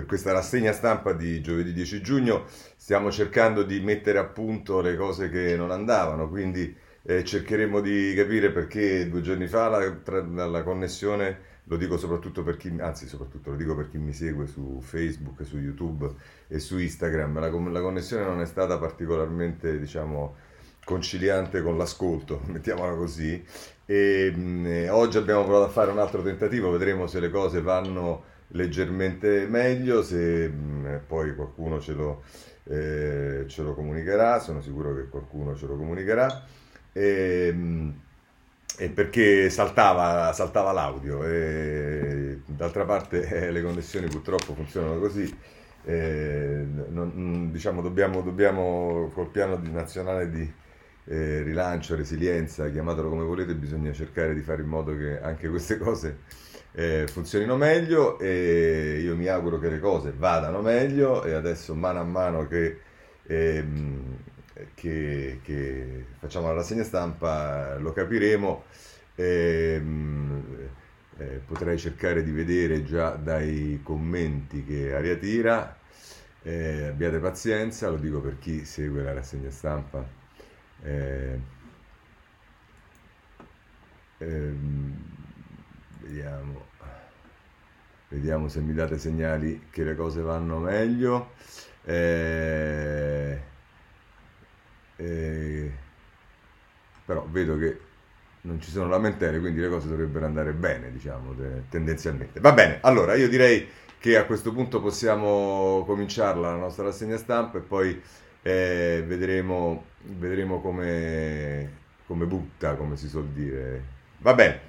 per questa rassegna stampa di giovedì 10 giugno stiamo cercando di mettere a punto le cose che non andavano, quindi eh, cercheremo di capire perché due giorni fa la, tra, la, connessione, lo dico soprattutto per chi, anzi soprattutto lo dico per chi mi segue su Facebook, su YouTube e su Instagram, la, la connessione non è stata particolarmente, diciamo, conciliante con l'ascolto, mettiamola così. E, mh, mm, oggi abbiamo provato a fare un altro tentativo, vedremo se le cose vanno leggermente meglio, se mm, poi qualcuno ce lo, eh, ce lo, comunicherà, sono sicuro che qualcuno ce lo comunicherà. E, mm, e perché saltava, saltava l'audio e d'altra parte eh, le connessioni purtroppo funzionano così eh, non, diciamo dobbiamo, dobbiamo col piano di, nazionale di, eh, rilancio, resilienza, chiamatelo come volete, bisogna cercare di fare in modo che anche queste cose eh, funzionino meglio e io mi auguro che le cose vadano meglio e adesso mano a mano che, ehm, che, che facciamo la rassegna stampa lo capiremo. Ehm, eh, potrei cercare di vedere già dai commenti che aria tira. Eh, abbiate pazienza, lo dico per chi segue la rassegna stampa eh, ehm, vediamo, vediamo se mi date segnali che le cose vanno meglio. Eh, eh, però vedo che non ci sono lamentele, quindi le cose dovrebbero andare bene, diciamo, tendenzialmente. Va bene, allora io direi che a questo punto possiamo cominciarla la nostra rassegna stampa e poi eh, vedremo, vedremo come, come, butta, come si suol dire. Va bene.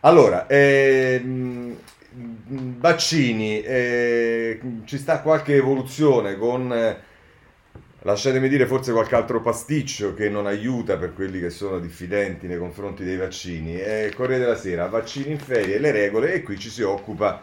Allora, ehm, vaccini, eh, ci sta qualche evoluzione con, eh, lasciatemi dire, forse qualche altro pasticcio che non aiuta per quelli che sono diffidenti nei confronti dei vaccini. Eh, Corriere della Sera, vaccini in ferie, le regole e qui ci si occupa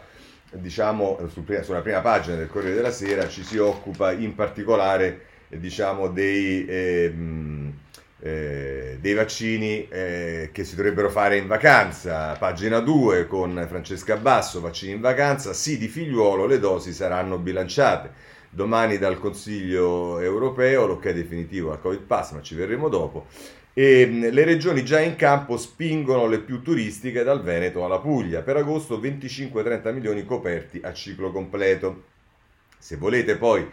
diciamo sulla prima pagina del Corriere della Sera ci si occupa in particolare diciamo, dei, ehm, eh, dei vaccini eh, che si dovrebbero fare in vacanza. Pagina 2 con Francesca Basso, vaccini in vacanza, sì di figliuolo, le dosi saranno bilanciate. Domani dal Consiglio europeo l'ok definitivo al Covid Pass, ma ci verremo dopo. E ehm, le regioni già in campo spingono le più turistiche dal Veneto alla Puglia. Per agosto 25-30 milioni coperti a ciclo completo. Se volete poi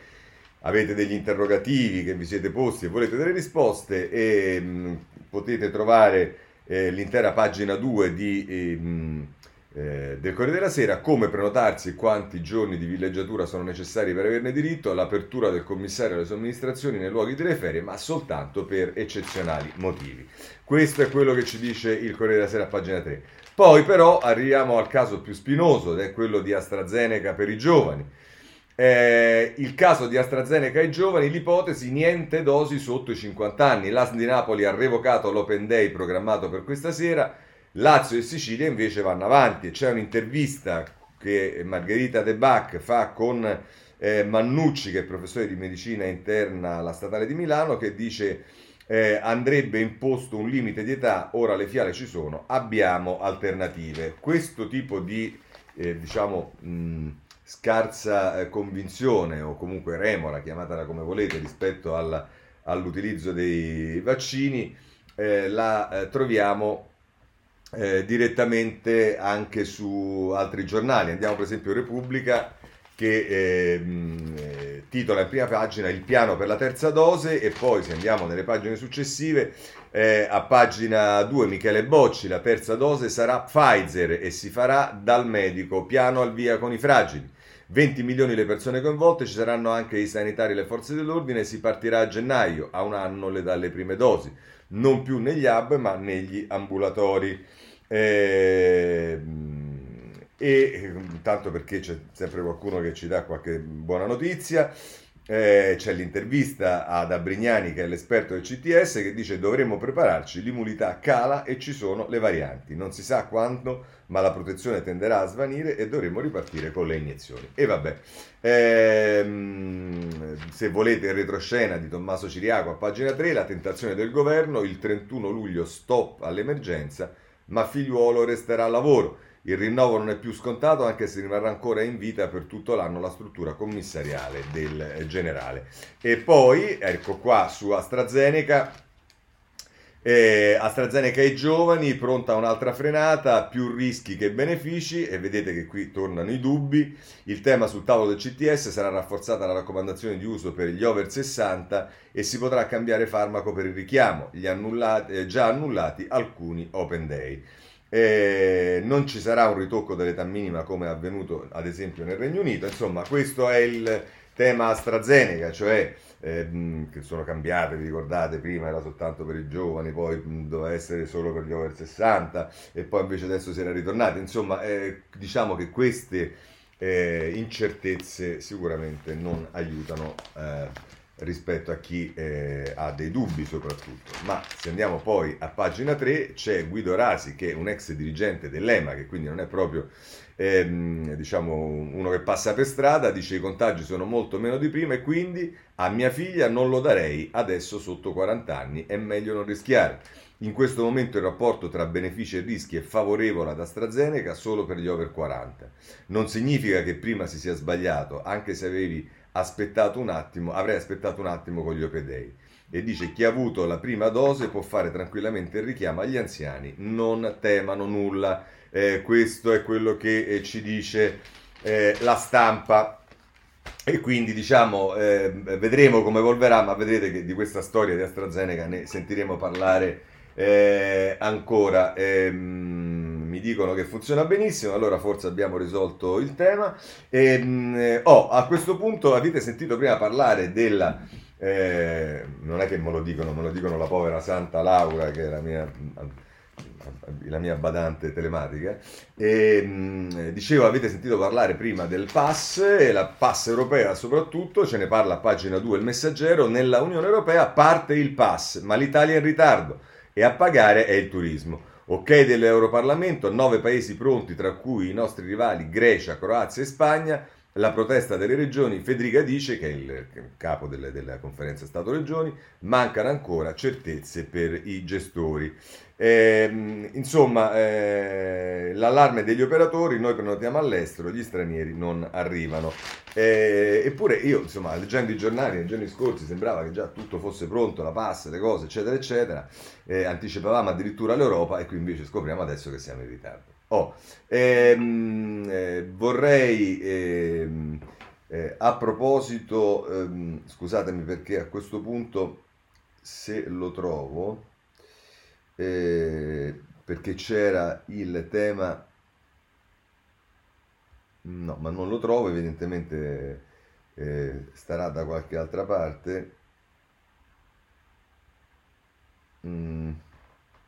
avete degli interrogativi che vi siete posti e volete delle risposte e mh, mm, potete trovare eh, l'intera pagina 2 di, eh, eh, del Corriere della Sera, come prenotarsi quanti giorni di villeggiatura sono necessari per averne diritto, l'apertura del commissario alle somministrazioni nei luoghi delle ferie, ma soltanto per eccezionali motivi. Questo è quello che ci dice il Corriere della Sera pagina 3. Poi però arriviamo al caso più spinoso, ed è quello di AstraZeneca per i giovani. Eh, il caso di AstraZeneca ai giovani, l'ipotesi niente dosi sotto i 50 anni. L'AS di Napoli ha revocato l'Open Day programmato per questa sera, Lazio e Sicilia invece vanno avanti. C'è un'intervista che Margherita De Bac fa con eh, Mannucci, che è professore di medicina interna alla Statale di Milano, che dice eh, andrebbe imposto un limite di età, ora le fiale ci sono, abbiamo alternative. Questo tipo di, eh, diciamo... Mh, scarsa eh, convinzione o comunque remora, chiamatela come volete, rispetto alla, all'utilizzo dei vaccini, eh, la eh, troviamo eh, direttamente anche su altri giornali. Andiamo per esempio a Repubblica che ehm, eh, titola in prima pagina il piano per la terza dose e poi se andiamo nelle pagine successive eh, a pagina 2 Michele Bocci la terza dose sarà Pfizer e si farà dal medico piano al via con i fragili 20 milioni le persone coinvolte, ci saranno anche i sanitari e le forze dell'ordine, si partirà a gennaio, a un anno le dalle prime dosi, non più negli hub ma negli ambulatori. Eh, e tanto perché c'è sempre qualcuno che ci dà qualche buona notizia. Eh, c'è l'intervista ad Abrignani che è l'esperto del CTS che dice dovremmo prepararci, l'immunità cala e ci sono le varianti, non si sa quando ma la protezione tenderà a svanire e dovremo ripartire con le iniezioni. E vabbè, ehm, se volete il retroscena di Tommaso Ciriaco a pagina 3, la tentazione del governo, il 31 luglio stop all'emergenza, ma figliuolo resterà a lavoro. Il rinnovo non è più scontato anche se rimarrà ancora in vita per tutto l'anno la struttura commissariale del generale. E poi, ecco qua su AstraZeneca, eh, AstraZeneca ai giovani, pronta un'altra frenata, più rischi che benefici e vedete che qui tornano i dubbi. Il tema sul tavolo del CTS sarà rafforzata la raccomandazione di uso per gli over 60 e si potrà cambiare farmaco per il richiamo, annullati, eh, già annullati alcuni open day. Eh, non ci sarà un ritocco dell'età minima come è avvenuto ad esempio nel Regno Unito, insomma questo è il tema AstraZeneca, cioè eh, che sono cambiate, vi ricordate, prima era soltanto per i giovani, poi doveva essere solo per gli over 60 e poi invece adesso si era ritornati. Insomma, eh, diciamo che queste eh, incertezze sicuramente non aiutano eh, rispetto a chi eh, ha dei dubbi soprattutto. Ma se andiamo poi a pagina 3 c'è Guido Rasi che è un ex dirigente dell'EMA, che quindi non è proprio ehm, diciamo uno che passa per strada, dice i contagi sono molto meno di prima e quindi a mia figlia non lo darei adesso sotto 40 anni, è meglio non rischiare. In questo momento il rapporto tra benefici e rischi è favorevole ad AstraZeneca solo per gli over 40. Non significa che prima si sia sbagliato, anche se avevi aspettato un attimo, avrei aspettato un attimo con gli opedei. E dice chi ha avuto la prima dose può fare tranquillamente il richiamo agli anziani, non temano nulla. Eh, questo è quello che eh, ci dice eh, la stampa. E quindi diciamo, eh, vedremo come evolverà, ma vedrete che di questa storia di AstraZeneca ne sentiremo parlare eh, ancora. Ehm, mi dicono che funziona benissimo, allora forse abbiamo risolto il tema. E, ehm, oh, a questo punto avete sentito prima parlare della... Eh, non è che me lo dicono, me lo dicono la povera Santa Laura, che è la mia la mia badante telematica, e mh, dicevo, avete sentito parlare prima del pass, e la pass europea soprattutto, ce ne parla a pagina 2 il messaggero, nella Unione Europea parte il pass, ma l'Italia è in ritardo e a pagare è il turismo. Ok dell'Europarlamento, nove paesi pronti, tra cui i nostri rivali Grecia, Croazia e Spagna, la protesta delle regioni, Federica dice, che è il capo delle, della conferenza Stato-Regioni, mancano ancora certezze per i gestori. Eh, insomma, eh, l'allarme degli operatori, noi prenotiamo all'estero, gli stranieri non arrivano. Eh, eppure io, insomma, leggendo i giornali nei giorni scorsi sembrava che già tutto fosse pronto, la passa, le cose, eccetera, eccetera. Eh, anticipavamo addirittura l'Europa e qui invece scopriamo adesso che siamo in ritardo. Oh, ehm, eh, vorrei ehm, eh, a proposito, ehm, scusatemi perché a questo punto se lo trovo, eh, perché c'era il tema, no, ma non lo trovo, evidentemente eh, starà da qualche altra parte. Mm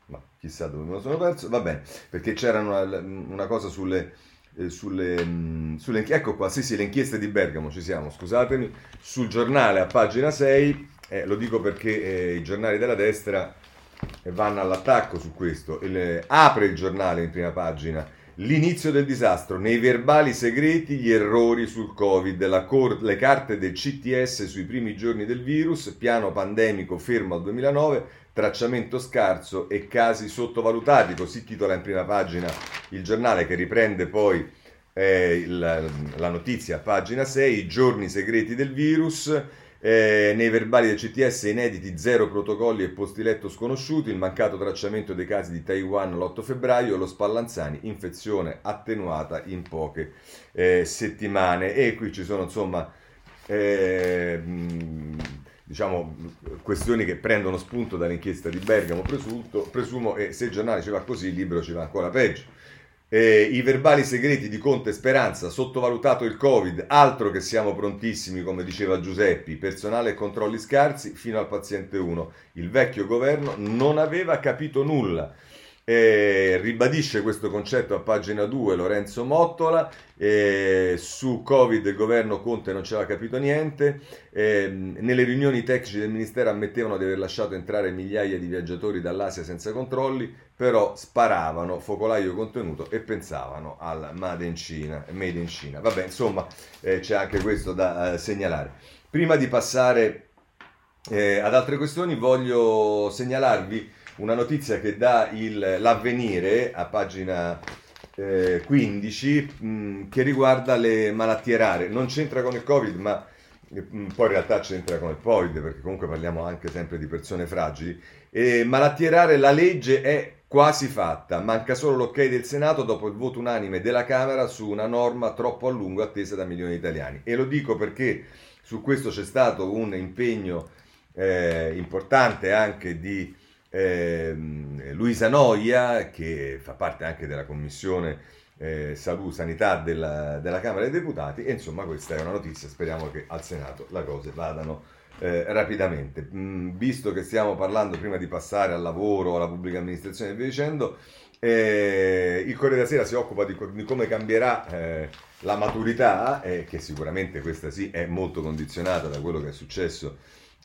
ma chissà dove me lo sono perso, va bene, perché c'era una, una cosa sulle, eh, sulle, mh, sulle, ecco qua, sì sì, le inchieste di Bergamo, ci siamo, scusatemi, sul giornale a pagina 6, eh, lo dico perché eh, i giornali della destra vanno all'attacco su questo, il, apre il giornale in prima pagina, L'inizio del disastro, nei verbali segreti gli errori sul Covid, cor- le carte del CTS sui primi giorni del virus, piano pandemico fermo al 2009, tracciamento scarso e casi sottovalutati, così titola in prima pagina il giornale che riprende poi eh, la, la notizia, pagina 6, i giorni segreti del virus. Eh, nei verbali del CTS inediti zero protocolli e posti letto sconosciuti, il mancato tracciamento dei casi di Taiwan l'8 febbraio, lo Spallanzani, infezione attenuata in poche eh, settimane. E qui ci sono insomma eh, diciamo, questioni che prendono spunto dall'inchiesta di Bergamo, presunto, presumo, e se il giornale ci va così, il libro ci va ancora peggio. Eh, I verbali segreti di Conte Speranza, sottovalutato il Covid, altro che siamo prontissimi, come diceva Giuseppi, personale e controlli scarsi fino al paziente 1. Il vecchio governo non aveva capito nulla. Eh, ribadisce questo concetto a pagina 2 Lorenzo Mottola, eh, su Covid il governo Conte non ci aveva capito niente, eh, nelle riunioni tecnici del Ministero ammettevano di aver lasciato entrare migliaia di viaggiatori dall'Asia senza controlli, però sparavano focolaio contenuto e pensavano al Made in Cina. Made in Cina. Vabbè, insomma, eh, c'è anche questo da eh, segnalare. Prima di passare eh, ad altre questioni, voglio segnalarvi una notizia che dà il, l'avvenire a pagina eh, 15 mh, che riguarda le malattie rare. Non c'entra con il Covid, ma mh, poi in realtà c'entra con il Covid, perché comunque parliamo anche sempre di persone fragili. E malattie rare, la legge è quasi fatta, manca solo l'ok del Senato dopo il voto unanime della Camera su una norma troppo a lungo attesa da milioni di italiani. E lo dico perché su questo c'è stato un impegno eh, importante anche di eh, Luisa Noia, che fa parte anche della commissione eh, salute, sanità della, della, Camera dei Deputati, e insomma questa è una notizia, speriamo che al Senato le cose vadano eh, rapidamente. Mm, visto che stiamo parlando prima di passare al lavoro, alla pubblica amministrazione e via dicendo, eh, il Corriere della Sera si occupa di, di come cambierà eh, la maturità, eh, che sicuramente questa sì è molto condizionata da quello che è successo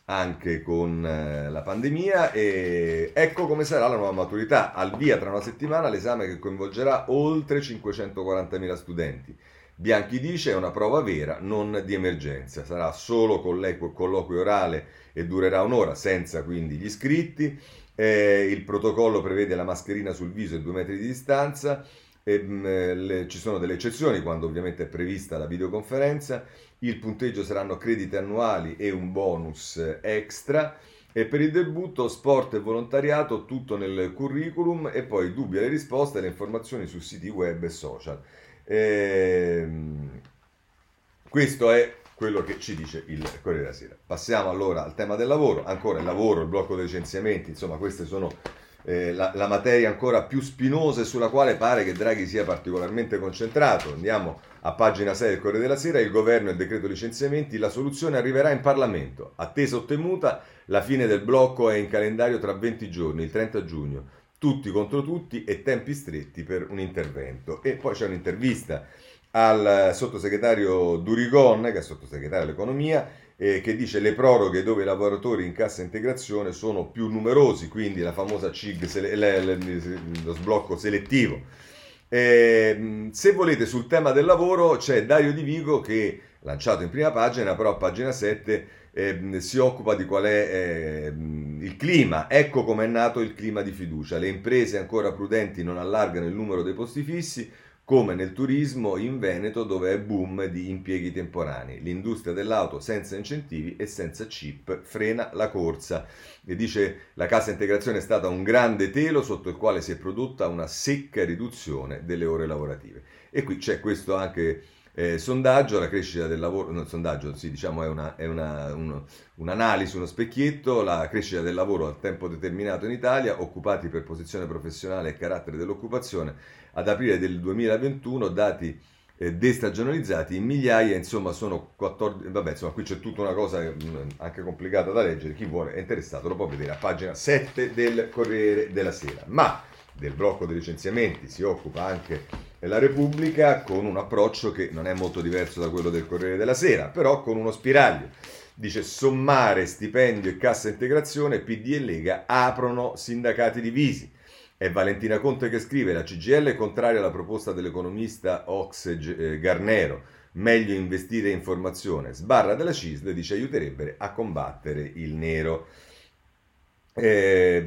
anche con eh, la pandemia e ecco come sarà la nuova maturità. Al via tra una settimana l'esame che coinvolgerà oltre 540.000 studenti. Bianchi dice è una prova vera, non di emergenza. Sarà solo colloquio, colloquio orale e durerà un'ora, senza quindi gli iscritti. Eh, il protocollo prevede la mascherina sul viso e due metri di distanza. E, mh, mm, le, ci sono delle eccezioni quando ovviamente è prevista la videoconferenza il punteggio saranno crediti annuali e un bonus extra. E per il debutto sport e volontariato tutto nel curriculum e poi dubbi alle risposte e le informazioni su siti web e social. Ehm, questo è quello che ci dice il Corriere della Sera. Passiamo allora al tema del lavoro, ancora il lavoro, il blocco dei licenziamenti, insomma queste sono eh, la, la, materia ancora più spinosa e sulla quale pare che Draghi sia particolarmente concentrato. Andiamo a pagina 6 del Corriere della Sera, il governo e il decreto licenziamenti, la soluzione arriverà in Parlamento. Attesa ottenuta, la fine del blocco è in calendario tra 20 giorni, il 30 giugno. Tutti contro tutti e tempi stretti per un intervento. E poi c'è un'intervista al sottosegretario Durigon, che è sottosegretario all'economia, eh, che dice le proroghe dove i lavoratori in cassa integrazione sono più numerosi, quindi la famosa CIG, lo sblocco selettivo. Eh, se volete sul tema del lavoro c'è Dario Di Vigo che, lanciato in prima pagina, però a pagina 7 eh, si occupa di qual è eh, il clima. Ecco come è nato il clima di fiducia. Le imprese ancora prudenti non allargano il numero dei posti fissi, come nel turismo in Veneto dove è boom di impieghi temporanei. L'industria dell'auto senza incentivi e senza chip frena la corsa. E dice la cassa integrazione è stata un grande telo sotto il quale si è prodotta una secca riduzione delle ore lavorative. E qui c'è questo anche eh, sondaggio, la crescita del lavoro, no, sondaggio sì, diciamo è, una, è una, uno, un'analisi, uno specchietto, la crescita del lavoro a tempo determinato in Italia, occupati per posizione professionale e carattere dell'occupazione, ad aprile del 2021 dati eh, destagionalizzati in migliaia, insomma sono 14, vabbè insomma qui c'è tutta una cosa mh, mm, anche complicata da leggere, chi vuole è interessato lo può vedere a pagina 7 del Corriere della Sera, ma del blocco dei licenziamenti si occupa anche la Repubblica con un approccio che non è molto diverso da quello del Corriere della Sera, però con uno spiraglio. Dice sommare stipendio e cassa integrazione, PD e Lega aprono sindacati divisi. È Valentina Conte che scrive, la CGL è contraria alla proposta dell'economista Ox eh, Garnero, meglio investire in formazione. Sbarra della CISL dice aiuterebbe a combattere il nero. Eh,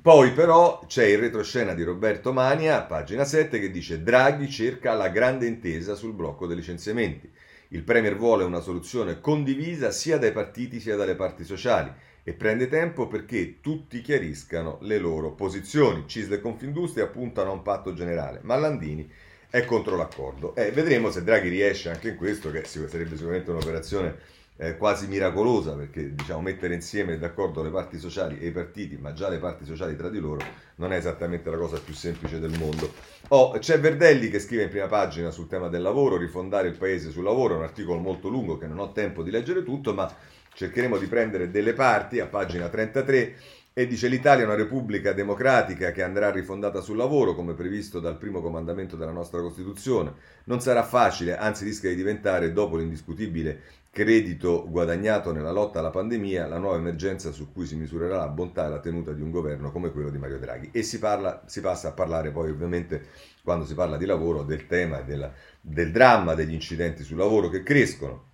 poi però c'è il retroscena di Roberto Mania, pagina 7, che dice Draghi cerca la grande intesa sul blocco dei licenziamenti. Il Premier vuole una soluzione condivisa sia dai partiti sia dalle parti sociali e prende tempo perché tutti chiariscano le loro posizioni. Cisle e Confindustria puntano a un patto generale, ma Landini è contro l'accordo. Eh, vedremo se Draghi riesce anche in questo, che sarebbe sicuramente un'operazione eh, quasi miracolosa perché diciamo, mettere insieme d'accordo le parti sociali e i partiti, ma già le parti sociali tra di loro, non è esattamente la cosa più semplice del mondo. Oh, c'è Verdelli che scrive in prima pagina sul tema del lavoro, rifondare il paese sul lavoro, un articolo molto lungo che non ho tempo di leggere tutto, ma cercheremo di prendere delle parti a pagina 33 e dice l'Italia è una repubblica democratica che andrà rifondata sul lavoro come previsto dal primo comandamento della nostra Costituzione. Non sarà facile, anzi rischia di diventare, dopo l'indiscutibile credito guadagnato nella lotta alla pandemia, la nuova emergenza su cui si misurerà la bontà e la tenuta di un governo come quello di Mario Draghi. E si, parla, si passa a parlare poi ovviamente, quando si parla di lavoro, del tema della, del dramma degli incidenti sul lavoro che crescono.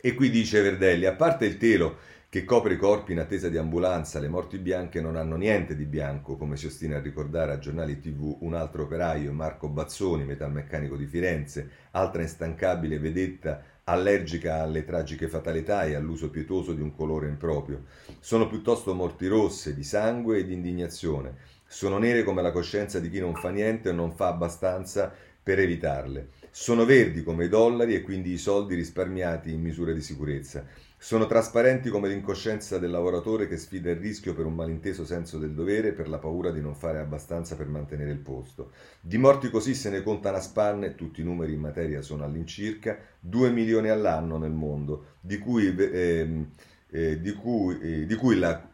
E qui dice Verdelli, a parte il telo che copre i corpi in attesa di ambulanza, le morti bianche non hanno niente di bianco, come si ostina a ricordare a giornali tv un altro operaio, Marco Bazzoni, metalmeccanico di Firenze, altra instancabile vedetta allergica alle tragiche fatalità e all'uso pietoso di un colore improprio. Sono piuttosto morti rosse di sangue e di indignazione. Sono nere come la coscienza di chi non fa niente o non fa abbastanza per evitarle. Sono verdi come i dollari e quindi i soldi risparmiati in misure di sicurezza. Sono trasparenti come l'incoscienza del lavoratore che sfida il rischio per un malinteso senso del dovere e per la paura di non fare abbastanza per mantenere il posto. Di morti così se ne contano a spanne, tutti i numeri in materia sono all'incirca, 2 milioni all'anno nel mondo, di cui, eh, eh, di cui, eh, di cui, la,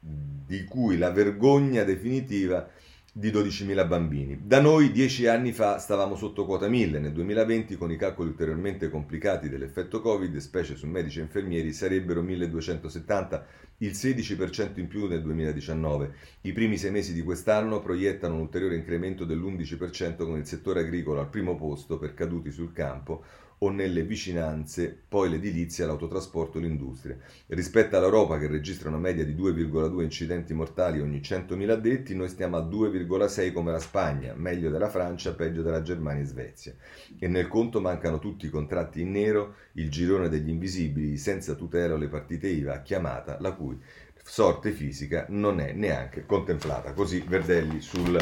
di cui la vergogna definitiva di 12.000 bambini. Da noi dieci anni fa stavamo sotto quota 1000, nel 2020 con i calcoli ulteriormente complicati dell'effetto Covid, specie su medici e infermieri, sarebbero 1270, il 16% in più nel 2019. I primi sei mesi di quest'anno proiettano un ulteriore incremento dell'11% con il settore agricolo al primo posto per caduti sul campo, o nelle vicinanze, poi l'edilizia, l'autotrasporto l'industria. Rispetto all'Europa che registra una media di 2,2 incidenti mortali ogni 100.000 addetti, noi stiamo a 2,6 come la Spagna, meglio della Francia, peggio della Germania e Svezia. E nel conto mancano tutti i contratti in nero, il girone degli invisibili, senza tutela le partite IVA, chiamata la cui sorte fisica non è neanche contemplata. Così Verdelli sul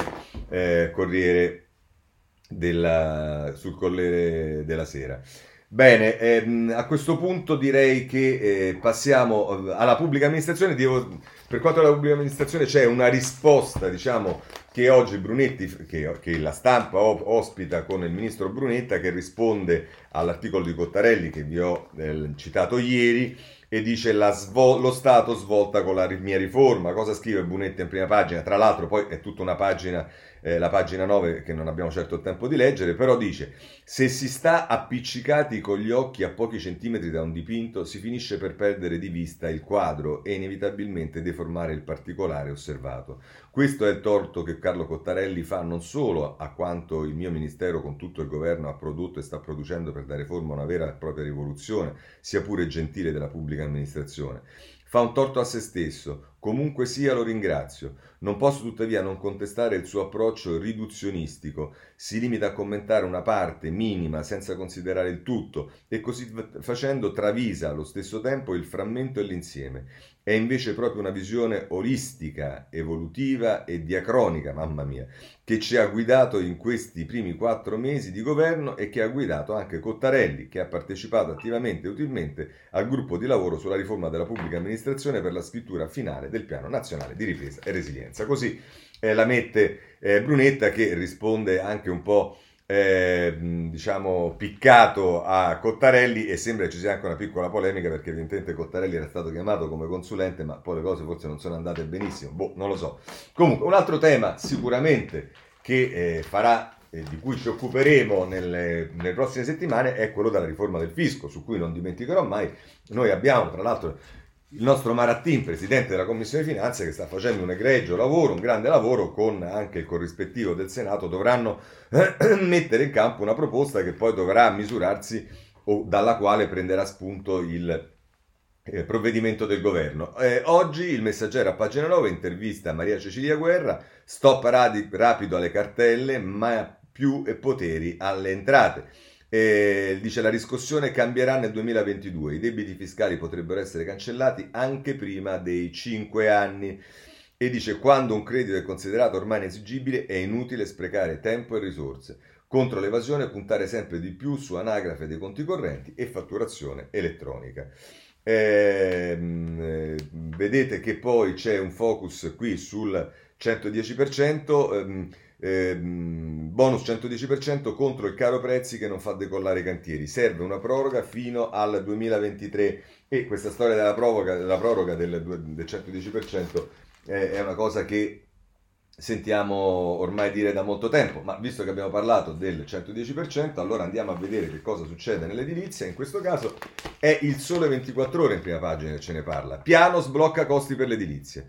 eh, Corriere della, sul Corriere della Sera. Bene, ehm, a questo punto direi che eh, passiamo eh, alla pubblica amministrazione. Devo, per quanto riguarda la pubblica amministrazione c'è una risposta, diciamo, che oggi Brunetti, che, che, la stampa ospita con il ministro Brunetta, che risponde all'articolo di Cottarelli che vi ho eh, citato ieri e dice svol- lo Stato svolta con la mia riforma. Cosa scrive Brunetta in prima pagina? Tra l'altro poi è tutta una pagina eh, la pagina 9 che non abbiamo certo il tempo di leggere, però dice se si sta appiccicati con gli occhi a pochi centimetri da un dipinto si finisce per perdere di vista il quadro e inevitabilmente deformare il particolare osservato. Questo è il torto che Carlo Cottarelli fa non solo a quanto il mio ministero con tutto il governo ha prodotto e sta producendo per dare forma a una vera e propria rivoluzione, sia pure gentile della pubblica amministrazione, Fa un torto a se stesso, comunque sia lo ringrazio. Non posso tuttavia non contestare il suo approccio riduzionistico. Si limita a commentare una parte minima senza considerare il tutto e così facendo travisa allo stesso tempo il frammento e l'insieme. È invece proprio una visione olistica, evolutiva e diacronica, mamma mia, che ci ha guidato in questi primi quattro mesi di governo e che ha guidato anche Cottarelli, che ha partecipato attivamente e utilmente al gruppo di lavoro sulla riforma della pubblica amministrazione per la scrittura finale del Piano Nazionale di Ripresa e Resilienza. Così eh, la mette eh, Brunetta che risponde anche un po' eh, diciamo, piccato a Cottarelli e sembra ci sia anche una piccola polemica perché evidentemente Cottarelli era stato chiamato come consulente ma poi le cose forse non sono andate benissimo, boh, non lo so. Comunque, un altro tema sicuramente che eh, farà eh, di cui ci occuperemo nelle, nelle, prossime settimane è quello della riforma del fisco, su cui non dimenticherò mai. Noi abbiamo, tra l'altro, il nostro Marattin, presidente della Commissione Finanze, che sta facendo un egregio lavoro, un grande lavoro, con anche il corrispettivo del Senato, dovranno eh, mettere in campo una proposta che poi dovrà misurarsi o dalla quale prenderà spunto il eh, provvedimento del governo. Eh, oggi il messaggero a pagina 9 intervista Maria Cecilia Guerra, stop radi- rapido alle cartelle, ma più poteri alle entrate. Eh, dice la riscossione cambierà nel 2022, i debiti fiscali potrebbero essere cancellati anche prima dei 5 anni. E dice quando un credito è considerato ormai inesigibile è inutile sprecare tempo e risorse. Contro l'evasione puntare sempre di più su anagrafe dei conti correnti e fatturazione elettronica. Eh, vedete che poi c'è un focus qui sul 110%. Ehm, eh, bonus 110% contro il caro prezzi che non fa decollare i cantieri. Serve una proroga fino al 2023 e questa storia della proroga, della proroga del, del 110% è, è una cosa che sentiamo ormai dire da molto tempo, ma visto che abbiamo parlato del 110%, allora andiamo a vedere che cosa succede nell'edilizia. In questo caso è il sole 24 ore in prima pagina che ce ne parla. Piano sblocca costi per l'edilizia.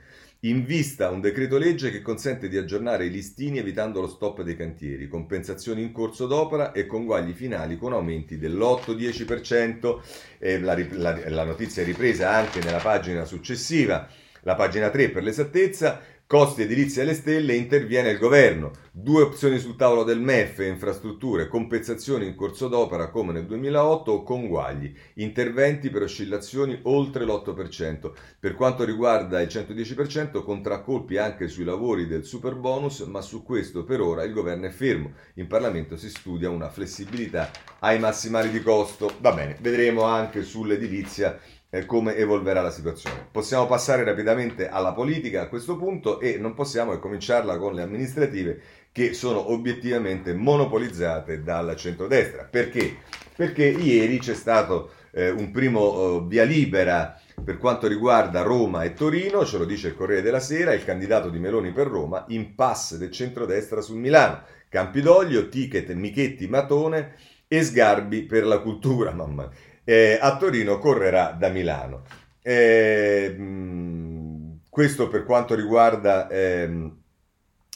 In vista un decreto legge che consente di aggiornare i listini evitando lo stop dei cantieri, compensazioni in corso d'opera e conguagli finali con aumenti dell'8-10%. Eh, la, la, la notizia è ripresa anche nella pagina successiva, la pagina 3 per l'esattezza, Costi edilizi alle stelle, interviene il governo. Due opzioni sul tavolo del MEF, infrastrutture, compensazioni in corso d'opera come nel 2008 o conguagli, interventi per oscillazioni oltre l'8%. Per quanto riguarda il 110%, contraccolpi anche sui lavori del super bonus, ma su questo per ora il governo è fermo. In Parlamento si studia una flessibilità ai massimali di costo. Va bene, vedremo anche sull'edilizia eh, come evolverà la situazione. Possiamo passare rapidamente alla politica a questo punto e non possiamo cominciarla con le amministrative che sono obiettivamente monopolizzate dal centrodestra. Perché? Perché ieri c'è stato eh, un primo eh, via libera per quanto riguarda Roma e Torino, ce lo dice il Corriere della Sera, il candidato di Meloni per Roma, impasse del centrodestra su Milano. Campidoglio, ticket Michetti Matone e Sgarbi per la cultura. Mamma mia eh, a Torino correrà da Milano. Eh, questo per quanto riguarda ehm,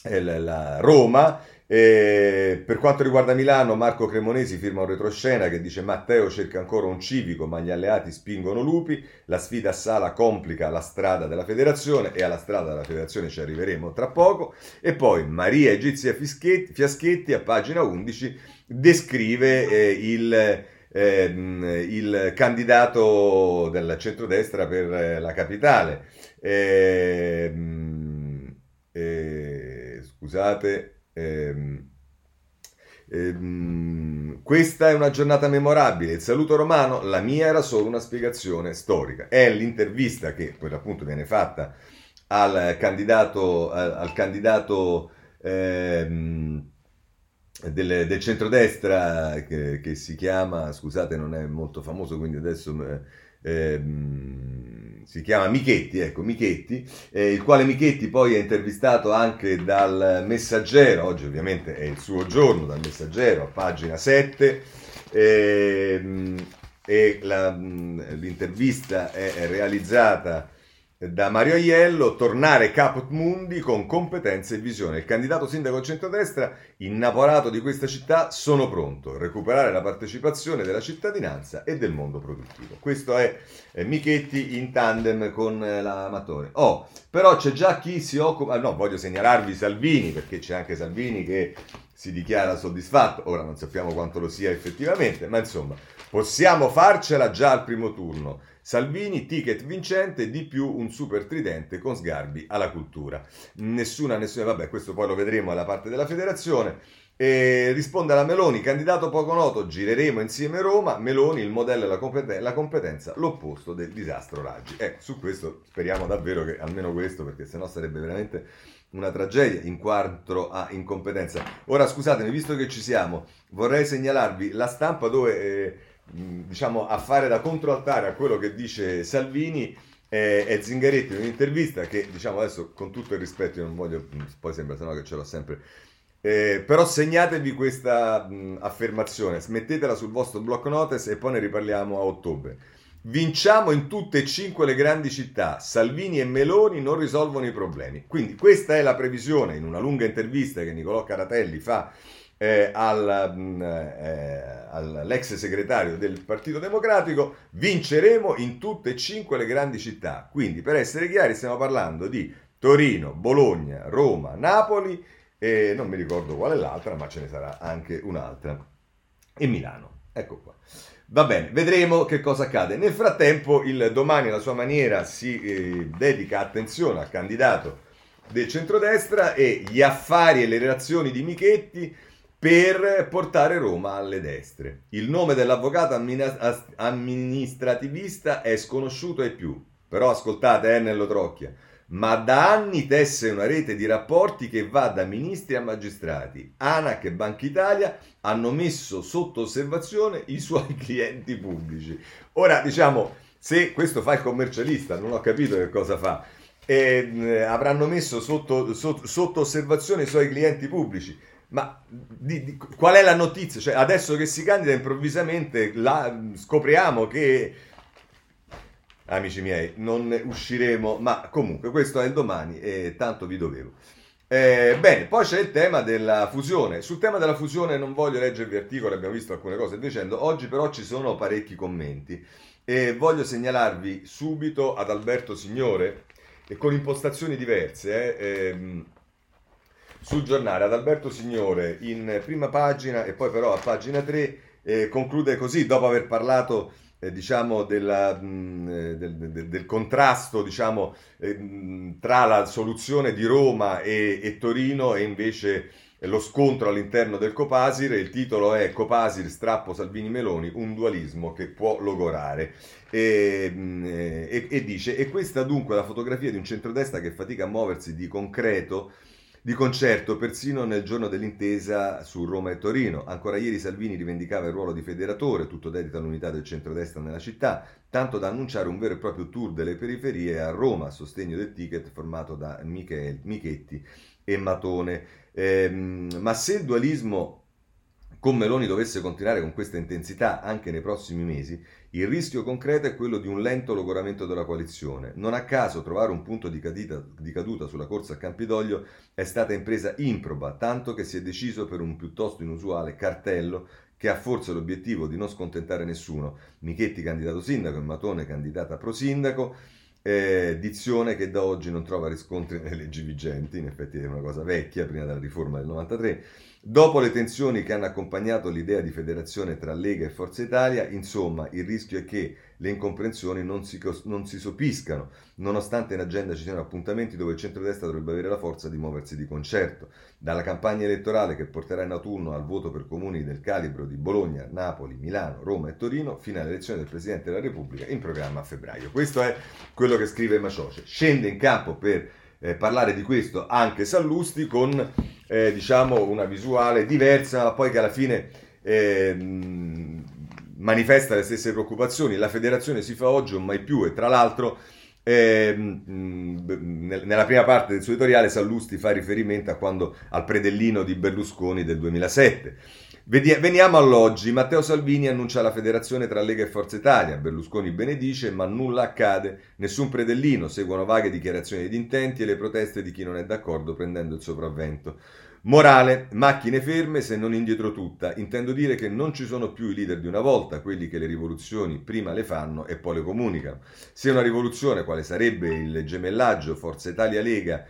la Roma. Eh, per quanto riguarda Milano, Marco Cremonesi firma un retroscena che dice Matteo cerca ancora un civico, ma gli alleati spingono lupi. La sfida a Sala complica la strada della federazione e alla strada della federazione ci arriveremo tra poco. E poi Maria Egizia Fischetti, Fiaschetti a pagina 11 descrive eh, il ehm, il candidato del centrodestra per eh, la capitale. Ehm, eh, scusate. Ehm, ehm, questa è una giornata memorabile. Il saluto romano, la mia era solo una spiegazione storica. È l'intervista che per l'appunto viene fatta al candidato, al, al candidato ehm, del, del centrodestra che, che, si chiama, scusate non è molto famoso quindi adesso eh, si chiama Michetti, ecco Michetti, eh, il quale Michetti poi è intervistato anche dal Messaggero, oggi ovviamente è il suo giorno dal Messaggero, a pagina 7, eh, e la, l'intervista è realizzata da Mario Aiello, tornare caput mundi con competenze e visione. Il candidato sindaco centrodestra, innamorato di questa città, sono pronto a recuperare la partecipazione della cittadinanza e del mondo produttivo. Questo è eh, Michetti in tandem con eh, l'Amatore. Oh, però c'è già chi si occupa... No, voglio segnalarvi Salvini, perché c'è anche Salvini che si dichiara soddisfatto. Ora non sappiamo quanto lo sia effettivamente, ma insomma, possiamo farcela già al primo turno. Salvini, ticket vincente, di più un super tridente con sgarbi alla cultura. Nessuna, nessuna, vabbè, questo poi lo vedremo alla parte della federazione. E risponde alla Meloni, candidato poco noto, gireremo insieme Roma, Meloni, il modello e la, competen- la competenza, l'opposto del disastro Raggi. Ecco, su questo speriamo davvero che almeno questo, perché sennò sarebbe veramente una tragedia in quanto a incompetenza. Ora scusatemi, visto che ci siamo, vorrei segnalarvi la stampa dove... Eh, diciamo, a fare da controaltare a quello che dice Salvini è, è Zingaretti in un'intervista che, diciamo adesso con tutto il rispetto, io non voglio, poi sembra sennò che ce l'ho sempre, eh, però segnatevi questa mh, affermazione, smettetela sul vostro block notice e poi ne riparliamo a ottobre. Vinciamo in tutte e cinque le grandi città, Salvini e Meloni non risolvono i problemi. Quindi questa è la previsione in una lunga intervista che Nicolò Caratelli fa eh, al, mm, eh, all'ex segretario del Partito Democratico, vinceremo in tutte e cinque le grandi città. Quindi, per essere chiari, stiamo parlando di Torino, Bologna, Roma, Napoli e non mi ricordo qual è l'altra, ma ce ne sarà anche un'altra. E Milano. Ecco qua. Va bene, vedremo che cosa accade. Nel frattempo, il domani, alla sua maniera, si eh, dedica attenzione al candidato del centrodestra e gli affari e le relazioni di Michetti per portare Roma alle destre. Il nome dell'avvocato amministrativista è sconosciuto ai più, però ascoltate eh, Nello Trocchia, ma da anni tesse una rete di rapporti che va da ministri a magistrati. ANAC e Banca Italia hanno messo sotto osservazione i suoi clienti pubblici. Ora, diciamo, se questo fa il commercialista, non ho capito che cosa fa, eh, avranno messo sotto, sotto, sotto osservazione i suoi clienti pubblici ma di, di, qual è la notizia? Cioè, adesso che si candida improvvisamente la, scopriamo che amici miei, non usciremo, ma comunque questo è il domani e tanto vi dovevo. Eh, bene, poi c'è il tema della fusione. Sul tema della fusione non voglio leggervi articoli, abbiamo visto alcune cose dicendo. Oggi però ci sono parecchi commenti e voglio segnalarvi subito ad Alberto Signore e con impostazioni diverse eh, ehm, sul giornale ad Alberto Signore in prima pagina e poi però a pagina 3 eh, conclude così dopo aver parlato eh, diciamo della, mh, mm, eh, del, del, del, contrasto diciamo, eh, tra la soluzione di Roma e, e Torino e invece lo scontro all'interno del Copasir, il titolo è Copasir, strappo Salvini Meloni, un dualismo che può logorare. E, mm, e, e, dice, e questa dunque è la fotografia di un centrodestra che fatica a muoversi di concreto di concerto persino nel giorno dell'intesa su Roma e Torino. Ancora ieri Salvini rivendicava il ruolo di federatore, tutto dedito all'unità del centrodestra nella città, tanto da annunciare un vero e proprio tour delle periferie a Roma a sostegno del ticket formato da Michel, Michetti e Matone. Ehm, ma se il dualismo con Meloni dovesse continuare con questa intensità anche nei prossimi mesi, il rischio concreto è quello di un lento logoramento della coalizione. Non a caso trovare un punto di, cadita, di caduta sulla corsa a Campidoglio è stata impresa improba, tanto che si è deciso per un piuttosto inusuale cartello che ha forse l'obiettivo di non scontentare nessuno. Michetti candidato sindaco e Matone candidata pro sindaco. Eh, dizione che da oggi non trova riscontri nelle leggi vigenti, in effetti è una cosa vecchia, prima della riforma del 93. Dopo le tensioni che hanno accompagnato l'idea di federazione tra Lega e Forza Italia, insomma, il rischio è che le incomprensioni non si, non si sopiscano, nonostante in agenda ci siano appuntamenti dove il centrodestra dovrebbe avere la forza di muoversi di concerto. Dalla campagna elettorale che porterà in autunno al voto per comuni del calibro di Bologna, Napoli, Milano, Roma e Torino, fino all'elezione del Presidente della Repubblica in programma a febbraio. Questo è quello che scrive Macioce. Scende in campo per eh, parlare di questo anche Sallusti con eh, diciamo una visuale diversa, ma poi che alla fine eh, manifesta le stesse preoccupazioni. La federazione si fa oggi o mai più e tra l'altro eh, nella prima parte del suo editoriale Sallusti fa riferimento a quando, al predellino di Berlusconi del 2007 Veniamo all'oggi. Matteo Salvini annuncia la federazione tra Lega e Forza Italia. Berlusconi benedice, ma nulla accade. Nessun predellino. Seguono vaghe dichiarazioni di intenti e le proteste di chi non è d'accordo prendendo il sopravvento. Morale, macchine ferme se non indietro tutta. Intendo dire che non ci sono più i leader di una volta, quelli che le rivoluzioni prima le fanno e poi le comunicano. Se una rivoluzione, quale sarebbe il gemellaggio Forza Italia-Lega,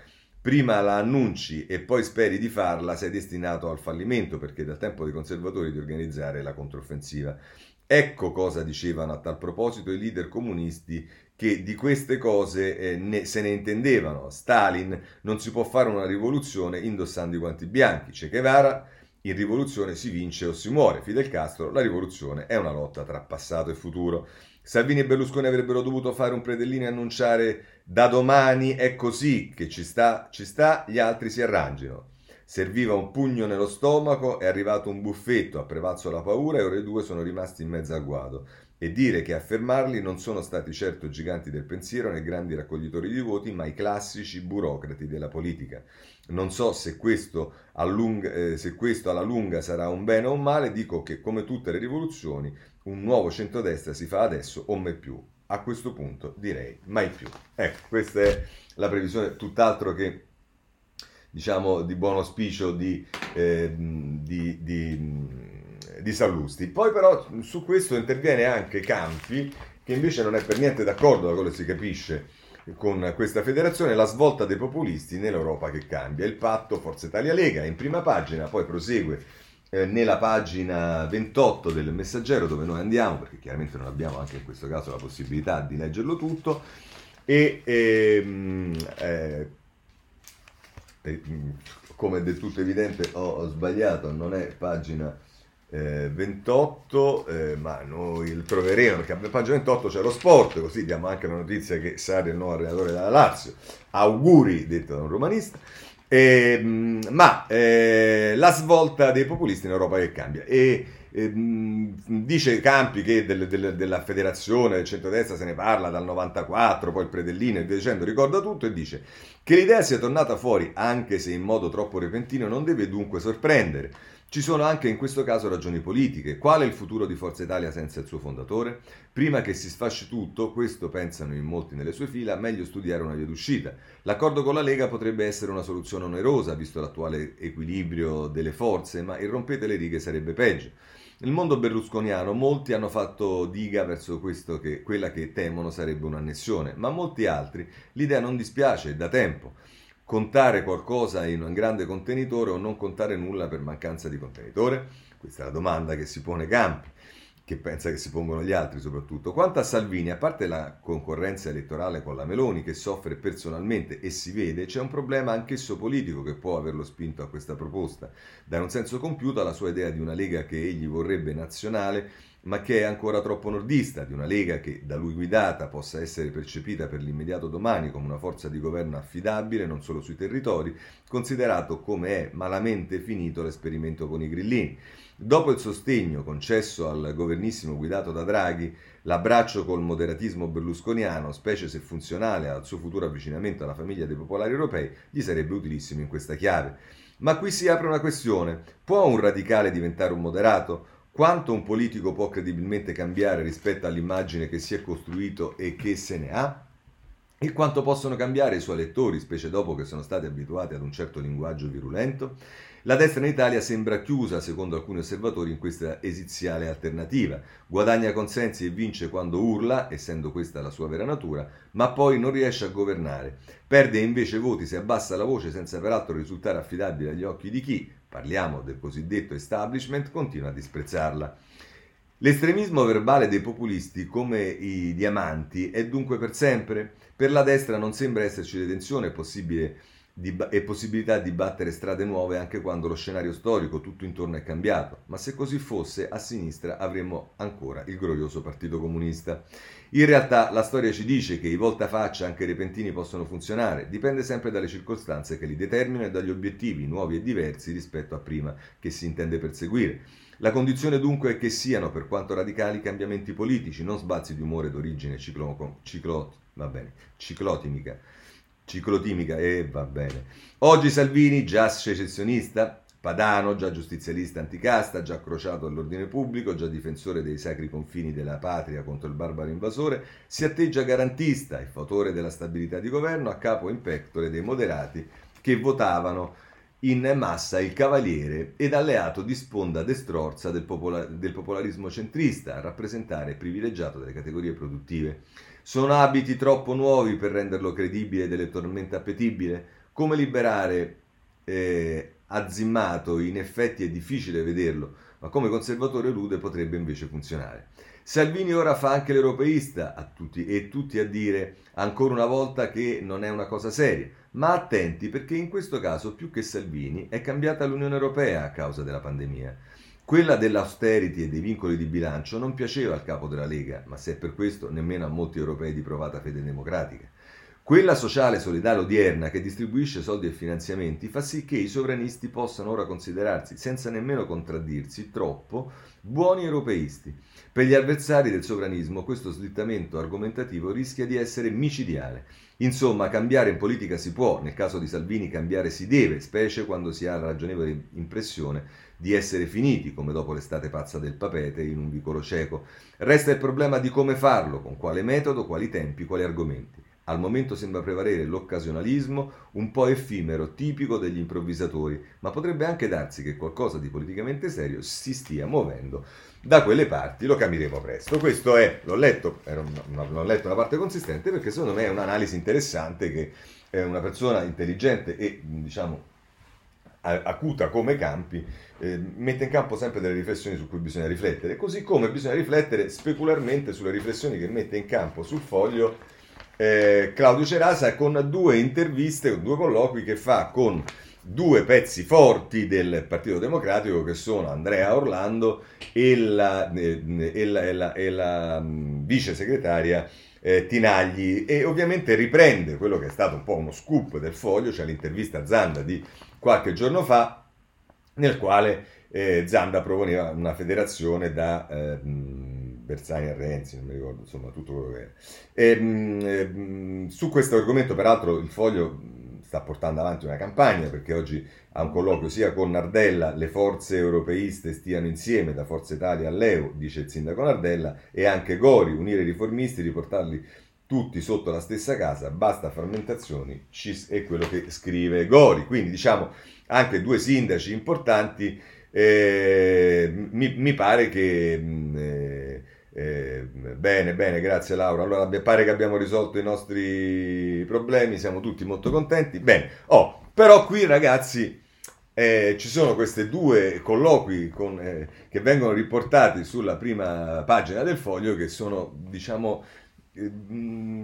prima la annunci e poi speri di farla, sei destinato al fallimento perché dal tempo dei conservatori di organizzare la controffensiva. Ecco cosa dicevano a tal proposito i leader comunisti che di queste cose eh, ne, se ne intendevano. Stalin non si può fare una rivoluzione indossando i guanti bianchi. Che Guevara in rivoluzione si vince o si muore. Fidel Castro, la rivoluzione è una lotta tra passato e futuro. Salvini e Berlusconi avrebbero dovuto fare un predellino e annunciare da domani è così che ci sta, ci sta, gli altri si arrangino. Serviva un pugno nello stomaco, è arrivato un buffetto, ha prevalso la paura e ora i due sono rimasti in mezzo al guado. E dire che a fermarli non sono stati certo giganti del pensiero né grandi raccoglitori di voti, ma i classici burocrati della politica. Non so se questo, allunga, eh, se questo alla lunga sarà un bene o un male, dico che come tutte le rivoluzioni un nuovo centrodestra si fa adesso o mai più. A questo punto direi mai più. Ecco, questa è la previsione tutt'altro che diciamo di buon auspicio di, eh, di, di, di Sallusti. Poi però su questo interviene anche Campi, che invece non è per niente d'accordo da quello che si capisce con questa federazione, la svolta dei populisti nell'Europa che cambia. Il patto Forza Italia Lega in prima pagina, poi prosegue eh, nella pagina 28 del messaggero dove noi andiamo, perché chiaramente non abbiamo anche in questo caso la possibilità di leggerlo tutto, e ehm, eh, eh, come è del tutto evidente ho, ho sbagliato, non è pagina eh, 28, eh, ma noi troveremo perché a pagina 28 c'è lo sport, così diamo anche la notizia che Sarri è il nuovo allenatore della Lazio. Auguri, detto da un romanista. Eh, ma eh, la svolta dei populisti in Europa che cambia. E, eh, dice Campi che del, del, della federazione del centrodestra se ne parla dal 94, poi il Predellino e via dicendo, ricorda tutto e dice che l'idea sia tornata fuori, anche se in modo troppo repentino, non deve dunque sorprendere. Ci sono anche in questo caso ragioni politiche. Qual è il futuro di Forza Italia senza il suo fondatore? Prima che si sfasci tutto, questo pensano in molti nelle sue fila, meglio studiare una via d'uscita. L'accordo con la Lega potrebbe essere una soluzione onerosa, visto l'attuale equilibrio delle forze, ma irrompete le righe sarebbe peggio. Nel mondo berlusconiano molti hanno fatto diga verso che quella che temono sarebbe un'annessione, ma molti altri l'idea non dispiace da tempo contare qualcosa in un grande contenitore o non contare nulla per mancanza di contenitore? Questa è la domanda che si pone Campi, che pensa che si pongono gli altri soprattutto. Quanto a Salvini, a parte la concorrenza elettorale con la Meloni che soffre personalmente e si vede, c'è un problema anch'esso politico che può averlo spinto a questa proposta. Dare un senso compiuto alla sua idea di una Lega che egli vorrebbe nazionale ma che è ancora troppo nordista, di una Lega che da lui guidata possa essere percepita per l'immediato domani come una forza di governo affidabile non solo sui territori, considerato come è malamente finito l'esperimento con i grillini. Dopo il sostegno concesso al governissimo guidato da Draghi, l'abbraccio col moderatismo berlusconiano, specie se funzionale al suo futuro avvicinamento alla famiglia dei popolari europei, gli sarebbe utilissimo in questa chiave. Ma qui si apre una questione. Può un radicale diventare un moderato? Quanto un politico può credibilmente cambiare rispetto all'immagine che si è costruito e che se ne ha? E quanto possono cambiare i suoi elettori, specie dopo che sono stati abituati ad un certo linguaggio virulento? La destra in Italia sembra chiusa, secondo alcuni osservatori, in questa esiziale alternativa. Guadagna consensi e vince quando urla, essendo questa la sua vera natura, ma poi non riesce a governare. Perde invece voti se abbassa la voce senza peraltro risultare affidabile agli occhi di chi, parliamo del cosiddetto establishment, continua a disprezzarla. L'estremismo verbale dei populisti, come i diamanti, è dunque per sempre? Per la destra non sembra esserci possibile e possibilità di battere strade nuove anche quando lo scenario storico tutto intorno è cambiato, ma se così fosse a sinistra avremmo ancora il glorioso Partito Comunista. In realtà la storia ci dice che i voltafaccia anche repentini possono funzionare, dipende sempre dalle circostanze che li determinano e dagli obiettivi nuovi e diversi rispetto a prima che si intende perseguire. La condizione dunque è che siano, per quanto radicali, cambiamenti politici, non sbalzi di umore d'origine ciclo, ciclo, bene, ciclotimica ciclotimica, e eh, va bene. Oggi Salvini, già secessionista, Padano, già giustizialista anticasta, già crociato all'ordine pubblico, già difensore dei sacri confini della patria contro il barbaro invasore, si atteggia garantista e fautore della stabilità di governo a capo in pectore dei moderati che votavano in massa il cavaliere ed alleato di sponda destrorza del, popola- del popolarismo centrista, a rappresentare privilegiato delle categorie produttive. Sono abiti troppo nuovi per renderlo credibile ed elettoralmente appetibile? Come liberare eh, Azzimmato? In effetti è difficile vederlo, ma come conservatore rude potrebbe invece funzionare. Salvini ora fa anche l'europeista a tutti, e tutti a dire ancora una volta che non è una cosa seria. Ma attenti perché in questo caso più che Salvini è cambiata l'Unione Europea a causa della pandemia. Quella dell'austerity e dei vincoli di bilancio non piaceva al capo della Lega, ma se è per questo nemmeno a molti europei di provata fede democratica. Quella sociale solidale odierna che distribuisce soldi e finanziamenti fa sì che i sovranisti possano ora considerarsi, senza nemmeno contraddirsi, troppo buoni europeisti. Per gli avversari del sovranismo questo slittamento argomentativo rischia di essere micidiale. Insomma, cambiare in politica si può, nel caso di Salvini cambiare si deve, specie quando si ha la ragionevole impressione di essere finiti, come dopo l'estate pazza del papete in un vicolo cieco. Resta il problema di come farlo, con quale metodo, quali tempi, quali argomenti. Al momento sembra prevalere l'occasionalismo, un po' effimero, tipico degli improvvisatori, ma potrebbe anche darsi che qualcosa di politicamente serio si stia muovendo da quelle parti, lo capiremo presto. Questo è, l'ho letto, l'ho letto una parte consistente perché secondo me è un'analisi interessante che una persona intelligente e diciamo acuta come Campi, eh, mette in campo sempre delle riflessioni su cui bisogna riflettere, così come bisogna riflettere specularmente sulle riflessioni che mette in campo sul foglio eh, Claudio Cerasa con due interviste, due colloqui che fa con due pezzi forti del Partito Democratico che sono Andrea Orlando e la, eh, e la, e la, e la mm, vice segretaria eh, Tinagli. E ovviamente riprende quello che è stato un po' uno scoop del foglio, cioè l'intervista a Zanda di qualche giorno fa, nel quale eh, Zanda proponeva una federazione da eh, Bersani a Renzi, non mi ricordo, insomma tutto quello che è. E, mh, su questo argomento, peraltro, il foglio sta portando avanti una campagna perché oggi ha un colloquio sia con Nardella, le forze europeiste stiano insieme, da Forza Italia all'EU, dice il sindaco Nardella, e anche Gori, unire i riformisti, riportarli tutti sotto la stessa casa, basta frammentazioni, è quello che scrive Gori. Quindi diciamo anche due sindaci importanti, eh, mi, mi, pare che... Eh, eh, bene, bene, grazie Laura. Allora pare che abbiamo risolto i nostri problemi, siamo tutti molto contenti. Bene, oh, però qui ragazzi eh, ci sono questi due colloqui con, eh, che vengono riportati sulla prima pagina del foglio che sono, diciamo, eh, mm,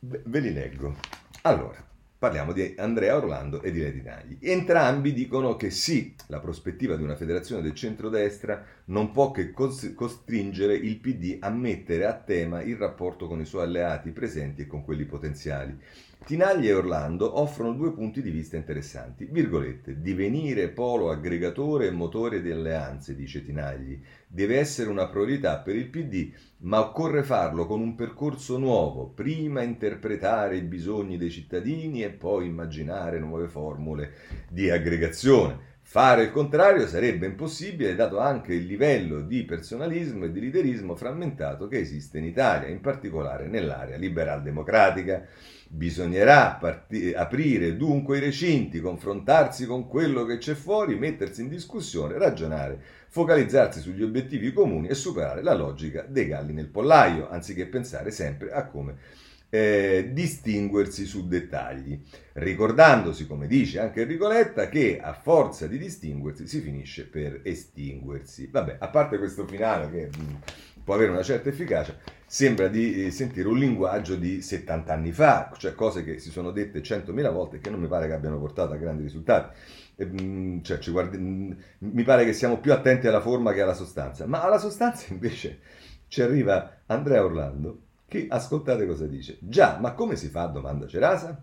ve li leggo. Allora, Parliamo di Andrea Orlando e di Lady Nagli. Entrambi dicono che sì, la prospettiva di una federazione del centrodestra non può che costringere il PD a mettere a tema il rapporto con i suoi alleati presenti e con quelli potenziali. Tinagli e Orlando offrono due punti di vista interessanti. Virgolette, divenire polo aggregatore e motore di alleanze, dice Tinagli, deve essere una priorità per il PD, ma occorre farlo con un percorso nuovo, prima interpretare i bisogni dei cittadini e poi immaginare nuove formule di aggregazione. Fare il contrario sarebbe impossibile dato anche il livello di personalismo e di liderismo frammentato che esiste in Italia, in particolare nell'area liberal democratica. Bisognerà parti- aprire dunque i recinti, confrontarsi con quello che c'è fuori, mettersi in discussione, ragionare, focalizzarsi sugli obiettivi comuni e superare la logica dei galli nel pollaio, anziché pensare sempre a come eh, distinguersi su dettagli, ricordandosi, come dice anche Enrico Letta, che a forza di distinguersi si finisce per estinguersi. Vabbè, a parte questo finale che mm, può avere una certa efficacia, sembra di eh, sentire un linguaggio di 70 anni fa, cioè cose che si sono dette 100.000 volte e che non mi pare che abbiano portato a grandi risultati. E, mh, cioè, guardi, mh, mi pare che siamo più attenti alla forma che alla sostanza, ma alla sostanza invece ci arriva Andrea Orlando che ascoltate cosa dice. Già, ma come si fa? Domanda Cerasa.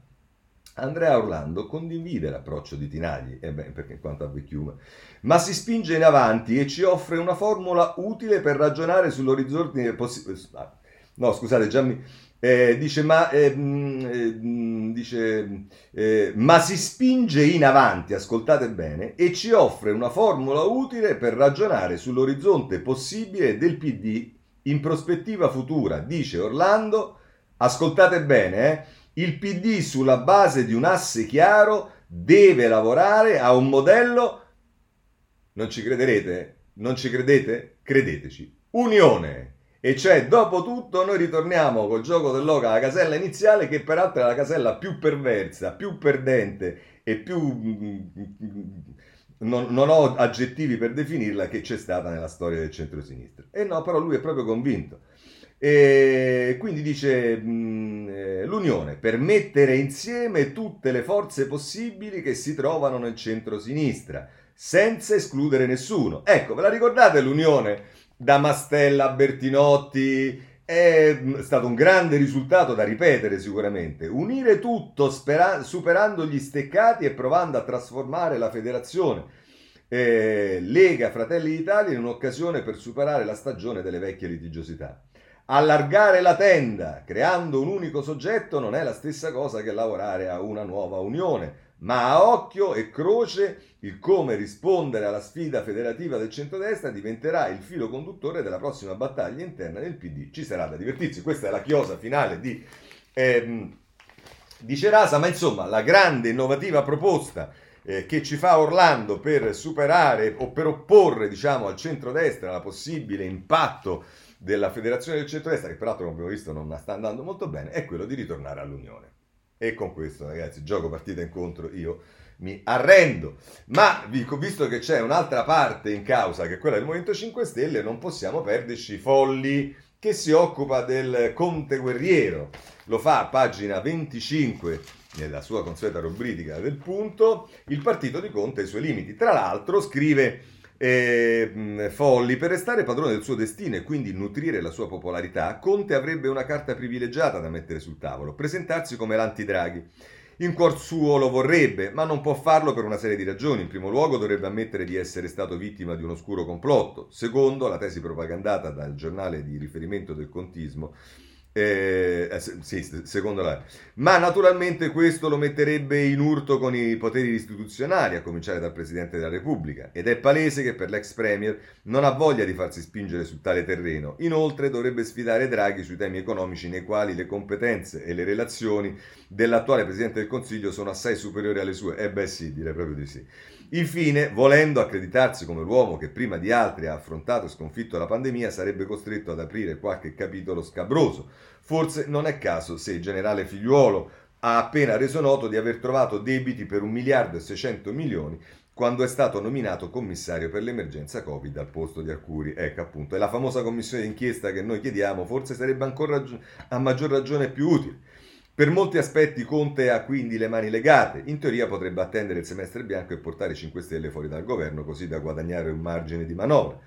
Andrea Orlando condivide l'approccio di Tinagli, eh beh, perché quanto a vecchiume, ma si spinge in avanti e ci offre una formula utile per ragionare sull'orizzonte possibile. Ah, no, scusate, già mi... Eh, dice, ma, eh, mm, eh, dice eh, ma si spinge in avanti, ascoltate bene, e ci offre una formula utile per ragionare sull'orizzonte possibile del PD in prospettiva futura, dice Orlando, ascoltate bene, eh, il PD sulla base di un asse chiaro deve lavorare a un modello, non ci crederete? Non ci credete? Credeteci, unione. E cioè, dopo tutto, noi ritorniamo col gioco dell'oca alla casella iniziale, che peraltro è la casella più perversa, più perdente e più mm, mm, non, non, ho aggettivi per definirla che c'è stata nella storia del centro-sinistra. E no, però lui è proprio convinto. E quindi dice mm, eh, l'unione per mettere insieme tutte le forze possibili che si trovano nel centro-sinistra, senza escludere nessuno. Ecco, ve la ricordate l'unione da Mastella a Bertinotti? È stato un grande risultato da ripetere sicuramente. Unire tutto spera- superando gli steccati e provando a trasformare la federazione eh, Lega Fratelli d'Italia in un'occasione per superare la stagione delle vecchie litigiosità. Allargare la tenda creando un unico soggetto non è la stessa cosa che lavorare a una nuova unione, ma a occhio e croce il come rispondere alla sfida federativa del centrodestra diventerà il filo conduttore della prossima battaglia interna del PD. Ci sarà da divertirsi, questa è la chiosa finale di, ehm, di Cerasa, ma insomma la grande innovativa proposta eh, che ci fa Orlando per superare o per opporre diciamo, al centrodestra la possibile impatto della federazione del centrodestra, che peraltro come abbiamo visto non sta andando molto bene, è quello di ritornare all'Unione. E con questo, ragazzi, gioco partita incontro, io mi arrendo. Ma visto che c'è un'altra parte in causa, che è quella del Movimento 5 Stelle, non possiamo perderci Folli, che si occupa del Conte Guerriero. Lo fa a pagina 25 nella sua consueta rubrica del punto, il partito di Conte e i suoi limiti. Tra l'altro scrive eh, Folli, per restare padrone del suo destino e quindi nutrire la sua popolarità, Conte avrebbe una carta privilegiata da mettere sul tavolo, presentarsi come l'anti-Draghi. In cuor suo lo vorrebbe, ma non può farlo per una serie di ragioni. In primo luogo dovrebbe ammettere di essere stato vittima di un oscuro complotto. Secondo, la tesi propagandata dal giornale di riferimento del contismo Eh, eh sì, secondo la... Ma naturalmente questo lo metterebbe in urto con i poteri istituzionali, a cominciare dal Presidente della Repubblica, ed è palese che per l'ex Premier non ha voglia di farsi spingere su tale terreno. Inoltre dovrebbe sfidare Draghi sui temi economici nei quali le competenze e le relazioni dell'attuale Presidente del Consiglio sono assai superiori alle sue. Eh beh sì, direi proprio di sì. Infine, volendo accreditarsi come l'uomo che prima di altri ha affrontato e sconfitto la pandemia, sarebbe costretto ad aprire qualche capitolo scabroso. Forse non è caso se il generale figliuolo ha appena reso noto di aver trovato debiti per 1 miliardo e 600 milioni quando è stato nominato commissario per l'emergenza Covid al posto di Arcuri. Ecco appunto, è la famosa commissione d'inchiesta che noi chiediamo, forse sarebbe ancora a maggior ragione più utile. Per molti aspetti Conte ha quindi le mani legate. In teoria potrebbe attendere il semestre bianco e portare i 5 Stelle fuori dal governo così da guadagnare un margine di manovra.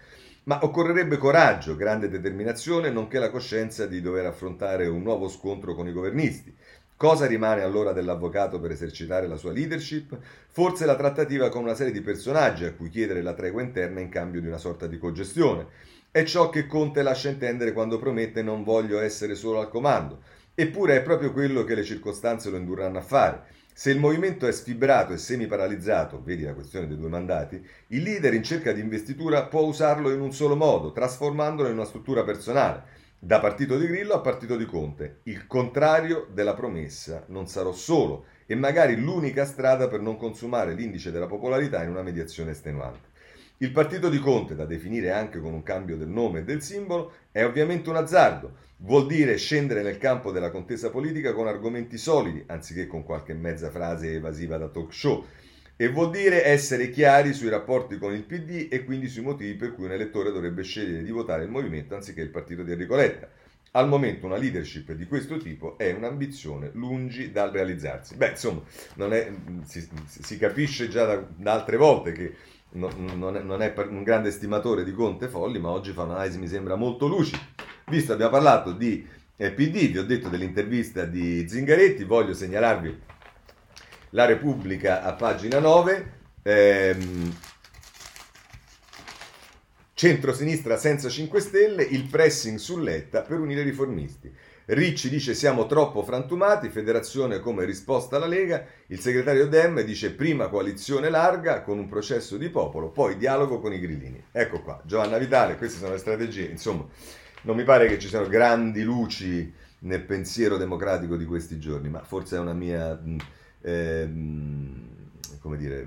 Ma occorrerebbe coraggio, grande determinazione, nonché la coscienza di dover affrontare un nuovo scontro con i governisti. Cosa rimane allora dell'avvocato per esercitare la sua leadership? Forse la trattativa con una serie di personaggi a cui chiedere la tregua interna in cambio di una sorta di cogestione. È ciò che Conte lascia intendere quando promette non voglio essere solo al comando. Eppure è proprio quello che le circostanze lo indurranno a fare. Se il movimento è sfibrato e semi-paralizzato, vedi la questione dei due mandati, il leader in cerca di investitura può usarlo in un solo modo, trasformandolo in una struttura personale, da partito di Grillo a partito di Conte. Il contrario della promessa, non sarò solo, e magari l'unica strada per non consumare l'indice della popolarità in una mediazione estenuante. Il partito di Conte, da definire anche con un cambio del nome e del simbolo, è ovviamente un azzardo, Vuol dire scendere nel campo della contesa politica con argomenti solidi, anziché con qualche mezza frase evasiva da talk show. E vuol dire essere chiari sui rapporti con il PD e quindi sui motivi per cui un elettore dovrebbe scegliere di votare il movimento anziché il partito di Enrico Letta. Al momento una leadership di questo tipo è un'ambizione lungi dal realizzarsi. Beh, insomma, è, si, si, capisce già da, da altre volte che no, non, è, non, è, un grande stimatore di Conte Folli, ma oggi fa un'analisi mi sembra molto lucida. Visto abbiamo parlato di eh, PD, vi ho detto dell'intervista di Zingaretti, voglio segnalarvi la Repubblica a pagina 9. Ehm, Centro-sinistra senza 5 Stelle, il pressing su Letta per unire i riformisti. Ricci dice siamo troppo frantumati, federazione come risposta alla Lega, il segretario Dem dice prima coalizione larga con un processo di popolo, poi dialogo con i grillini. Ecco qua, Giovanna Vitale, queste sono le strategie, insomma, non mi pare che ci siano grandi luci nel pensiero democratico di questi giorni, ma forse è una mia, eh, come dire,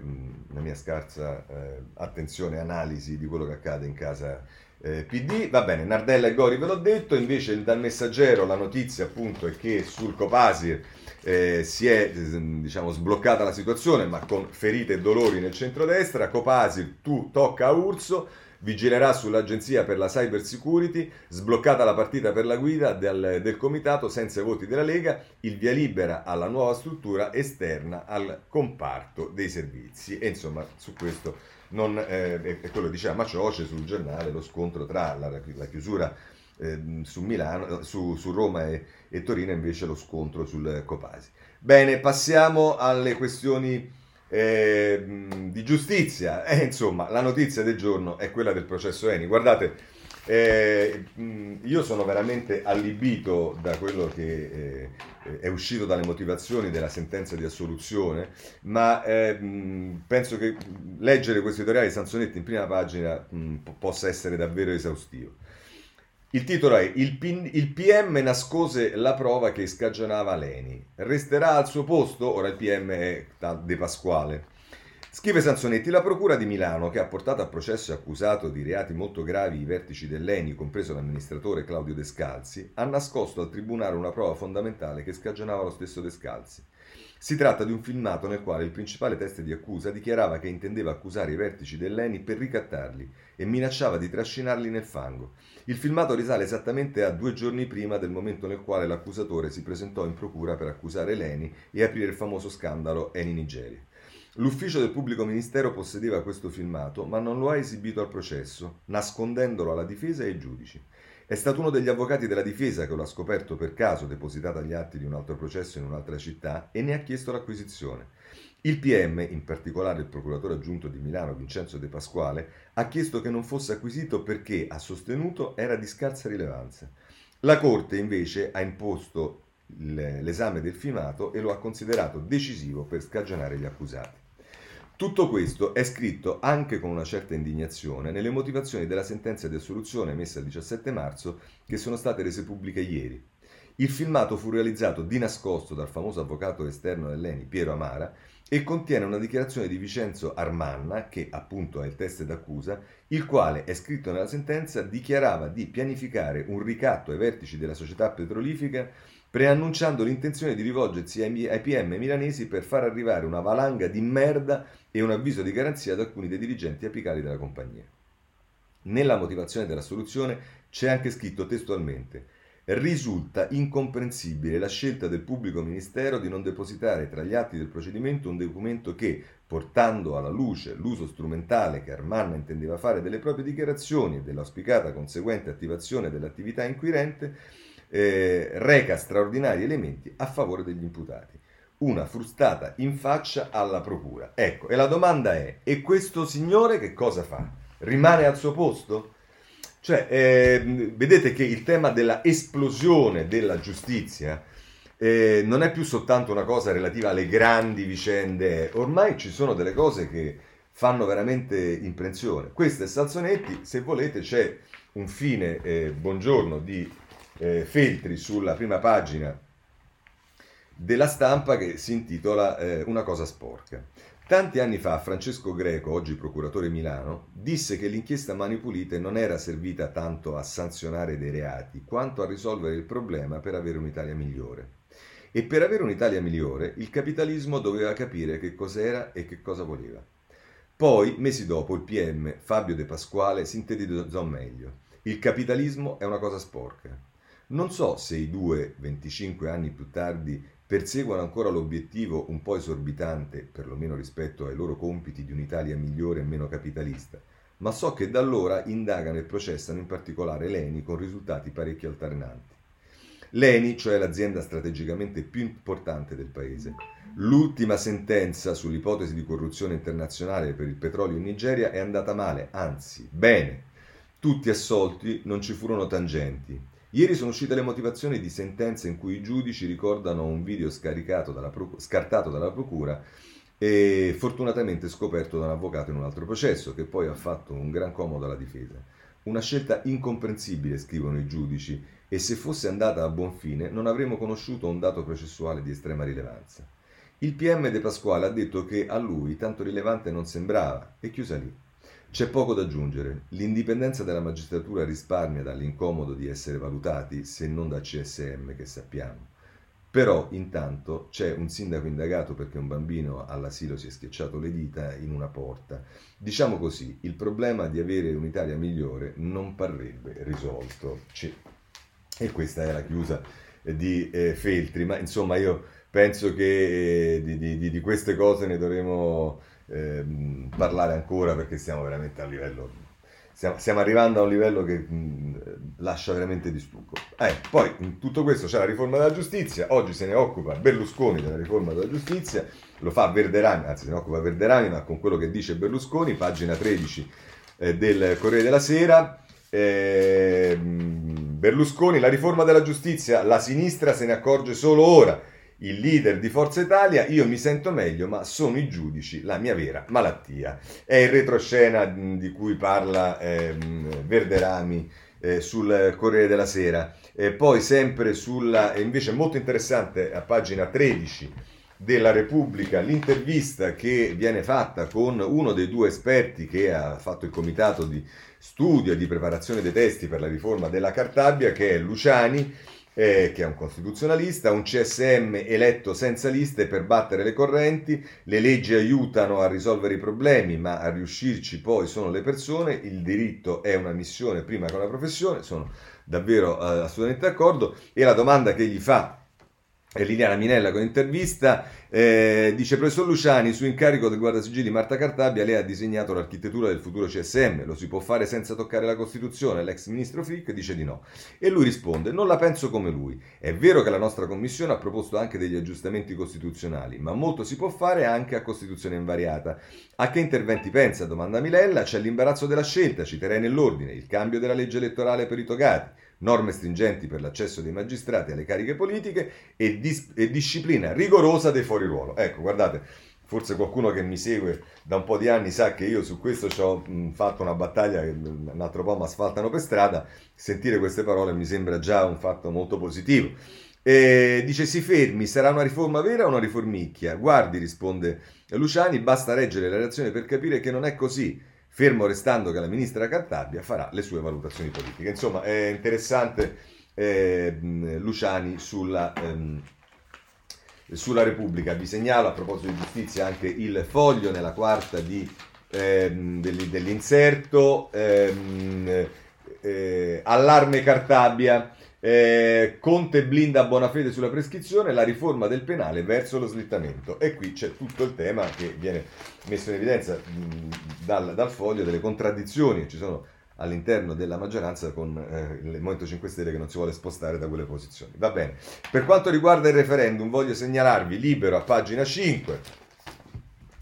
una mia scarsa eh, attenzione analisi di quello che accade in casa eh, PD. Va bene, Nardella e Gori ve l'ho detto, invece dal messaggero la notizia appunto è che sul Copasir eh, si è diciamo, sbloccata la situazione ma con ferite e dolori nel centrodestra, Copasir tu tocca a Urso, vigilerà sull'Agenzia per la Cyber Security, sbloccata la partita per la guida del, del comitato senza voti della Lega, il via libera alla nuova struttura esterna al comparto dei servizi. E insomma su questo non, eh, è quello che diceva Macioce sul giornale, lo scontro tra la, la chiusura eh, su, Milano, su, su Roma e, e, Torino, invece lo scontro sul Copasi. Bene, passiamo alle questioni eh, di giustizia. Eh, insomma, la notizia del giorno è quella del processo Eni. Guardate, eh, io sono veramente allibito da quello che eh, è uscito dalle motivazioni della sentenza di assoluzione, ma eh, penso che leggere questo editoriale di Sansonetti in prima pagina mh, possa essere davvero esaustivo. Il titolo è il, P- il, PM nascose la prova che scagionava Leni. Resterà al suo posto? Ora il PM è De Pasquale. Scrive Sansonetti, la Procura di Milano, che ha portato a processo e accusato di reati molto gravi i vertici dell'ENI, compreso l'amministratore Claudio Descalzi, ha nascosto al Tribunale una prova fondamentale che scagionava lo stesso Descalzi. Si tratta di un filmato nel quale il principale teste di accusa dichiarava che intendeva accusare i vertici dell'ENI per ricattarli e minacciava di trascinarli nel fango. Il filmato risale esattamente a due giorni prima del momento nel quale l'accusatore si presentò in procura per accusare l'ENI e aprire il famoso scandalo Eni Nigeria. L'ufficio del pubblico ministero possedeva questo filmato, ma non lo ha esibito al processo, nascondendolo alla difesa e ai giudici. È stato uno degli avvocati della difesa che lo ha scoperto per caso depositato agli atti di un altro processo in un'altra città e ne ha chiesto l'acquisizione. Il PM, in particolare il procuratore aggiunto di Milano Vincenzo De Pasquale, ha chiesto che non fosse acquisito perché, ha sostenuto, era di scarsa rilevanza. La Corte invece ha imposto l'esame del filmato e lo ha considerato decisivo per scagionare gli accusati. Tutto questo è scritto anche con una certa indignazione nelle motivazioni della sentenza di assoluzione emessa il 17 marzo che sono state rese pubbliche ieri. Il filmato fu realizzato di nascosto dal famoso avvocato esterno dell'ENI Piero Amara e contiene una dichiarazione di Vincenzo Armanna, che appunto è il test d'accusa, il quale, è scritto nella sentenza, dichiarava di pianificare un ricatto ai vertici della società petrolifica preannunciando l'intenzione di rivolgersi ai PM milanesi per far arrivare una valanga di merda e un avviso di garanzia ad alcuni dei dirigenti apicali della compagnia. Nella motivazione della soluzione c'è anche scritto testualmente risulta incomprensibile la scelta del pubblico ministero di non depositare tra gli atti del procedimento un documento che, portando alla luce l'uso strumentale che Armanna intendeva fare delle proprie dichiarazioni e dell'auspicata conseguente attivazione dell'attività inquirente, eh, reca straordinari elementi a favore degli imputati. Una frustata in faccia alla procura. Ecco, e la domanda è, e questo signore che cosa fa? Rimane al suo posto? Cioè, eh, vedete che il tema della esplosione della giustizia eh, non è più soltanto una cosa relativa alle grandi vicende, ormai ci sono delle cose che fanno veramente imprensione. Questo è Salzonetti, se volete c'è un fine eh, buongiorno di eh, Feltri sulla prima pagina della stampa che si intitola eh, Una cosa sporca. Tanti anni fa Francesco Greco, oggi procuratore Milano, disse che l'inchiesta Mani Pulite non era servita tanto a sanzionare dei reati, quanto a risolvere il problema per avere un'Italia migliore. E per avere un'Italia migliore il capitalismo doveva capire che cos'era e che cosa voleva. Poi, mesi dopo, il PM Fabio De Pasquale sintetizzò meglio. Il capitalismo è una cosa sporca. Non so se i due, 25 anni più tardi, perseguono ancora l'obiettivo un po' esorbitante, perlomeno rispetto ai loro compiti di un'Italia migliore e meno capitalista, ma so che da allora indagano e processano in particolare l'ENI con risultati parecchio alternanti. L'ENI, cioè l'azienda strategicamente più importante del paese. L'ultima sentenza sull'ipotesi di corruzione internazionale per il petrolio in Nigeria è andata male, anzi, bene. Tutti assolti, non ci furono tangenti. Ieri sono uscite le motivazioni di sentenze in cui i giudici ricordano un video dalla proc- scartato dalla procura e fortunatamente scoperto da un avvocato in un altro processo, che poi ha fatto un gran comodo alla difesa. Una scelta incomprensibile, scrivono i giudici, e se fosse andata a buon fine non avremmo conosciuto un dato processuale di estrema rilevanza. Il PM De Pasquale ha detto che a lui tanto rilevante non sembrava e chiusa lì. C'è poco da aggiungere. L'indipendenza della magistratura risparmia dall'incomodo di essere valutati, se non da CSM che sappiamo. Però intanto c'è un sindaco indagato perché un bambino all'asilo si è schiacciato le dita in una porta. Diciamo così, il problema di avere un'Italia migliore non parrebbe risolto. E questa è la chiusa di eh, Feltri, ma insomma io penso che eh, di, di, di, queste cose ne dovremo ehm, parlare ancora perché siamo veramente a livello stiamo, stiamo, arrivando a un livello che mh, lascia veramente di stucco. Eh, poi in tutto questo c'è la riforma della giustizia, oggi se ne occupa Berlusconi della riforma della giustizia, lo fa Verderami, anzi se ne occupa Verderami, ma con quello che dice Berlusconi, pagina 13 eh, del Corriere della Sera. Eh, Berlusconi, la riforma della giustizia, la sinistra se ne accorge solo ora il leader di Forza Italia, io mi sento meglio, ma sono i giudici la mia vera malattia. È il retroscena di cui parla eh, Verderami eh, sul Corriere della Sera. E poi sempre sulla, invece molto interessante, a pagina 13 della Repubblica, l'intervista che viene fatta con uno dei due esperti che ha fatto il comitato di studio e di preparazione dei testi per la riforma della Cartabia, che è Luciani, eh, che è un costituzionalista, un CSM eletto senza liste per battere le correnti, le leggi aiutano a risolvere i problemi, ma a riuscirci poi sono le persone, il diritto è una missione prima che una professione, sono davvero eh, assolutamente d'accordo, e la domanda che gli fa Liliana Minella con intervista eh, dice professor Luciani su incarico del guardasigilli Marta Cartabia lei ha disegnato l'architettura del futuro CSM lo si può fare senza toccare la Costituzione? L'ex ministro Frick dice di no. E lui risponde non la penso come lui. È vero che la nostra commissione ha proposto anche degli aggiustamenti costituzionali ma molto si può fare anche a Costituzione invariata. A che interventi pensa? domanda Minella. C'è l'imbarazzo della scelta citerei nell'ordine il cambio della legge elettorale per i togati norme stringenti per l'accesso dei magistrati alle cariche politiche e, dis- e disciplina rigorosa dei fuori ruolo. Ecco, guardate, forse qualcuno che mi segue da un po' di anni sa che io su questo ci ho fatto una battaglia che un altro po' mi asfaltano per strada, sentire queste parole mi sembra già un fatto molto positivo. E dice si fermi, sarà una riforma vera o una riformicchia? Guardi, risponde Luciani, basta leggere la relazione per capire che non è così, fermo restando che la ministra Cartabia farà le sue valutazioni politiche. Insomma, è interessante eh, Luciani sulla... Ehm, sulla Repubblica. Vi segnalo a proposito di giustizia anche il foglio nella quarta di, ehm, dell'inserto ehm, eh, Allarme Cartabia. Eh, Conte blinda buona fede sulla prescrizione, la riforma del penale verso lo slittamento. E qui c'è tutto il tema che viene messo in evidenza mh, dal, dal, foglio delle contraddizioni che ci sono all'interno della maggioranza con eh, il Movimento 5 Stelle che non si vuole spostare da quelle posizioni. Va bene. Per quanto riguarda il referendum, voglio segnalarvi libero a pagina 5,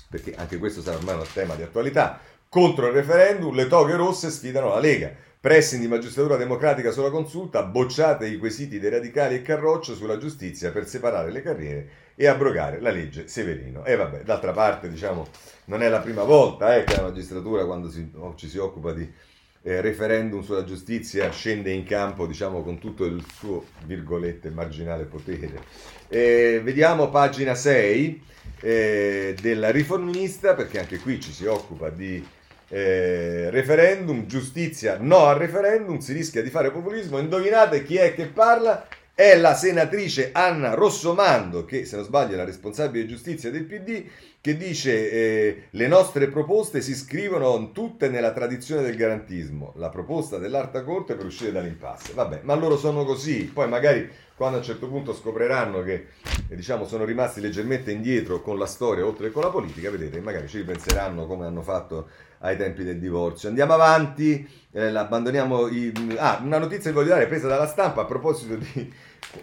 perché anche questo sarà ormai un tema di attualità. Contro il referendum, le toghe rosse sfidano la Lega. Pressing di magistratura democratica sulla consulta, bocciate i quesiti dei radicali e Carroccio sulla giustizia per separare le carriere e abrogare la legge Severino. E vabbè, d'altra parte, diciamo, non è la prima volta eh, che la magistratura, quando si, oh, ci si occupa di eh, referendum sulla giustizia scende in campo diciamo con tutto il suo virgolette marginale potere. Eh, vediamo pagina 6 eh, della riformista perché anche qui ci si occupa di eh, referendum, giustizia no al referendum, si rischia di fare populismo, indovinate chi è che parla? È la senatrice Anna Rossomando, che se non sbaglio è la responsabile giustizia del PD, che dice eh, le nostre proposte si scrivono tutte nella tradizione del garantismo, la proposta dell'Alta Corte per uscire dall'impasse. Vabbè, ma loro sono così, poi magari quando a un certo punto scopriranno che eh, diciamo, sono rimasti leggermente indietro con la storia oltre che con la politica, vedete, magari ci ripenseranno come hanno fatto ai tempi del divorzio. Andiamo avanti, eh, abbandoniamo i... Ah, una notizia che voglio dare presa dalla stampa a proposito di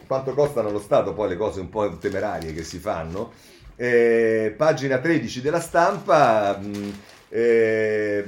quanto costano lo Stato, poi le cose un po' temerarie che si fanno. Eh, pagina 13 della stampa, mh, eh,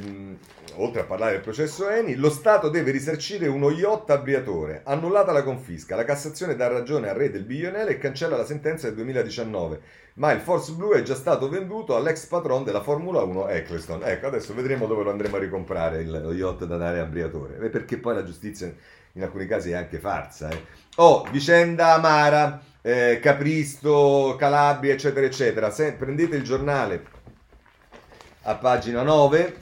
oltre a parlare del processo Eni, lo Stato deve risarcire uno yacht a Briatore, annullata la confisca, la Cassazione dà ragione al re del bilionele e cancella la sentenza del 2019, ma il Force Blue è già stato venduto all'ex patron della Formula 1 Eccleston. Ecco, adesso vedremo dove lo andremo a ricomprare il, yacht da dare a Briatore, perché poi la giustizia in alcuni casi è anche farsa. Eh. Oh, vicenda amara eh, Capristo, Calabria, eccetera, eccetera. Se prendete il giornale a pagina 9,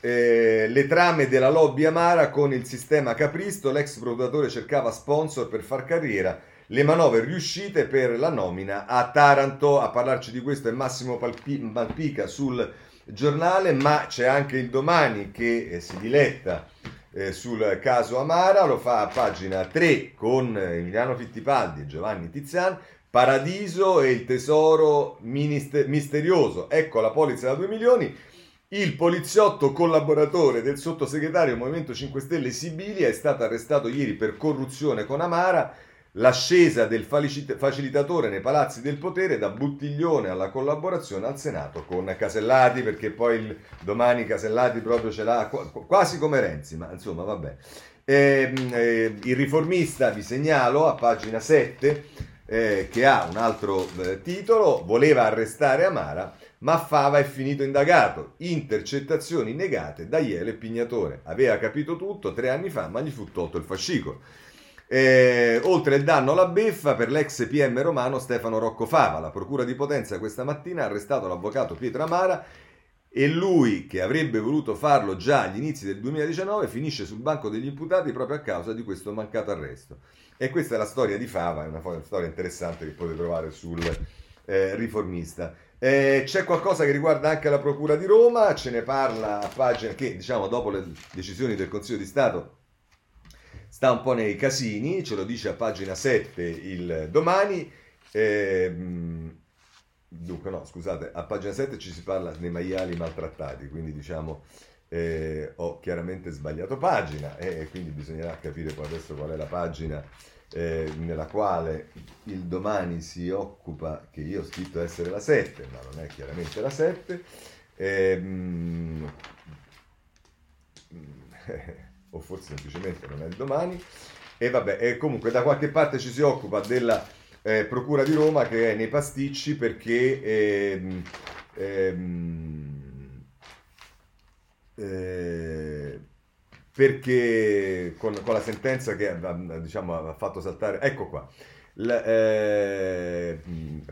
eh, le trame della lobby amara con il sistema Capristo, l'ex procuratore cercava sponsor per far carriera, le manovre riuscite per la nomina a Taranto. A parlarci di questo è Massimo Malpica sul giornale, ma c'è anche il domani che eh, si diletta eh, sul caso Amara, lo fa a pagina 3 con Emiliano Fittipaldi e Giovanni Tizian. Paradiso e il tesoro minister- misterioso. Ecco la polizza da 2 milioni. Il poliziotto collaboratore del sottosegretario Movimento 5 Stelle Sibilia è stato arrestato ieri per corruzione con Amara l'ascesa del facilitatore nei palazzi del potere da Buttiglione alla collaborazione al Senato con Casellati, perché poi il, domani Casellati proprio ce l'ha quasi come Renzi, ma insomma vabbè. Eh, eh, il riformista, vi segnalo, a pagina 7, eh, che ha un altro eh, titolo, voleva arrestare Amara, ma Fava è finito indagato. Intercettazioni negate da Iele Pignatore. Aveva capito tutto tre anni fa, ma gli fu tolto il fascicolo. Eh, oltre il danno alla beffa per l'ex PM romano Stefano Rocco Fava. La Procura di Potenza questa mattina ha arrestato l'avvocato Pietro Amara e lui, che avrebbe voluto farlo già agli inizi del 2019, finisce sul banco degli imputati proprio a causa di questo mancato arresto. E questa è la storia di Fava, è una storia interessante che potete trovare sul eh, riformista. Eh, c'è qualcosa che riguarda anche la Procura di Roma, ce ne parla a pagina che, diciamo, dopo le decisioni del Consiglio di Stato sta un po' nei casini, ce lo dice a pagina 7 il domani. Eh, dunque, no, scusate, a pagina 7 ci si parla dei maiali maltrattati, quindi diciamo eh, ho chiaramente sbagliato pagina e quindi bisognerà capire poi adesso qual è la pagina eh, nella quale il domani si occupa, che io ho scritto essere la 7, ma non è chiaramente la 7. Eh, o forse semplicemente non è il domani. E vabbè, e comunque da qualche parte ci si occupa della eh, Procura di Roma che è nei pasticci perché... Ehm, ehm, eh, perché con, con, la sentenza che diciamo, ha fatto saltare, ecco qua, la, eh,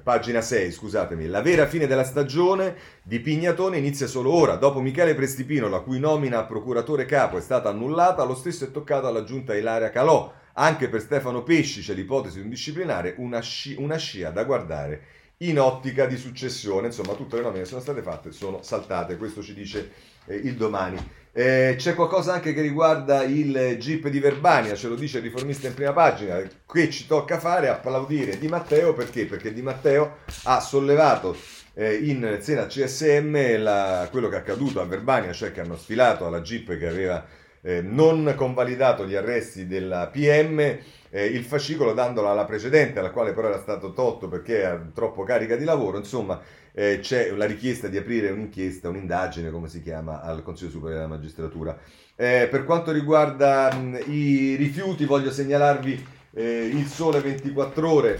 pagina 6, scusatemi, la vera fine della stagione di Pignatone inizia solo ora. Dopo Michele Prestipino, la cui nomina a procuratore capo è stata annullata, lo stesso è toccato alla giunta Ilaria Calò. Anche per Stefano Pesci c'è l'ipotesi di un disciplinare, una, sci, una scia da guardare in ottica di successione. Insomma, tutte le nomine che sono state fatte sono saltate, questo ci dice eh, il domani. Eh, c'è qualcosa anche che riguarda il GIP di Verbania, ce lo dice il riformista in prima pagina, che ci tocca fare applaudire Di Matteo perché? Perché Di Matteo ha sollevato eh, in seno CSM la, quello che è accaduto a Verbania, cioè che hanno sfilato alla GIP che aveva eh, non convalidato gli arresti della PM, eh, il fascicolo dandolo alla precedente, alla quale però era stato tolto perché era troppo carica di lavoro, insomma eh, c'è la richiesta di aprire un'inchiesta, un'indagine, come si chiama, al Consiglio Superiore della Magistratura. Eh, per quanto riguarda mh, i rifiuti, voglio segnalarvi eh, il Sole 24 Ore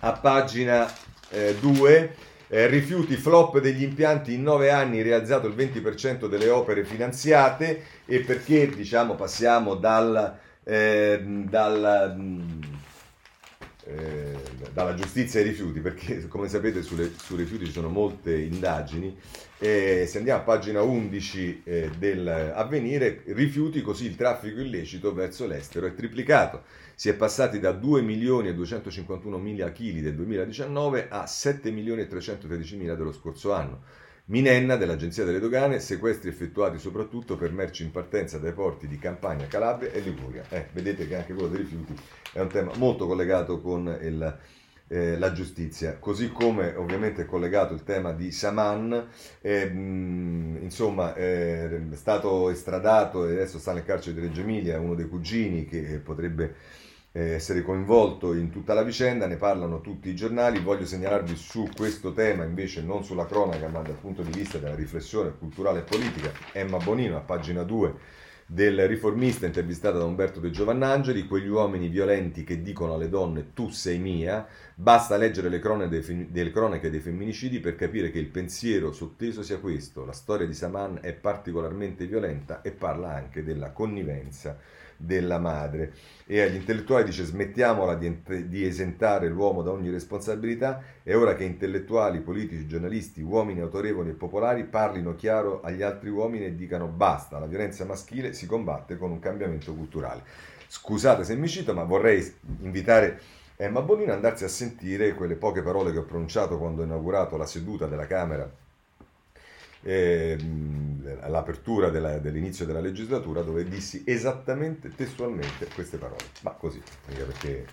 a pagina 2 eh, rifiuti flop degli impianti in nove anni realizzato il 20% delle opere finanziate e perché diciamo passiamo dal, eh, dal eh, dalla giustizia ai rifiuti, perché come sapete sulle, sui rifiuti ci sono molte indagini. Eh, se andiamo a pagina 11 eh, dell'avvenire, rifiuti così il traffico illecito verso l'estero è triplicato. Si è passati da 2 milioni e 251 mila chili del 2019 a 7 milioni e 313 mila dello scorso anno. Minenna dell'Agenzia delle Dogane, sequestri effettuati soprattutto per merci in partenza dai porti di Campania, Calabria e Liguria. Eh, vedete che anche quello dei rifiuti è un tema molto collegato con il, eh, la giustizia, così come ovviamente è collegato il tema di Saman, eh, mh, insomma è stato estradato e adesso sta nel carcere di Reggio Emilia, uno dei cugini che potrebbe eh, essere coinvolto in tutta la vicenda, ne parlano tutti i giornali, voglio segnalarvi su questo tema invece non sulla cronaca ma dal punto di vista della riflessione culturale e politica, Emma Bonino a pagina 2 del riformista intervistata da Umberto De Giovannangeli, quegli uomini violenti che dicono alle donne tu sei mia, basta leggere le cronache dei, delle cronache dei femminicidi per capire che il pensiero sotteso sia questo, la storia di Saman è particolarmente violenta e parla anche della connivenza della madre. E agli intellettuali dice smettiamola di, di esentare l'uomo da ogni responsabilità, è ora che intellettuali, politici, giornalisti, uomini autorevoli e popolari parlino chiaro agli altri uomini e dicano basta, la violenza maschile si combatte con un cambiamento culturale. Scusate se mi cito, ma vorrei invitare Emma Bonino andarsi a sentire quelle poche parole che ho pronunciato quando ho inaugurato la seduta della Camera eh, l'apertura della, dell'inizio della legislatura dove dissi esattamente testualmente queste parole, ma così, perché,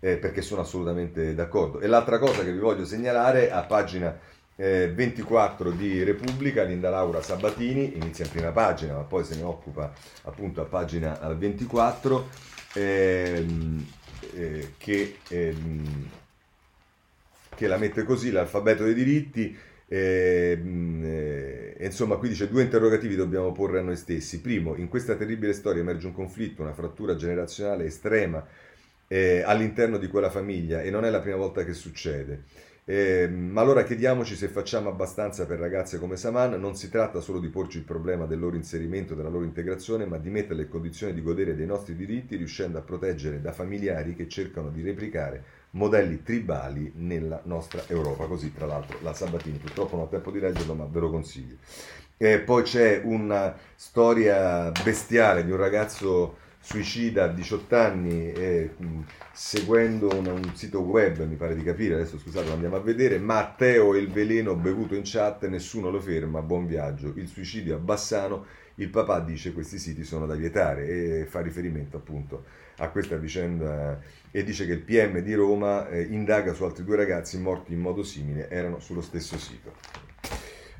eh, perché sono assolutamente d'accordo. E l'altra cosa che vi voglio segnalare a pagina eh, 24 di Repubblica, Linda Laura Sabatini, inizia in prima pagina, ma poi se ne occupa appunto a pagina 24, ehm, eh, che, ehm, che la mette così, l'alfabeto dei diritti, e, ehm, e, eh, insomma, qui dice due interrogativi dobbiamo porre a noi stessi. Primo, in questa terribile storia emerge un conflitto, una frattura generazionale estrema eh, all'interno di quella famiglia e non è la prima volta che succede. Eh, ma allora chiediamoci se facciamo abbastanza per ragazze come Saman. Non si tratta solo di porci il problema del loro inserimento, della loro integrazione, ma di metterle in condizione di godere dei nostri diritti, riuscendo a proteggere da familiari che cercano di replicare modelli tribali nella nostra Europa. Così, tra l'altro, la Sabatini, purtroppo non ho tempo di leggerlo, ma ve lo consiglio. E poi c'è una storia bestiale di un ragazzo suicida a 18 anni eh, seguendo un, un, sito web, mi pare di capire, adesso scusate lo andiamo a vedere, Matteo e il veleno bevuto in chat, nessuno lo ferma, buon viaggio, il suicidio a Bassano, il papà dice questi siti sono da vietare e fa riferimento appunto a questa vicenda e dice che il PM di Roma eh, indaga su altri due ragazzi morti in modo simile, erano sullo stesso sito.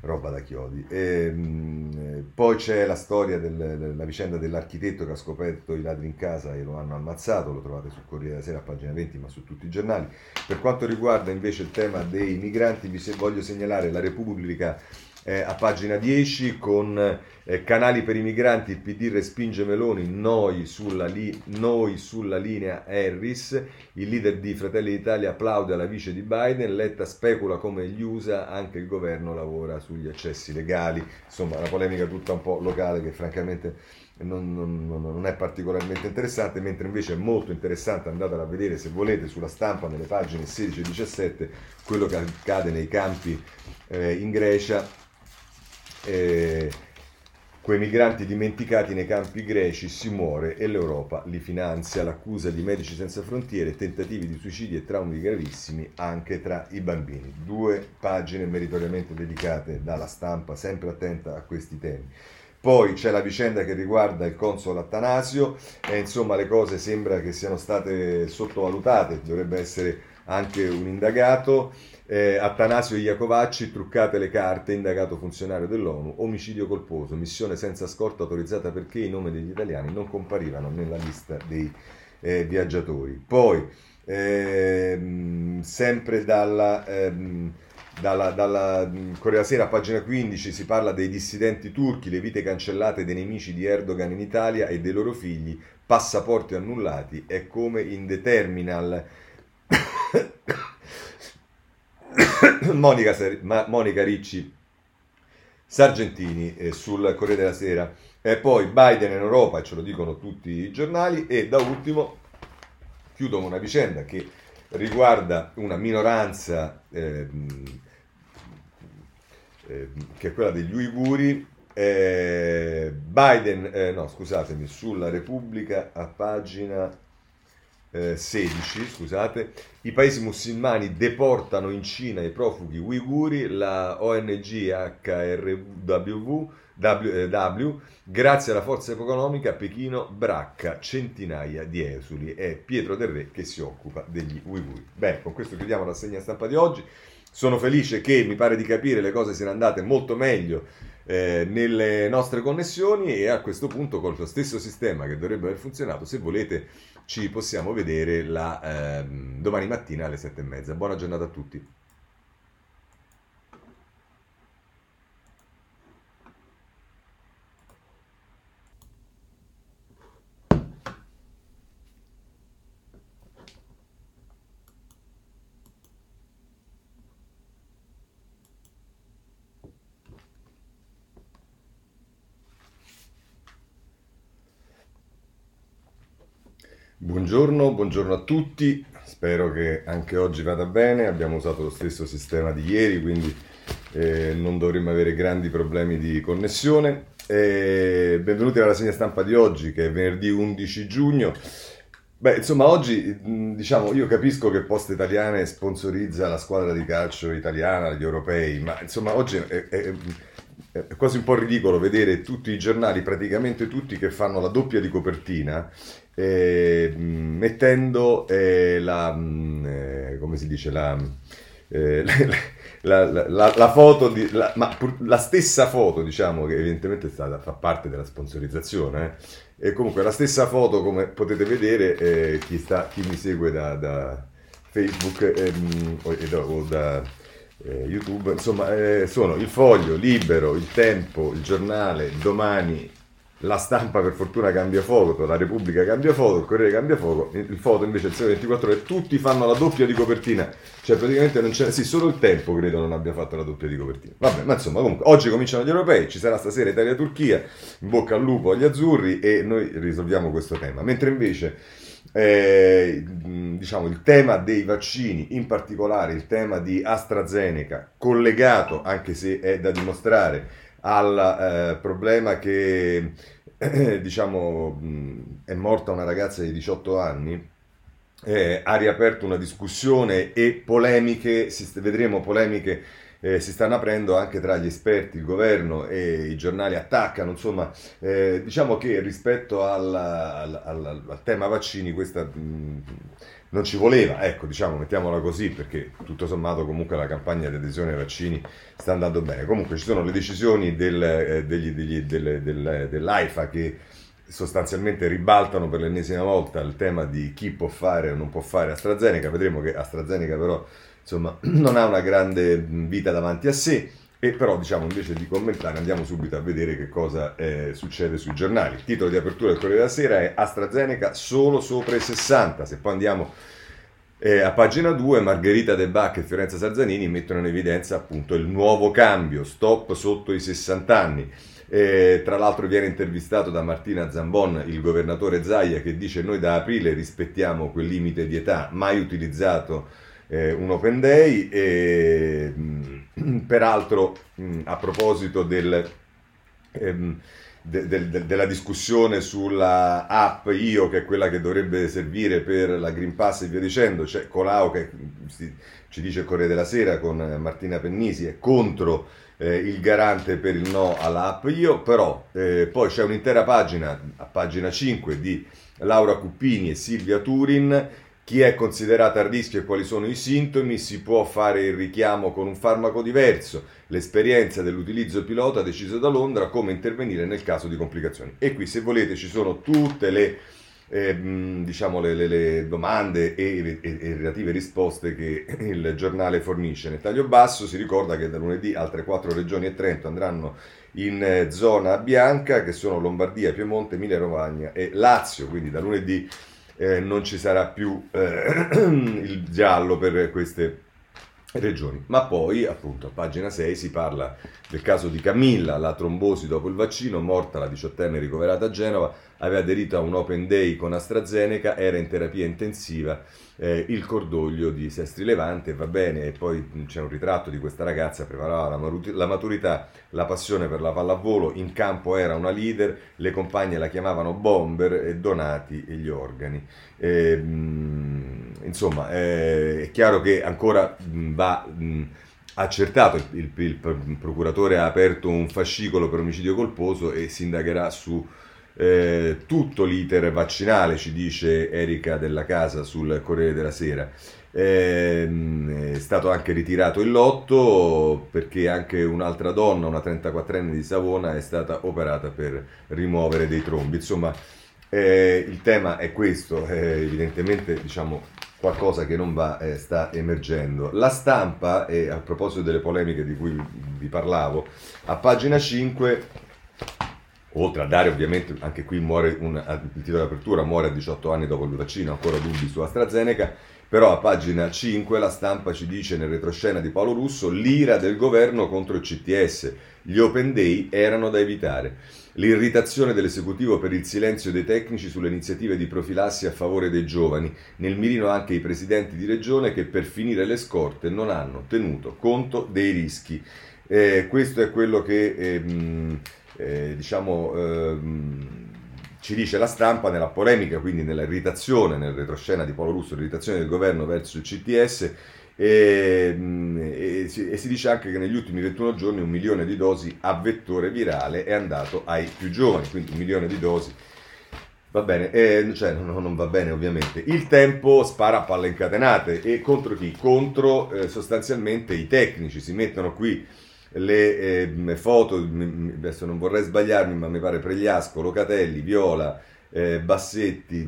Roba da chiodi. E, mh, poi c'è la storia della vicenda dell'architetto che ha scoperto i ladri in casa e lo hanno ammazzato, lo trovate sul Corriere della Sera a pagina 20 ma su tutti i giornali. Per quanto riguarda invece il tema dei migranti vi se voglio segnalare la Repubblica eh, a pagina 10 con eh, canali per i migranti, il PD respinge Meloni, noi sulla, li- noi sulla linea Harris, il leader di Fratelli d'Italia applaude alla vice di Biden, Letta specula come gli USA, anche il governo lavora sugli accessi legali, insomma una polemica tutta un po' locale che francamente non, non, non, è particolarmente interessante, mentre invece è molto interessante, andatela a vedere se volete sulla stampa nelle pagine 16 e 17, quello che accade nei campi eh, in Grecia. Eh, quei migranti dimenticati nei campi greci si muore e l'Europa li finanzia. L'accusa di Medici Senza Frontiere, tentativi di suicidi e traumi gravissimi anche tra i bambini. Due pagine meritoriamente dedicate dalla stampa, sempre attenta a questi temi. Poi c'è la vicenda che riguarda il console Attanasio e insomma le cose sembra che siano state sottovalutate, dovrebbe essere anche un indagato. Eh, Attanasio Iacovacci, truccate le carte, indagato funzionario dell'ONU, omicidio colposo, missione senza scorta autorizzata perché i nomi degli italiani non comparivano nella lista dei eh, viaggiatori. Poi, ehm, sempre dalla... Ehm, dalla, dalla Corea Sera, pagina 15, si parla dei dissidenti turchi, le vite cancellate dei nemici di Erdogan in Italia e dei loro figli, passaporti annullati, è come in The Terminal. Monica, Monica, Ricci Sargentini eh, sul Corriere della Sera. E poi Biden in Europa, ce lo dicono tutti i giornali. E da ultimo chiudo con una vicenda che riguarda una minoranza eh, che è quella degli uiguri. Biden, eh, no scusatemi, sulla Repubblica a pagina 16, scusate, i paesi musulmani deportano in Cina i profughi uiguri, la ONG HRW w, grazie alla forza economica Pechino bracca centinaia di esuli. È Pietro Del Re che si occupa degli uiguri. Bene, con questo chiudiamo la segna stampa di oggi. Sono felice che mi pare di capire le cose siano andate molto meglio eh, nelle nostre connessioni e a questo punto con lo stesso sistema che dovrebbe aver funzionato, se volete ci possiamo vedere la, ehm, domani mattina alle sette e mezza. Buona giornata a tutti. Buongiorno, buongiorno a tutti, spero che anche oggi vada bene, abbiamo usato lo stesso sistema di ieri, quindi eh, non dovremmo avere grandi problemi di connessione. E benvenuti alla segna stampa di oggi, che è venerdì 11 giugno. Beh, insomma, oggi diciamo, io capisco che Poste Italiane sponsorizza la squadra di calcio italiana, gli europei, ma insomma, oggi è, è, è quasi un po' ridicolo vedere tutti i giornali, praticamente tutti, che fanno la doppia di copertina eh, mettendo eh, la, mm, eh, come si dice, la, eh, la, la, la foto, di, ma la stessa foto, diciamo, che evidentemente è stata, fa parte della sponsorizzazione, eh. e comunque la stessa foto, come potete vedere, eh, chi, sta, chi mi segue da, da Facebook ehm, o, o da YouTube, insomma, sono il foglio, libero, il tempo, il giornale, domani, la stampa per fortuna cambia foto, la Repubblica cambia foto, il Corriere cambia foto, il foto invece il Sole 24 ore, tutti fanno la doppia di copertina, cioè praticamente non c'è, sì, solo il tempo credo non abbia fatto la doppia di copertina. Vabbè, ma insomma, comunque, oggi cominciano gli europei, ci sarà stasera Italia-Turchia, in bocca al lupo agli azzurri e noi risolviamo questo tema. Mentre invece, eh, diciamo, il tema dei vaccini, in particolare il tema di AstraZeneca, collegato, anche se è da dimostrare, al eh, problema che eh, diciamo è morta una ragazza di 18 anni eh, ha riaperto una discussione e polemiche, vedremo polemiche eh, si stanno aprendo anche tra gli esperti, il governo e i giornali attaccano, insomma eh, diciamo che rispetto al, al, al, al tema vaccini questa mh, non ci voleva, ecco, diciamo, mettiamola così, perché tutto sommato comunque la campagna di adesione ai vaccini sta andando bene. Comunque ci sono le decisioni del, eh, degli, degli, del, del, dell'AIFA che sostanzialmente ribaltano per l'ennesima volta il tema di chi può fare o non può fare AstraZeneca. Vedremo che AstraZeneca però insomma, non ha una grande vita davanti a sé E però diciamo invece di commentare andiamo subito a vedere che cosa eh, succede sui giornali. Il titolo di apertura del Corriere della Sera è AstraZeneca solo sopra i 60. Se poi andiamo eh, a pagina 2 Margherita De Bach e Fiorenza Sarzanini mettono in evidenza appunto il nuovo cambio, stop sotto i 60 anni. Eh, tra l'altro viene intervistato da Martina Zambon il governatore Zaia che dice noi da aprile rispettiamo quel limite di età mai utilizzato eh, un open day e mh, peraltro mh, a proposito del... Ehm, de, de, della discussione sulla app Io, che è quella che dovrebbe servire per la Green Pass e via dicendo, c'è Colau che si, ci dice Corriere della Sera con Martina Pennisi, è contro eh, il garante per il no alla app Io, però eh, poi c'è un'intera pagina, a pagina 5, di Laura Cuppini e Silvia Turin chi è considerato a rischio e quali sono i sintomi, si può fare il richiamo con un farmaco diverso, l'esperienza dell'utilizzo pilota deciso da Londra, come intervenire nel caso di complicazioni. E qui se volete ci sono tutte le, eh, diciamo le, le, le domande e, e, e, relative risposte che il giornale fornisce. Nel taglio basso si ricorda che da lunedì altre quattro regioni e Trento andranno in eh, zona bianca che sono Lombardia, Piemonte, Emilia Romagna e Lazio, quindi da lunedì eh, non ci sarà più eh, il giallo per queste regioni. Ma poi, appunto, a pagina 6 si parla del caso di Camilla, la trombosi dopo il vaccino, morta la diciottenne ricoverata a Genova, aveva aderito a un open day con AstraZeneca, era in terapia intensiva eh, il cordoglio di Sestri Levante, va bene, e poi c'è un ritratto di questa ragazza, preparava la, la maturità, la passione per la pallavolo, in campo era una leader, le compagne la chiamavano bomber e donati gli organi. E, mh, insomma, eh, è chiaro che ancora mh, va... Mh, accertato, il, il, il, procuratore ha aperto un fascicolo per omicidio colposo e si indagherà su eh, tutto l'iter vaccinale, ci dice Erika della Casa sul Corriere della Sera. Eh, è stato anche ritirato il lotto perché anche un'altra donna, una 34enne di Savona, è stata operata per rimuovere dei trombi. Insomma, eh, il tema è questo, evidentemente diciamo qualcosa che non va eh, sta emergendo. La stampa, e a proposito delle polemiche di cui vi parlavo, a pagina 5 oltre a dare ovviamente anche qui muore un, il titolo di apertura muore a 18 anni dopo il vaccino ancora dubbi su AstraZeneca però a pagina 5 la stampa ci dice nel retroscena di Paolo Russo l'ira del governo contro il CTS gli open day erano da evitare l'irritazione dell'esecutivo per il silenzio dei tecnici sulle iniziative di profilassi a favore dei giovani. Nel mirino anche i presidenti di regione che per finire le scorte non hanno tenuto conto dei rischi. Eh, questo è quello che ehm, eh, diciamo, ehm, ci dice la stampa nella polemica, quindi nella irritazione, nel retroscena di Paolo Russo, l'irritazione del governo verso il CTS e, e, si, e, si, dice anche che negli ultimi 21 giorni un milione di dosi a vettore virale è andato ai più giovani, quindi un milione di dosi. Va bene, eh, cioè non, non, va bene ovviamente. Il tempo spara a palle incatenate e contro chi? Contro eh, sostanzialmente i tecnici. Si mettono qui le eh, foto, adesso non vorrei sbagliarmi, ma mi pare Pregliasco, Locatelli, Viola, eh, Bassetti,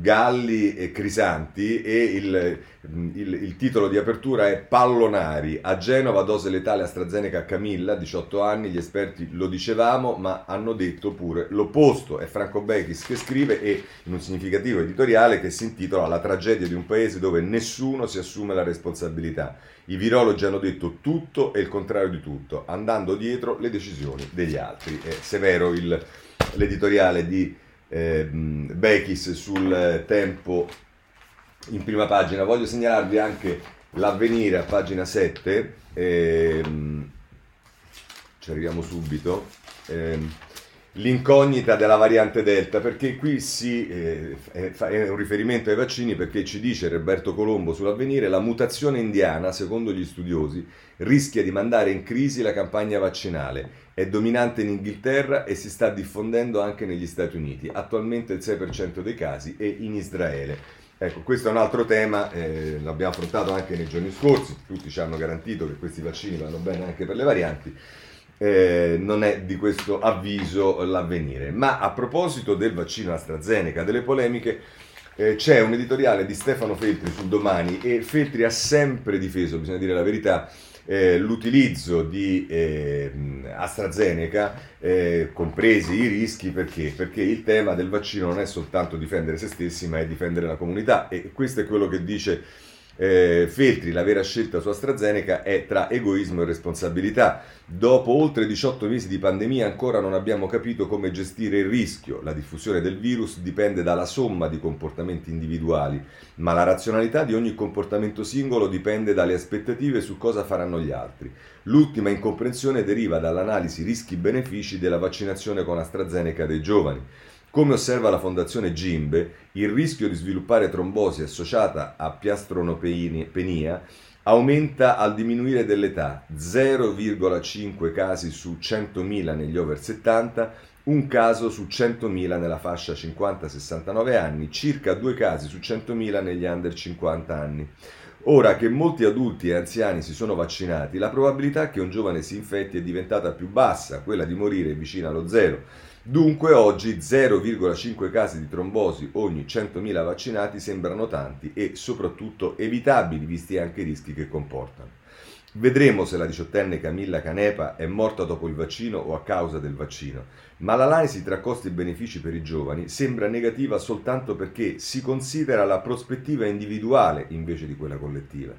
Galli e Crisanti e il, il, il, titolo di apertura è Pallonari. A Genova dose letale AstraZeneca a Camilla, 18 anni, gli esperti lo dicevamo, ma hanno detto pure l'opposto. È Franco Bechis che scrive e in un significativo editoriale che si intitola La tragedia di un paese dove nessuno si assume la responsabilità. I virologi hanno detto tutto e il contrario di tutto, andando dietro le decisioni degli altri. È severo il, l'editoriale di eh, Bechis sul tempo in prima pagina. Voglio segnalarvi anche l'avvenire a pagina 7, ehm, ci arriviamo subito. Ehm, l'incognita della variante Delta, perché qui si, eh, è un riferimento ai vaccini perché ci dice Roberto Colombo sull'avvenire la mutazione indiana, secondo gli studiosi, rischia di mandare in crisi la campagna vaccinale. È dominante in Inghilterra e si sta diffondendo anche negli Stati Uniti, attualmente il 6% dei casi e in Israele. Ecco, questo è un altro tema, eh, l'abbiamo affrontato anche nei giorni scorsi, tutti ci hanno garantito che questi vaccini vanno bene anche per le varianti eh, non è di questo avviso l'avvenire. Ma a proposito del vaccino AstraZeneca, delle polemiche, eh, c'è un editoriale di Stefano Feltri sul domani e Feltri ha sempre difeso, bisogna dire la verità, eh, l'utilizzo di eh, AstraZeneca, eh, compresi i rischi, perché? Perché il tema del vaccino non è soltanto difendere se stessi, ma è difendere la comunità e questo è quello che dice eh, Feltri, la vera scelta su AstraZeneca è tra egoismo e responsabilità. Dopo oltre 18 mesi di pandemia ancora non abbiamo capito come gestire il rischio. La diffusione del virus dipende dalla somma di comportamenti individuali, ma la razionalità di ogni comportamento singolo dipende dalle aspettative su cosa faranno gli altri. L'ultima incomprensione deriva dall'analisi rischi-benefici della vaccinazione con AstraZeneca dei giovani. Come osserva la Fondazione Gimbe, il rischio di sviluppare trombosi associata a piastronopenia aumenta al diminuire dell'età, 0,5 casi su 100.000 negli over 70, un caso su 100.000 nella fascia 50-69 anni, circa due casi su 100.000 negli under 50 anni. Ora che molti adulti e anziani si sono vaccinati, la probabilità che un giovane si infetti è diventata più bassa, quella di morire è vicina allo zero. Dunque oggi 0,5 casi di trombosi ogni 100.000 vaccinati sembrano tanti e soprattutto evitabili visti anche i rischi che comportano. Vedremo se la diciottenne Camilla Canepa è morta dopo il vaccino o a causa del vaccino, ma l'analisi tra costi e benefici per i giovani sembra negativa soltanto perché si considera la prospettiva individuale invece di quella collettiva.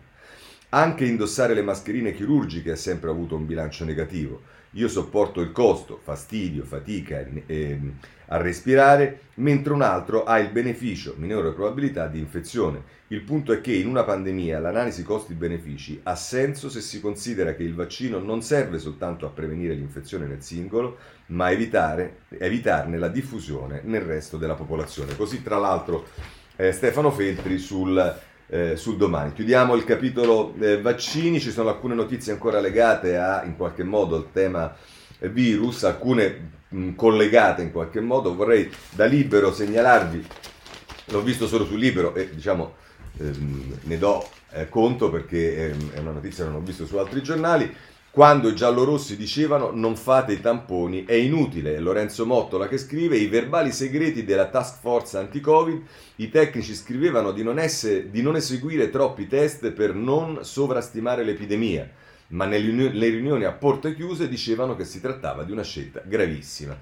Anche indossare le mascherine chirurgiche ha sempre avuto un bilancio negativo io sopporto il costo, fastidio, fatica eh, a respirare, mentre un altro ha il beneficio, minore probabilità di infezione. Il punto è che in una pandemia l'analisi costi-benefici ha senso se si considera che il vaccino non serve soltanto a prevenire l'infezione nel singolo, ma a evitare, evitarne la diffusione nel resto della popolazione. Così tra l'altro eh, Stefano Feltri sul eh, sul domani. Chiudiamo il capitolo eh, vaccini, ci sono alcune notizie ancora legate a, in qualche modo, al tema virus, alcune mh, collegate in qualche modo. Vorrei da libero segnalarvi, l'ho visto solo sul libero e diciamo ehm, ne do eh, conto perché ehm, è una notizia che non ho visto su altri giornali quando i giallorossi dicevano non fate i tamponi è inutile. È Lorenzo Mottola che scrive i verbali segreti della task force anti-covid, i tecnici scrivevano di non, essere, di non eseguire troppi test per non sovrastimare l'epidemia, ma nelle riunioni a porte chiuse dicevano che si trattava di una scelta gravissima.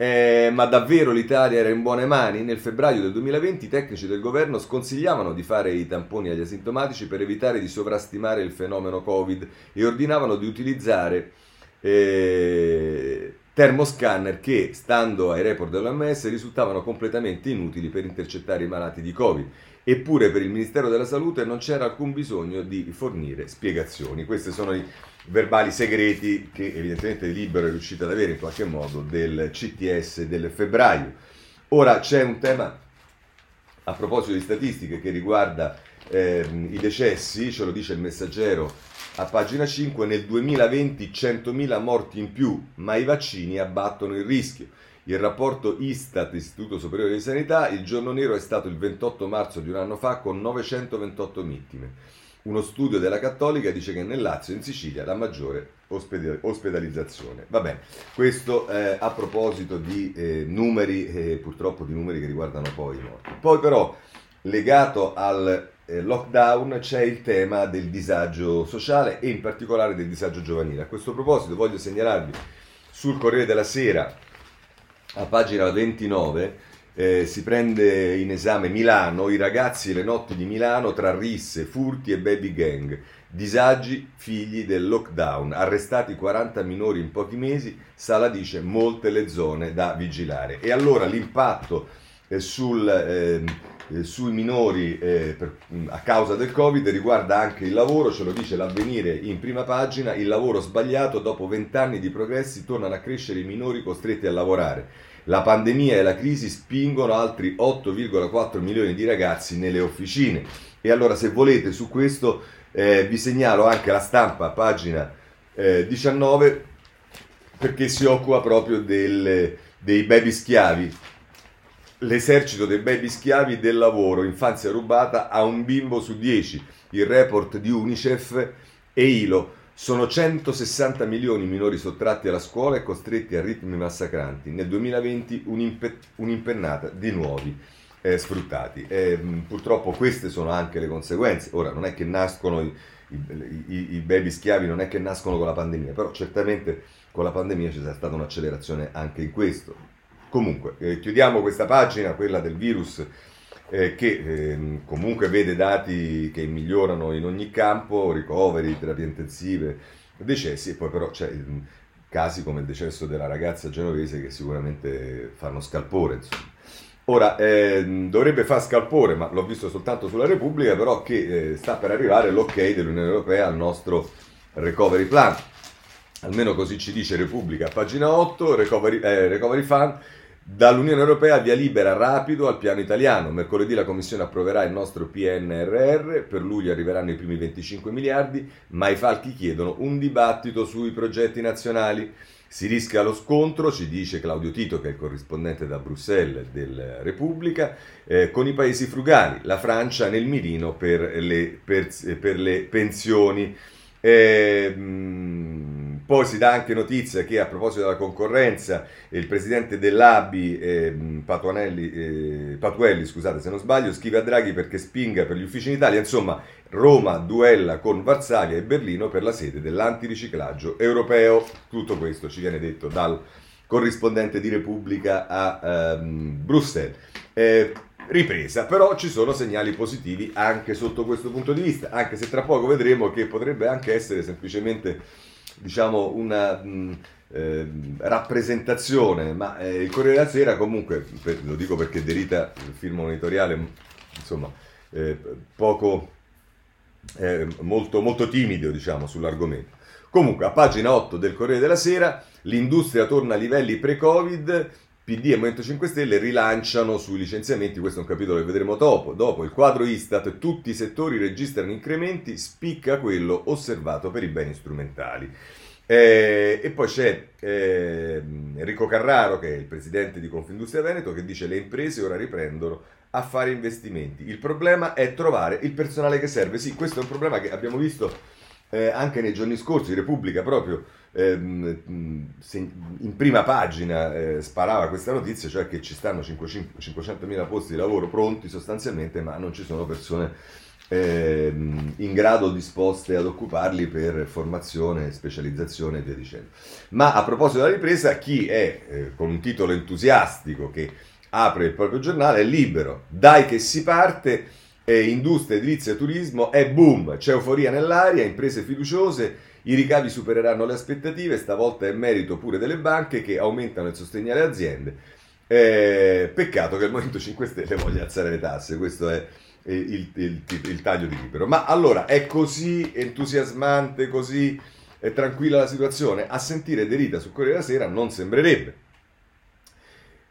Eh, ma davvero l'Italia era in buone mani? Nel febbraio del 2020 i tecnici del governo sconsigliavano di fare i tamponi agli asintomatici per evitare di sovrastimare il fenomeno Covid e ordinavano di utilizzare eh, termoscanner che, stando ai report dell'OMS, risultavano completamente inutili per intercettare i malati di Covid. Eppure per il Ministero della Salute non c'era alcun bisogno di fornire spiegazioni. Questi sono i verbali segreti che evidentemente Libero è riuscito ad avere in qualche modo del CTS del febbraio. Ora c'è un tema a proposito di statistiche che riguarda eh, i decessi, ce lo dice il messaggero a pagina 5, nel 2020 100.000 morti in più, ma i vaccini abbattono il rischio. Il rapporto Istat, Istituto Superiore di Sanità, il giorno nero è stato il 28 marzo di un anno fa con 928 vittime. Uno studio della Cattolica dice che nel Lazio in Sicilia la maggiore ospedalizzazione. Va bene, questo eh, a proposito di eh, numeri, eh, purtroppo di numeri che riguardano poi i morti. Poi però, legato al eh, lockdown, c'è il tema del disagio sociale e in particolare del disagio giovanile. A questo proposito voglio segnalarvi sul Corriere della Sera, a pagina 29, eh, si prende in esame Milano, i ragazzi e le notti di Milano tra risse, furti e baby gang, disagi figli del lockdown, arrestati 40 minori in pochi mesi, Sala dice molte le zone da vigilare. E allora l'impatto eh, sul, ehm, eh, sui minori eh, per, a causa del Covid riguarda anche il lavoro, ce lo dice l'avvenire in prima pagina, il lavoro sbagliato dopo vent'anni di progressi tornano a crescere i minori costretti a lavorare. La pandemia e la crisi spingono altri 8,4 milioni di ragazzi nelle officine. E allora se volete su questo eh, vi segnalo anche la stampa, pagina eh, 19, perché si occupa proprio del, dei baby schiavi. L'esercito dei baby schiavi del lavoro, infanzia rubata a un bimbo su 10. Il report di Unicef e ILO sono 160 milioni minori sottratti alla scuola e costretti a ritmi massacranti. Nel 2020 un'impe- un'impennata di nuovi eh, sfruttati. E, mh, purtroppo queste sono anche le conseguenze. Ora, non è che nascono i, i, i, baby schiavi, non è che nascono con la pandemia, però certamente con la pandemia c'è stata un'accelerazione anche in questo. Comunque, eh, chiudiamo questa pagina, quella del virus, eh, che eh, comunque vede dati che migliorano in ogni campo, ricoveri, terapie intensive, decessi, e poi però c'è casi come il decesso della ragazza genovese che sicuramente fanno scalpore. Insomma. Ora, eh, dovrebbe far scalpore, ma l'ho visto soltanto sulla Repubblica, però che eh, sta per arrivare l'ok dell'Unione Europea al nostro recovery plan. Almeno così ci dice Repubblica, pagina 8, recovery, eh, recovery fund. Dall'Unione Europea via libera rapido al piano italiano. Mercoledì la Commissione approverà il nostro PNRR, per luglio arriveranno i primi 25 miliardi, ma i falchi chiedono un dibattito sui progetti nazionali. Si rischia lo scontro, ci dice Claudio Tito, che è il corrispondente da Bruxelles del Repubblica, eh, con i paesi frugali, la Francia nel mirino per le, per, per le pensioni. Eh, poi si dà anche notizia che a proposito della concorrenza il presidente dell'ABI, eh, eh, Patuelli, scusate se non sbaglio, scrive a Draghi perché spinga per gli uffici in Italia. Insomma, Roma duella con Varsavia e Berlino per la sede dell'antiriciclaggio europeo. Tutto questo ci viene detto dal corrispondente di Repubblica a ehm, Bruxelles. Eh, ripresa, però ci sono segnali positivi anche sotto questo punto di vista, anche se tra poco vedremo che potrebbe anche essere semplicemente diciamo, una mh, eh, rappresentazione, ma eh, il Corriere della Sera comunque, per, lo dico perché Derita, il film monitoriale, insomma, eh, poco, eh, molto, molto timido diciamo, sull'argomento. Comunque, a pagina 8 del Corriere della Sera, l'industria torna a livelli pre-Covid, PD e Movimento 5 Stelle rilanciano sui licenziamenti, questo è un capitolo che vedremo dopo. Dopo il quadro Istat, tutti i settori registrano incrementi, spicca quello osservato per i beni strumentali. Eh, e poi c'è eh, Enrico Carraro, che è il presidente di Confindustria Veneto, che dice le imprese ora riprendono a fare investimenti. Il problema è trovare il personale che serve. Sì, questo è un problema che abbiamo visto eh, anche nei giorni scorsi, Repubblica proprio ehm, in prima pagina eh, sparava questa notizia, cioè che ci stanno 500.000 posti di lavoro pronti sostanzialmente, ma non ci sono persone ehm, in grado disposte ad occuparli per formazione, specializzazione e via dicendo. Ma a proposito della ripresa, chi è eh, con un titolo entusiastico che apre il proprio giornale è libero, dai che si parte, eh, industria, edilizia, turismo, è boom, c'è euforia nell'aria, imprese fiduciose, i ricavi supereranno le aspettative, stavolta è merito pure delle banche che aumentano il sostegno alle aziende. Eh, peccato che il Movimento 5 Stelle voglia alzare le tasse, questo è il, il, il, il taglio di libero. Ma allora è così entusiasmante, così eh, tranquilla la situazione? A sentire Derita su Corriere della Sera non sembrerebbe.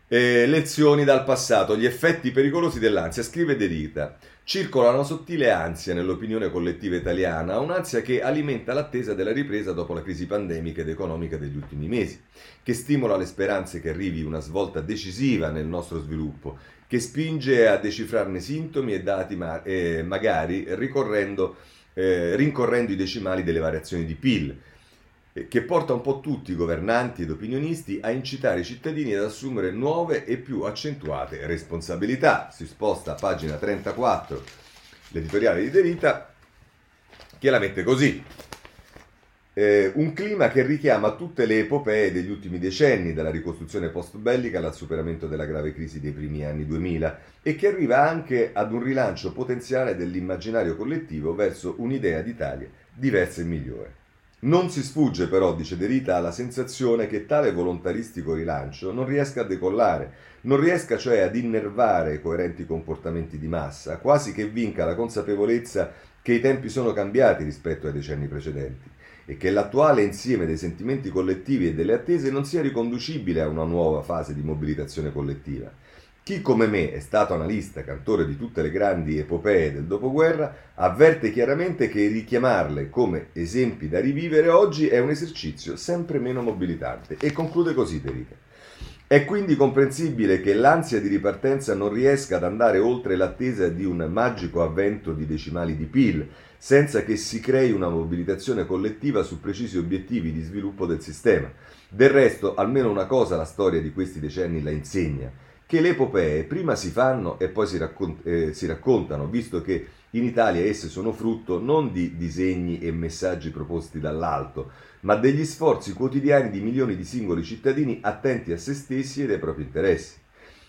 Eh, lezioni dal passato, gli effetti pericolosi dell'ansia, scrive Derita. Circola una sottile ansia nell'opinione collettiva italiana, un'ansia che alimenta l'attesa della ripresa dopo la crisi pandemica ed economica degli ultimi mesi, che stimola le speranze che arrivi una svolta decisiva nel nostro sviluppo, che spinge a decifrarne sintomi e dati ma- eh, magari ricorrendo, eh, rincorrendo i decimali delle variazioni di PIL, che porta un po' tutti i governanti ed opinionisti a incitare i cittadini ad assumere nuove e più accentuate responsabilità. Si sposta a pagina 34 l'editoriale di Derita che la mette così. Eh, un clima che richiama tutte le epopee degli ultimi decenni, dalla ricostruzione post-bellica al superamento della grave crisi dei primi anni 2000, e che arriva anche ad un rilancio potenziale dell'immaginario collettivo verso un'idea d'Italia diversa e migliore. Non si sfugge però, dice De Rita, alla sensazione che tale volontaristico rilancio non riesca a decollare, non riesca cioè ad innervare coerenti comportamenti di massa, quasi che vinca la consapevolezza che i tempi sono cambiati rispetto ai decenni precedenti e che l'attuale insieme dei sentimenti collettivi e delle attese non sia riconducibile a una nuova fase di mobilitazione collettiva chi come me è stato analista, cantore di tutte le grandi epopee del dopoguerra, avverte chiaramente che richiamarle come esempi da rivivere oggi è un esercizio sempre meno mobilitante. E conclude così Derica. È quindi comprensibile che l'ansia di ripartenza non riesca ad andare oltre l'attesa di un magico avvento di decimali di PIL, senza che si crei una mobilitazione collettiva su precisi obiettivi di sviluppo del sistema. Del resto, almeno una cosa la storia di questi decenni la insegna che le epopee prima si fanno e poi si, raccont- eh, si raccontano, visto che in Italia esse sono frutto non di disegni e messaggi proposti dall'alto, ma degli sforzi quotidiani di milioni di singoli cittadini attenti a se stessi e ai propri interessi.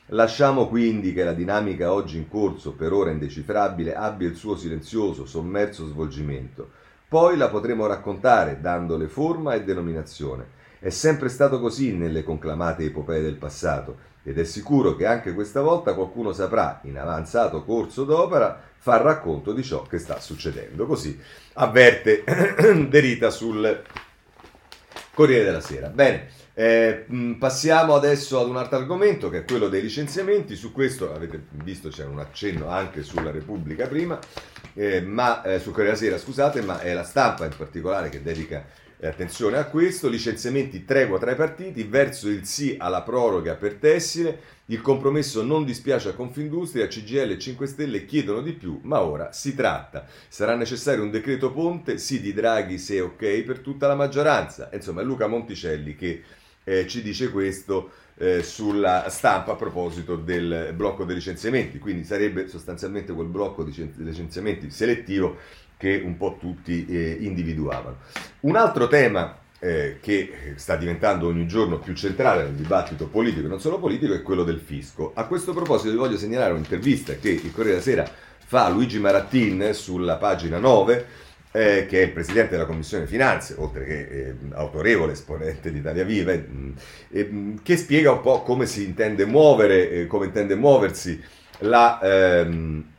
Lasciamo quindi che la dinamica oggi in corso, per ora indecifrabile, abbia il suo silenzioso, sommerso svolgimento. Poi la potremo raccontare, dandole forma e denominazione. È sempre stato così nelle conclamate epopee del passato ed è sicuro che anche questa volta qualcuno saprà, in avanzato corso d'opera, far racconto di ciò che sta succedendo. Così avverte Derita sul Corriere della Sera. Bene, eh, passiamo adesso ad un altro argomento che è quello dei licenziamenti. Su questo avete visto c'è un accenno anche sulla Repubblica prima, eh, ma eh, su Corriere della Sera, scusate, ma è la stampa in particolare che dedica e attenzione a questo, licenziamenti tregua tra i partiti, verso il sì alla proroga per tessile, il compromesso non dispiace a Confindustria, CGL e 5 Stelle chiedono di più, ma ora si tratta. Sarà necessario un decreto ponte, sì di Draghi se ok per tutta la maggioranza. Insomma è Luca Monticelli che eh, ci dice questo eh, sulla stampa a proposito del blocco dei licenziamenti, quindi sarebbe sostanzialmente quel blocco di licenziamenti selettivo che un po' tutti eh, individuavano. Un altro tema eh, che sta diventando ogni giorno più centrale nel dibattito politico e non solo politico è quello del fisco. A questo proposito vi voglio segnalare un'intervista che il Corriere della Sera fa a Luigi Marattin sulla pagina 9 eh, che è il presidente della Commissione Finanze, oltre che eh, autorevole esponente di Italia Viva, eh, che spiega un po' come si intende muovere, eh, come intende muoversi la, ehm,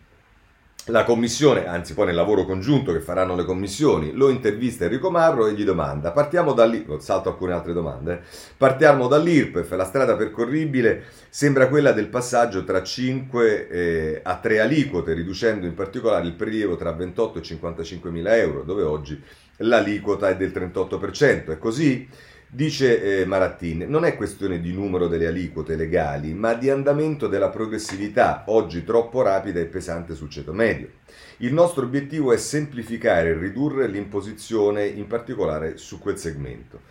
la commissione, anzi poi nel lavoro congiunto che faranno le commissioni, lo intervista Enrico Marro e gli domanda, partiamo da lì, salto alcune altre domande, partiamo dall'IRPEF, la strada percorribile sembra quella del passaggio tra 5 eh, a 3 aliquote, riducendo in particolare il prelievo tra 28 e 55 mila euro, dove oggi l'aliquota è del 38%, è così? Dice eh, Marattin, non è questione di numero delle aliquote legali, ma di andamento della progressività, oggi troppo rapida e pesante sul ceto medio. Il nostro obiettivo è semplificare e ridurre l'imposizione, in particolare su quel segmento.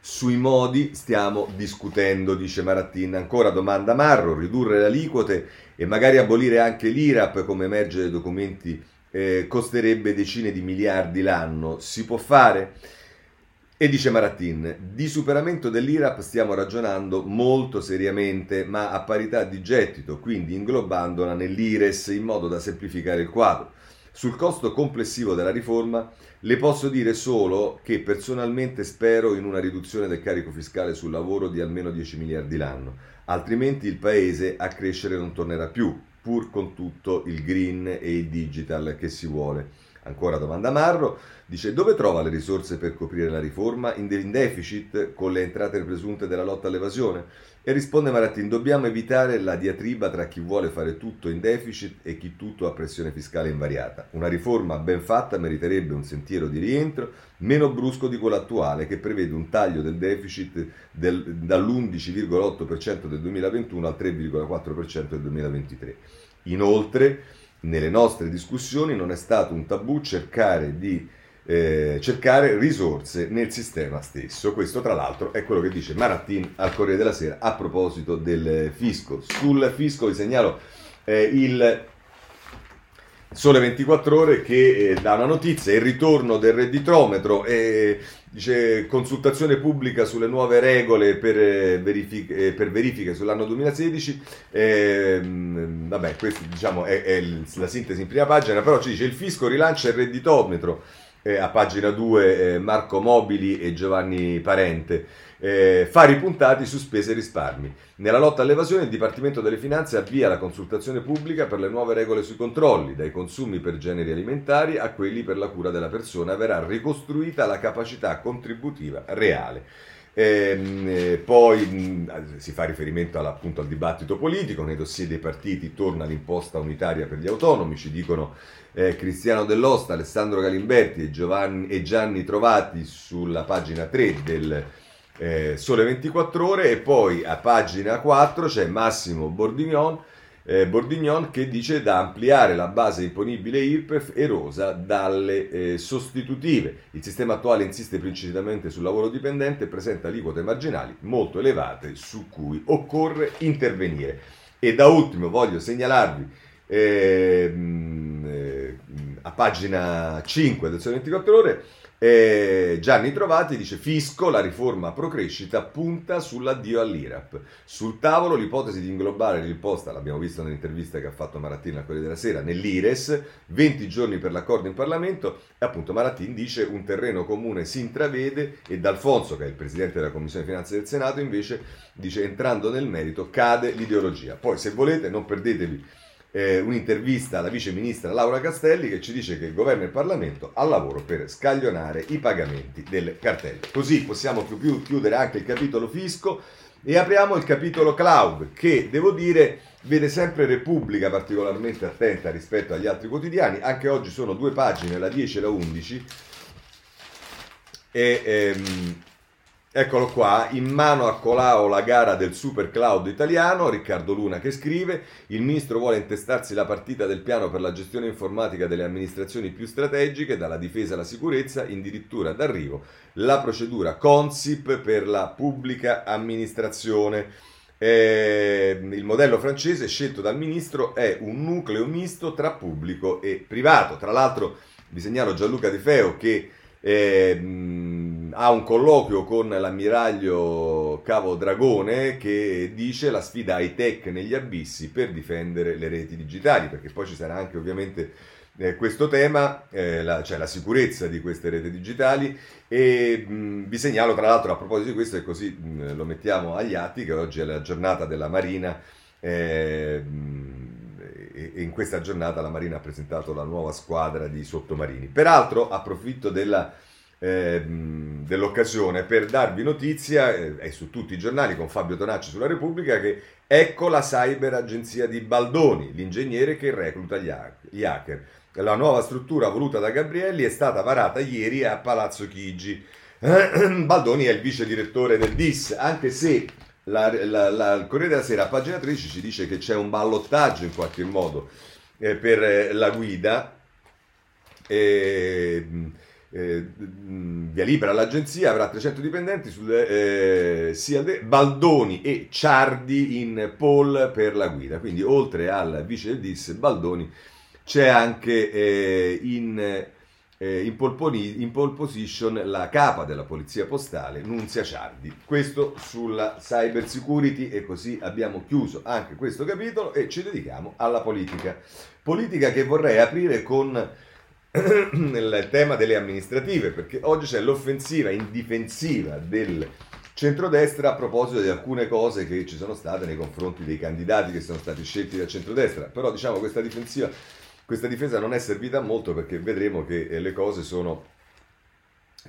Sui modi stiamo discutendo, dice Marattin. Ancora domanda Marro, ridurre le aliquote e magari abolire anche l'IRAP, come emerge dai documenti, eh, costerebbe decine di miliardi l'anno. Si può fare? E dice Marattin, di superamento dell'IRAP stiamo ragionando molto seriamente, ma a parità di gettito, quindi inglobandola nell'IRES in modo da semplificare il quadro. Sul costo complessivo della riforma le posso dire solo che personalmente spero in una riduzione del carico fiscale sul lavoro di almeno 10 miliardi l'anno, altrimenti il paese a crescere non tornerà più, pur con tutto il green e il digital che si vuole. Ancora domanda Marro, dice dove trova le risorse per coprire la riforma? In deficit con le entrate presunte della lotta all'evasione? E risponde Marattin, dobbiamo evitare la diatriba tra chi vuole fare tutto in deficit e chi tutto a pressione fiscale invariata. Una riforma ben fatta meriterebbe un sentiero di rientro meno brusco di quello attuale che prevede un taglio del deficit del, dall'11,8% del 2021 al 3,4% del 2023. Inoltre, nelle nostre discussioni non è stato un tabù cercare di eh, cercare risorse nel sistema stesso. Questo, tra l'altro, è quello che dice Marattin al Corriere della Sera a proposito del fisco. Sul fisco vi segnalo eh, il Sole 24 Ore che eh, dà una notizia, il ritorno del redditometro, eh, dice consultazione pubblica sulle nuove regole per, eh, verifiche, eh, per verifiche sull'anno 2016, eh, vabbè questa diciamo, è, è, la sintesi in prima pagina, però ci dice il fisco rilancia il redditometro, eh, a pagina 2 Marco Mobili e Giovanni Parente eh, fari puntati su spese e risparmi. Nella lotta all'evasione il Dipartimento delle Finanze avvia la consultazione pubblica per le nuove regole sui controlli, dai consumi per generi alimentari a quelli per la cura della persona, verrà ricostruita la capacità contributiva reale. Ehm, eh, poi mh, si fa riferimento appunto al dibattito politico, nei dossier dei partiti torna l'imposta unitaria per gli autonomi, ci dicono eh, Cristiano Dell'Osta, Alessandro Galimberti e, Giovanni, e Gianni Trovati sulla pagina 3 del eh, Sole 24 Ore e poi a pagina 4 c'è Massimo Bordignon, eh, Bordignon che dice da ampliare la base imponibile IRPEF erosa dalle eh, sostitutive. Il sistema attuale insiste principalmente sul lavoro dipendente e presenta aliquote marginali molto elevate su cui occorre intervenire. E da ultimo voglio segnalarvi eh, a pagina 5 del Sole 24 Ore eh, Gianni Trovati dice fisco, la riforma pro crescita punta sull'addio all'IRAP. Sul tavolo l'ipotesi di inglobare l'imposta, l'abbiamo visto nell'intervista che ha fatto Marattini al Corriere della Sera, nell'IRES, 20 giorni per l'accordo in Parlamento e appunto Marattini dice un terreno comune si intravede e D'Alfonso, che è il Presidente della Commissione Finanze del Senato, invece dice entrando nel merito cade l'ideologia. Poi se volete non perdetevi eh, un'intervista alla vice ministra Laura Castelli che ci dice che il governo e il Parlamento al lavoro per scaglionare i pagamenti delle cartelle. Così possiamo più, più chiudere anche il capitolo fisco e apriamo il capitolo cloud che devo dire vede sempre Repubblica particolarmente attenta rispetto agli altri quotidiani. Anche oggi sono due pagine, la 10 e la 11. E, ehm, Eccolo qua, in mano a Colau la gara del super cloud italiano, Riccardo Luna che scrive, il ministro vuole intestarsi la partita del piano per la gestione informatica delle amministrazioni più strategiche, dalla difesa alla sicurezza, addirittura d'arrivo la procedura Consip per la pubblica amministrazione. Eh, il modello francese scelto dal ministro è un nucleo misto tra pubblico e privato. Tra l'altro vi segnalo Gianluca De Feo che eh, ha un colloquio con l'ammiraglio Cavo Dragone che dice la sfida high tech negli abissi per difendere le reti digitali, perché poi ci sarà anche ovviamente eh, questo tema, eh, la, cioè la sicurezza di queste reti digitali. E mh, vi segnalo tra l'altro a proposito di questo e così mh, lo mettiamo agli atti che oggi è la giornata della Marina eh, e in questa giornata la Marina ha presentato la nuova squadra di sottomarini. Peraltro approfitto della eh, dell'occasione per darvi notizia, eh, è su tutti i giornali con Fabio Tonacci sulla Repubblica, che ecco la cyber agenzia di Baldoni, l'ingegnere che recluta gli, hacker. La nuova struttura voluta da Gabrielli è stata varata ieri a Palazzo Chigi. Baldoni è il vice direttore del DIS, anche se la, la, la, il Corriere della Sera, a pagina 13, ci dice che c'è un ballottaggio in qualche modo eh, per eh, la guida. Eh, via libera l'agenzia avrà 300 dipendenti eh, sia de, Baldoni e Ciardi in poll per la guida quindi oltre al vice del DIS Baldoni c'è anche eh, in, eh, in, pole, in, pole position la capa della polizia postale Nunzia Ciardi questo sulla cyber security e così abbiamo chiuso anche questo capitolo e ci dedichiamo alla politica politica che vorrei aprire con nel tema delle amministrative, perché oggi c'è l'offensiva in difensiva del centrodestra a proposito di alcune cose che ci sono state nei confronti dei candidati che sono stati scelti dal centrodestra. Però diciamo questa difensiva, questa difesa non è servita molto perché vedremo che eh, le cose sono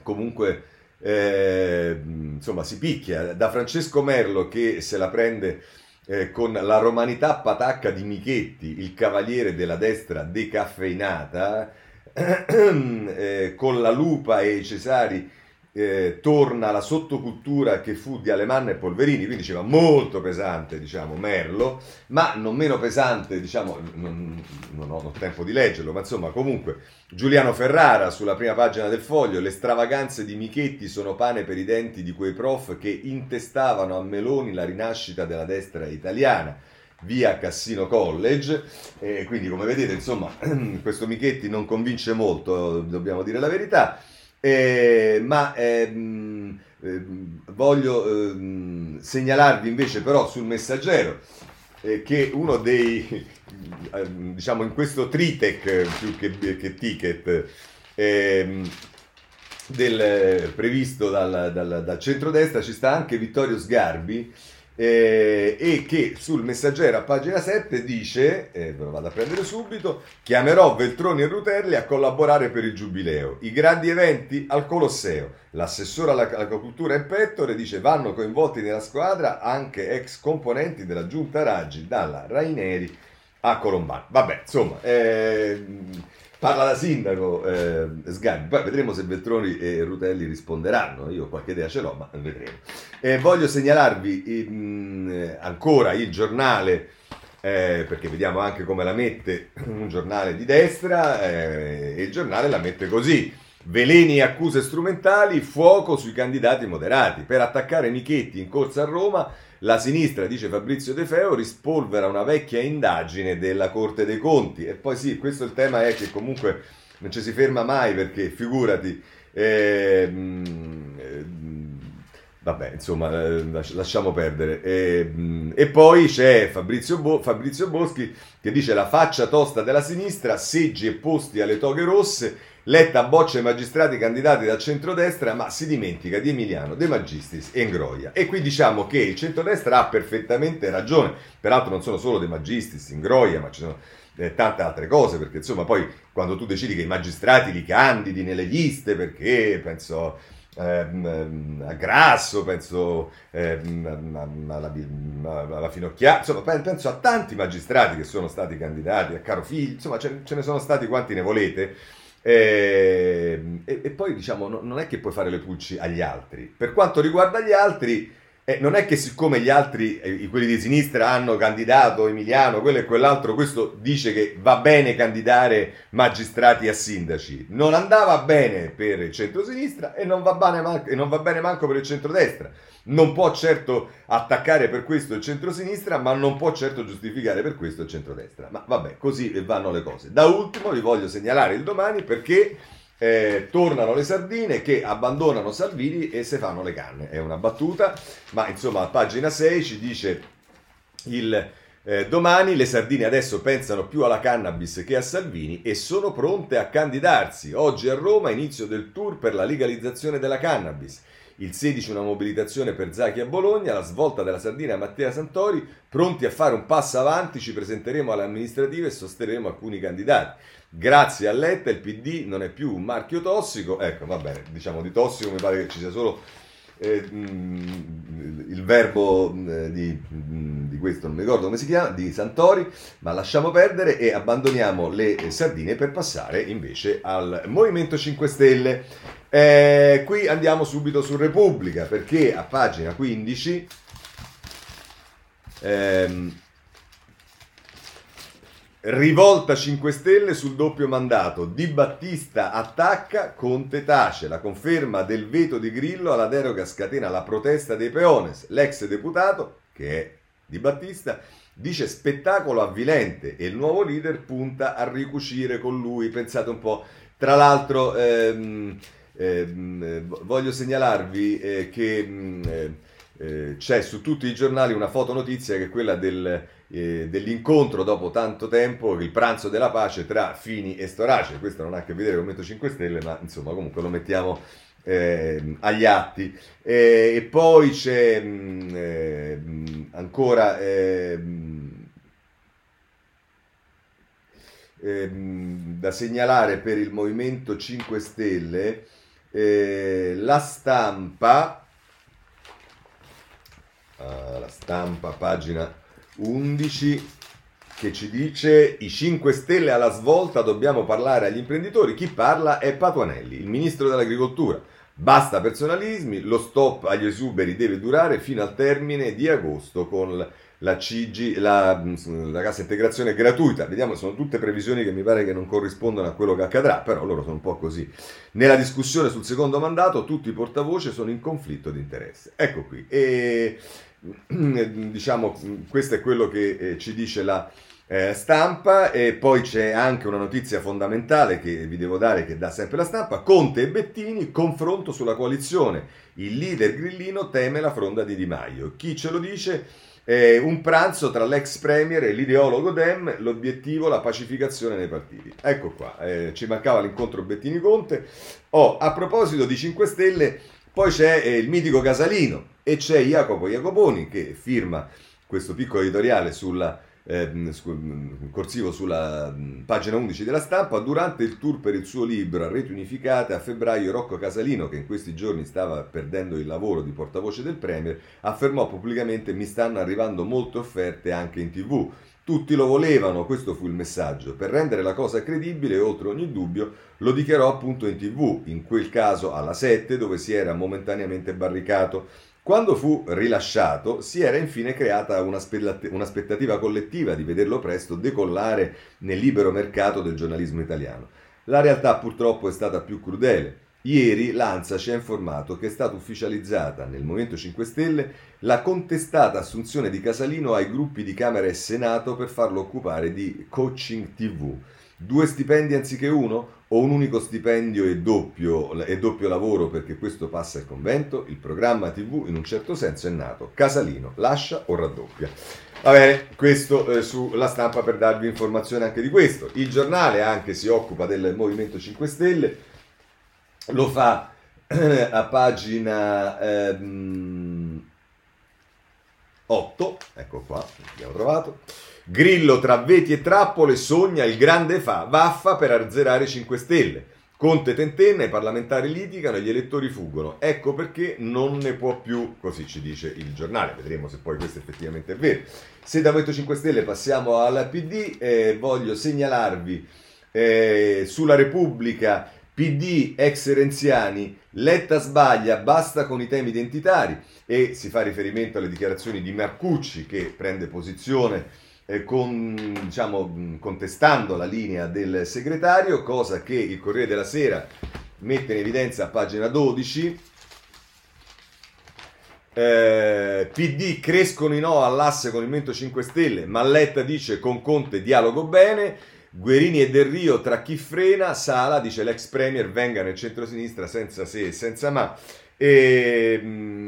comunque eh, insomma si picchia. Da Francesco Merlo che se la prende eh, con la romanità patacca di Michetti, il cavaliere della destra decaffeinata eh, con la lupa e i cesari eh, torna la sottocultura che fu di Alemanno e Polverini, quindi diceva molto pesante, diciamo, Merlo, ma non meno pesante, diciamo, non, non ho tempo di leggerlo, ma insomma, comunque, Giuliano Ferrara sulla prima pagina del foglio, le stravaganze di Michetti sono pane per i denti di quei prof che intestavano a Meloni la rinascita della destra italiana via Cassino College. E quindi, come vedete, insomma, questo Michetti non convince molto, dobbiamo dire la verità. Eh, ma ehm, eh, voglio eh, segnalarvi invece però sul messaggero eh, che uno dei ehm, diciamo in questo tritec più che, che ticket ehm, del, previsto dal, dal, dal centrodestra ci sta anche Vittorio Sgarbi eh, e che sul messaggero a pagina 7 dice, eh, ve lo vado a prendere subito, chiamerò Veltroni e Rutelli a collaborare per il giubileo, i grandi eventi al Colosseo. L'assessore all'agricoltura in Pettore dice vanno coinvolti nella squadra anche ex componenti della giunta Raggi, dalla Raineri a Colombano. Vabbè, insomma, eh, Parla da sindaco eh, Sgarbi, poi vedremo se Veltroni e Rutelli risponderanno, io qualche idea ce l'ho, ma vedremo. Eh, voglio segnalarvi in, ancora il giornale, eh, perché vediamo anche come la mette un giornale di destra, eh, e il giornale la mette così. Veleni e accuse strumentali, fuoco sui candidati moderati. Per attaccare Michetti in corsa a Roma, la sinistra, dice Fabrizio De Feo, rispolvera una vecchia indagine della Corte dei Conti. E poi sì, questo il tema è che comunque non ci si ferma mai perché, figurati, eh, vabbè, insomma, eh, lasciamo perdere. E, e poi c'è Fabrizio, Bo- Fabrizio Boschi che dice la faccia tosta della sinistra, seggi e posti alle toghe rosse Letta boccia i magistrati candidati dal centrodestra, ma si dimentica di Emiliano, De Magistris e Ingroia. E qui diciamo che il centrodestra ha perfettamente ragione. Peraltro non sono solo De Magistris, Ingroia, ma ci sono eh, tante altre cose, perché insomma poi quando tu decidi che i magistrati li candidi nelle liste, perché penso ehm, a Grasso, penso ehm, alla, alla Finocchiara, insomma penso a tanti magistrati che sono stati candidati, a Caro Figlio, insomma ce, ce ne sono stati quanti ne volete e, ehm, e, e, poi diciamo, no, non è che puoi fare le pulci agli altri. Per quanto riguarda gli altri, eh, non è che siccome gli altri, eh, quelli di sinistra, hanno candidato Emiliano, quello e quell'altro, questo dice che va bene candidare magistrati a sindaci. Non andava bene per il centro-sinistra e non va bene, man- e non va bene manco per il centro-destra non può certo attaccare per questo il centrosinistra, ma non può certo giustificare per questo il centrodestra. Ma vabbè, così vanno le cose. Da ultimo vi voglio segnalare il domani perché eh, tornano le sardine che abbandonano Salvini e se fanno le canne. È una battuta, ma insomma a pagina 6 ci dice il... Eh, domani le sardine adesso pensano più alla cannabis che a Salvini e sono pronte a candidarsi. Oggi a Roma inizio del tour per la legalizzazione della cannabis. Il 16 una mobilitazione per Zacchi a Bologna, la svolta della Sardina Mattia Santori, pronti a fare un passo avanti, ci presenteremo alle amministrative e sosterremo alcuni candidati. Grazie a Letta il PD non è più un marchio tossico, ecco va bene, diciamo di tossico mi pare che ci sia solo eh, mm, il verbo eh, di, mm, di, questo, non mi ricordo come si chiama, di Santori, ma lasciamo perdere e abbandoniamo le sardine per passare invece al Movimento 5 Stelle. Eh, qui andiamo subito su Repubblica perché a pagina 15 ehm, rivolta 5 Stelle sul doppio mandato. Di Battista attacca, Conte tace. La conferma del veto di Grillo alla deroga scatena la protesta dei peones. L'ex deputato, che è Di Battista, dice spettacolo avvilente e il nuovo leader punta a ricucire con lui. Pensate un po'. Tra l'altro... Ehm, eh, voglio segnalarvi eh, che mm, eh, eh, c'è su tutti i giornali una fotonotizia che è quella del, dell'incontro dopo tanto tempo, il pranzo della pace tra Fini e Storace. Questo non ha a che vedere con Metto 5 Stelle, ma insomma comunque lo mettiamo eh, agli atti. Eh, e poi c'è mh, mm, ancora... da segnalare per il Movimento 5 Stelle eh, la stampa, uh, la stampa, pagina 11, che ci dice i 5 Stelle alla svolta, dobbiamo parlare agli imprenditori. Chi parla è Patuanelli, il ministro dell'agricoltura. Basta personalismi, lo stop agli esuberi deve durare fino al termine di agosto con la CG, la, la, cassa integrazione gratuita. Vediamo, sono tutte previsioni che mi pare che non corrispondono a quello che accadrà, però loro sono un po' così. Nella discussione sul secondo mandato tutti i portavoce sono in conflitto di interesse. Ecco qui. E diciamo, questo è quello che eh, ci dice la eh, stampa e poi c'è anche una notizia fondamentale che vi devo dare che dà sempre la stampa. Conte e Bettini, confronto sulla coalizione. Il leader grillino teme la fronda di Di Maio. Chi ce lo dice? Eh, un pranzo tra l'ex premier e l'ideologo Dem, l'obiettivo la pacificazione nei partiti. Ecco qua, eh, ci mancava l'incontro Bettini-Conte. Oh, a proposito di 5 Stelle, poi c'è eh, il mitico Casalino e c'è Jacopo Jacoponi che firma questo piccolo editoriale sulla eh, corsivo sulla pagina 11 della stampa, durante il tour per il suo libro a reti unificate a febbraio Rocco Casalino, che in questi giorni stava perdendo il lavoro di portavoce del Premier, affermò pubblicamente mi stanno arrivando molte offerte anche in tv. Tutti lo volevano, questo fu il messaggio. Per rendere la cosa credibile, oltre ogni dubbio, lo dichiarò appunto in tv, in quel caso alla 7, dove si era momentaneamente barricato. Quando fu rilasciato si era infine creata un'aspettativa collettiva di vederlo presto decollare nel libero mercato del giornalismo italiano. La realtà purtroppo è stata più crudele. Ieri l'ANSA ci ha informato che è stata ufficializzata nel Movimento 5 Stelle la contestata assunzione di Casalino ai gruppi di Camera e Senato per farlo occupare di coaching TV. Due stipendi anziché uno? O un unico stipendio e doppio, e doppio lavoro perché questo passa il convento? Il programma TV in un certo senso è nato. Casalino lascia o raddoppia. Va bene, questo eh, sulla stampa per darvi informazione anche di questo. Il giornale anche si occupa del Movimento 5 Stelle lo fa eh, a pagina ehm, 8, ecco qua, abbiamo trovato. Grillo tra veti e trappole sogna il grande fa, vaffa per azzerare 5 Stelle. Conte tentenna, i parlamentari litigano e gli elettori fuggono. Ecco perché non ne può più, così ci dice il giornale. Vedremo se poi questo effettivamente è vero. Se da Movimento 5 Stelle passiamo alla PD, eh, voglio segnalarvi eh, sulla Repubblica PD ex renziani, Letta sbaglia, basta con i temi identitari e si fa riferimento alle dichiarazioni di Marcucci che prende posizione eh, con, diciamo, contestando la linea del segretario, cosa che il Corriere della Sera mette in evidenza a pagina 12. Eh, PD crescono i no all'asse con il Movimento 5 Stelle, ma Letta dice con Conte dialogo bene. Guerini e Del Rio tra chi frena, Sala, dice l'ex premier, venga nel centro-sinistra senza se e senza ma. E,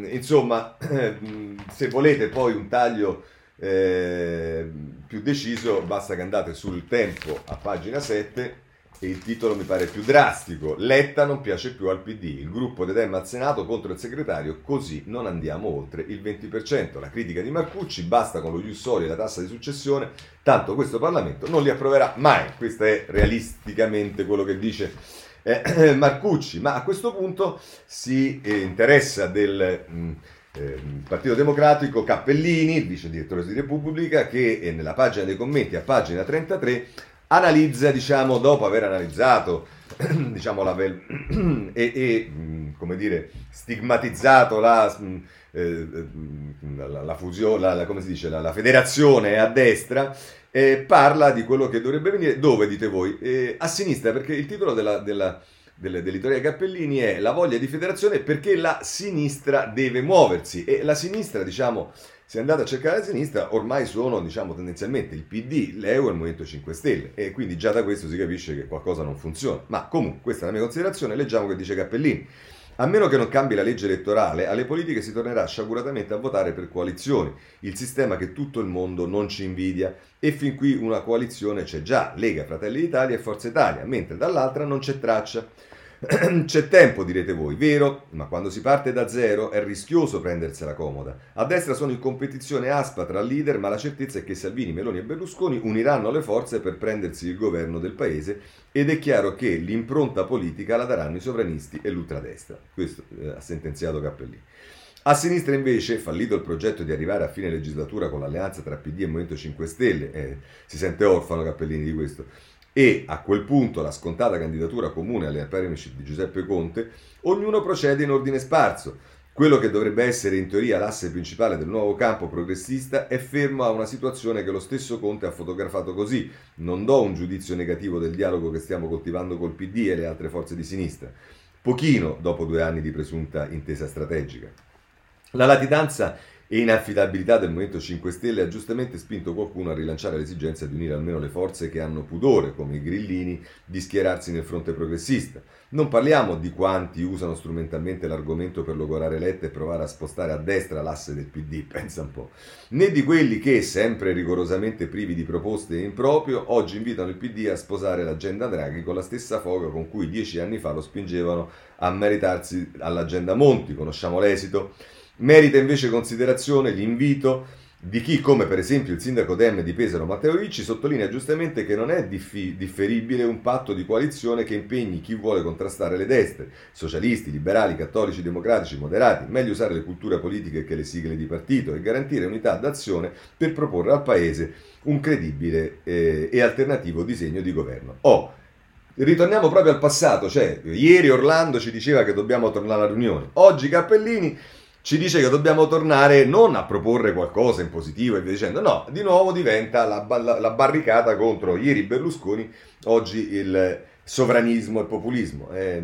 insomma, se volete poi un taglio eh, più deciso, basta che andate sul tempo a pagina 7 e il titolo mi pare più drastico. Letta non piace più al PD, il gruppo De Dem al Senato contro il segretario, così non andiamo oltre il 20%. La critica di Marcucci, basta con lo Jussoli e la tassa di successione, tanto questo Parlamento non li approverà mai. Questo è realisticamente quello che dice eh, Marcucci, ma a questo punto si eh, interessa del... Mh, mm, eh, Partito Democratico Cappellini, vice direttore di Repubblica, che nella pagina dei commenti, a pagina 33, analizza, diciamo, dopo aver analizzato diciamo, la, e, e come dire, stigmatizzato la, eh, la, la fusione, la, come si dice, la, federazione a destra, eh, parla di quello che dovrebbe venire, dove dite voi? Eh, a sinistra, perché il titolo della, della, dell'editoria Cappellini è La voglia di federazione perché la sinistra deve muoversi e la sinistra, diciamo, se andate a cercare la sinistra, ormai sono diciamo, tendenzialmente il PD, l'EU e il Movimento 5 Stelle e quindi già da questo si capisce che qualcosa non funziona. Ma comunque, questa è la mia considerazione, leggiamo che dice Cappellini. A meno che non cambi la legge elettorale, alle politiche si tornerà sciaguratamente a votare per coalizioni, il sistema che tutto il mondo non ci invidia. E fin qui una coalizione c'è già, Lega, Fratelli d'Italia e Forza Italia, mentre dall'altra non c'è traccia. C'è tempo, direte voi, vero? Ma quando si parte da zero è rischioso prendersela comoda. A destra sono in competizione aspa tra leader, ma la certezza è che Salvini, Meloni e Berlusconi uniranno le forze per prendersi il governo del paese ed è chiaro che l'impronta politica la daranno i sovranisti e l'ultradestra. Questo eh, ha sentenziato Cappellini. A sinistra invece, fallito il progetto di arrivare a fine legislatura con l'alleanza tra PD e Movimento 5 Stelle, eh, si sente orfano Cappellini di questo, e a quel punto la scontata candidatura comune alle premiership di Giuseppe Conte, ognuno procede in ordine sparso. Quello che dovrebbe essere in teoria l'asse principale del nuovo campo progressista è fermo a una situazione che lo stesso Conte ha fotografato così. Non do un giudizio negativo del dialogo che stiamo coltivando col PD e le altre forze di sinistra. Pochino dopo due anni di presunta intesa strategica. La latitanza e inaffidabilità del Movimento 5 Stelle ha giustamente spinto qualcuno a rilanciare l'esigenza di unire almeno le forze che hanno pudore, come i grillini, di schierarsi nel fronte progressista. Non parliamo di quanti usano strumentalmente l'argomento per logorare Letta e provare a spostare a destra l'asse del PD, pensa un po', né di quelli che, sempre rigorosamente privi di proposte in proprio, oggi invitano il PD a sposare l'agenda Draghi con la stessa foga con cui dieci anni fa lo spingevano a meritarsi all'agenda Monti. Conosciamo l'esito. Merita invece considerazione l'invito di chi, come per esempio il sindaco Dem di Pesaro Matteo Ricci, sottolinea giustamente che non è diffi- differibile un patto di coalizione che impegni chi vuole contrastare le destre, socialisti, liberali, cattolici, democratici, moderati, meglio usare le culture politiche che le sigle di partito e garantire unità d'azione per proporre al Paese un credibile eh, e alternativo disegno di governo. Oh, ritorniamo proprio al passato, cioè ieri Orlando ci diceva che dobbiamo tornare alla riunione, oggi Cappellini ci dice che dobbiamo tornare non a proporre qualcosa in positivo e via dicendo, no, di nuovo diventa la, la, la barricata contro ieri Berlusconi, oggi il sovranismo e populismo. Eh,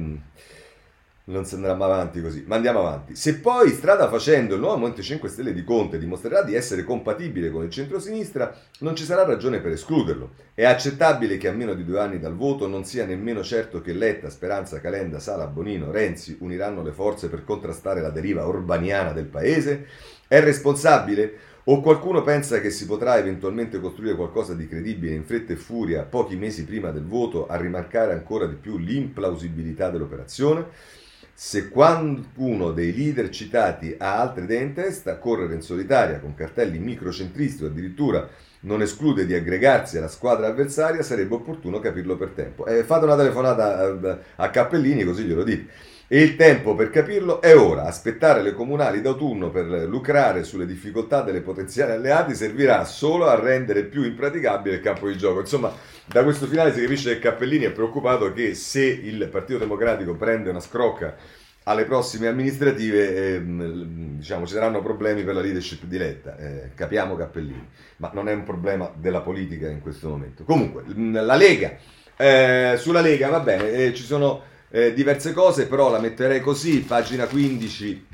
non si andrà avanti così, ma andiamo avanti. Se poi strada facendo il nuovo Monte 5 Stelle di Conte dimostrerà di essere compatibile con il centro-sinistra, non ci sarà ragione per escluderlo. È accettabile che a meno di due anni dal voto non sia nemmeno certo che Letta, Speranza, Calenda, Sala, Bonino, Renzi uniranno le forze per contrastare la deriva urbaniana del paese? È responsabile? O qualcuno pensa che si potrà eventualmente costruire qualcosa di credibile in fretta e furia pochi mesi prima del voto a rimarcare ancora di più l'implausibilità dell'operazione? Se qualcuno dei leader citati ha altre idee in testa, correre in solitaria con cartelli microcentristi o addirittura non esclude di aggregarsi alla squadra avversaria, sarebbe opportuno capirlo per tempo. Eh, fate una telefonata a, a Cappellini così glielo dite. E il tempo per capirlo è ora. Aspettare le comunali d'autunno per lucrare sulle difficoltà delle potenziali alleati servirà solo a rendere più impraticabile il campo di gioco. Insomma, da questo finale si capisce che Cappellini è preoccupato che se il Partito Democratico prende una scrocca alle prossime amministrative ehm, diciamo, ci saranno problemi per la leadership di Letta, eh, capiamo Cappellini, ma non è un problema della politica in questo momento. Comunque, la Lega, eh, sulla Lega va bene, eh, ci sono eh, diverse cose, però la metterei così, pagina 15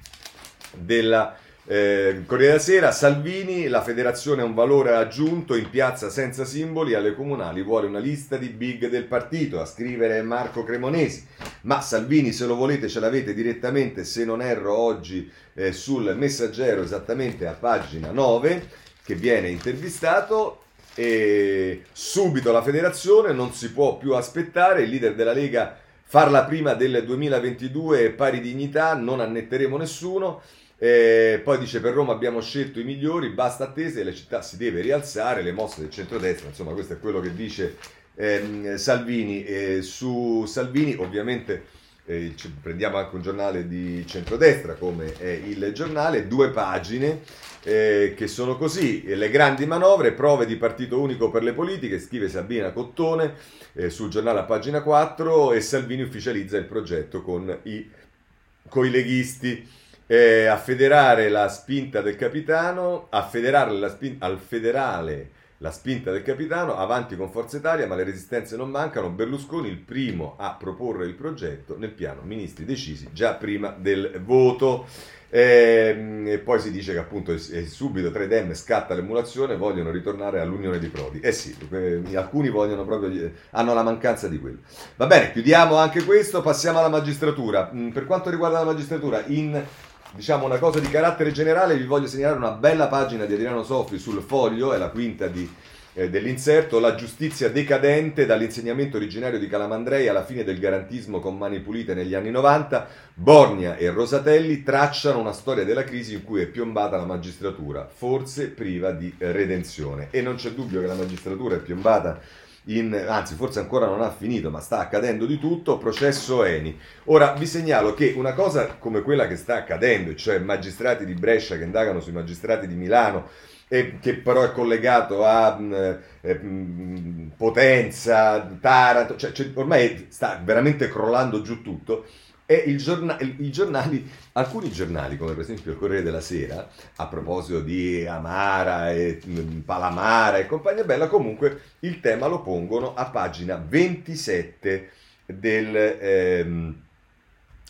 della eh, Corriere della Sera, Salvini, la federazione ha un valore aggiunto in piazza senza simboli, alle comunali vuole una lista di big del partito, a scrivere Marco Cremonesi. Ma Salvini, se lo volete, ce l'avete direttamente, se non erro, oggi eh, sul messaggero, esattamente a pagina 9, che viene intervistato. E subito la federazione non si può più aspettare, il leader della Lega farla prima del 2022 pari dignità, non annetteremo nessuno. Eh, poi dice per Roma abbiamo scelto i migliori, basta attese, la città si deve rialzare, le mosse del centrodestra, insomma questo è quello che dice ehm, Salvini. Eh, su Salvini ovviamente eh, prendiamo anche un giornale di centrodestra come è il giornale, due pagine eh, che sono così, le grandi manovre, prove di partito unico per le politiche, scrive Sabina Cottone eh, sul giornale a pagina 4 e Salvini ufficializza il progetto con i, con leghisti. Eh, a federare la spinta del capitano, a federare la spin- al federale la spinta del capitano, avanti con Forza Italia, ma le resistenze non mancano. Berlusconi il primo a proporre il progetto nel piano ministri decisi già prima del voto. Ehm, e, poi si dice che appunto subito tra i dem scatta l'emulazione, vogliono ritornare all'unione di Prodi. Eh sì, alcuni vogliono proprio, hanno la mancanza di quello. Va bene, chiudiamo anche questo, passiamo alla magistratura. Mm, per quanto riguarda la magistratura, in diciamo una cosa di carattere generale, vi voglio segnalare una bella pagina di Adriano Soffi sul foglio, è la quinta di eh, dell'inserto, la giustizia decadente dall'insegnamento originario di Calamandrei alla fine del garantismo con mani pulite negli anni 90, Borgna e Rosatelli tracciano una storia della crisi in cui è piombata la magistratura, forse priva di redenzione. E non c'è dubbio che la magistratura è piombata in, anzi forse ancora non ha finito, ma sta accadendo di tutto, processo Eni. Ora vi segnalo che una cosa come quella che sta accadendo, cioè magistrati di Brescia che indagano sui magistrati di Milano, e che però è collegato a mh, mm, eh, mh, mm, Potenza, Taranto, cioè, cioè, ormai sta veramente crollando giù tutto. E giorna- i giornali, alcuni giornali, come per esempio il Corriere della Sera, a proposito di Amara e mh, mm, Palamara e compagnia bella, comunque il tema lo pongono a pagina 27 del... Ehm,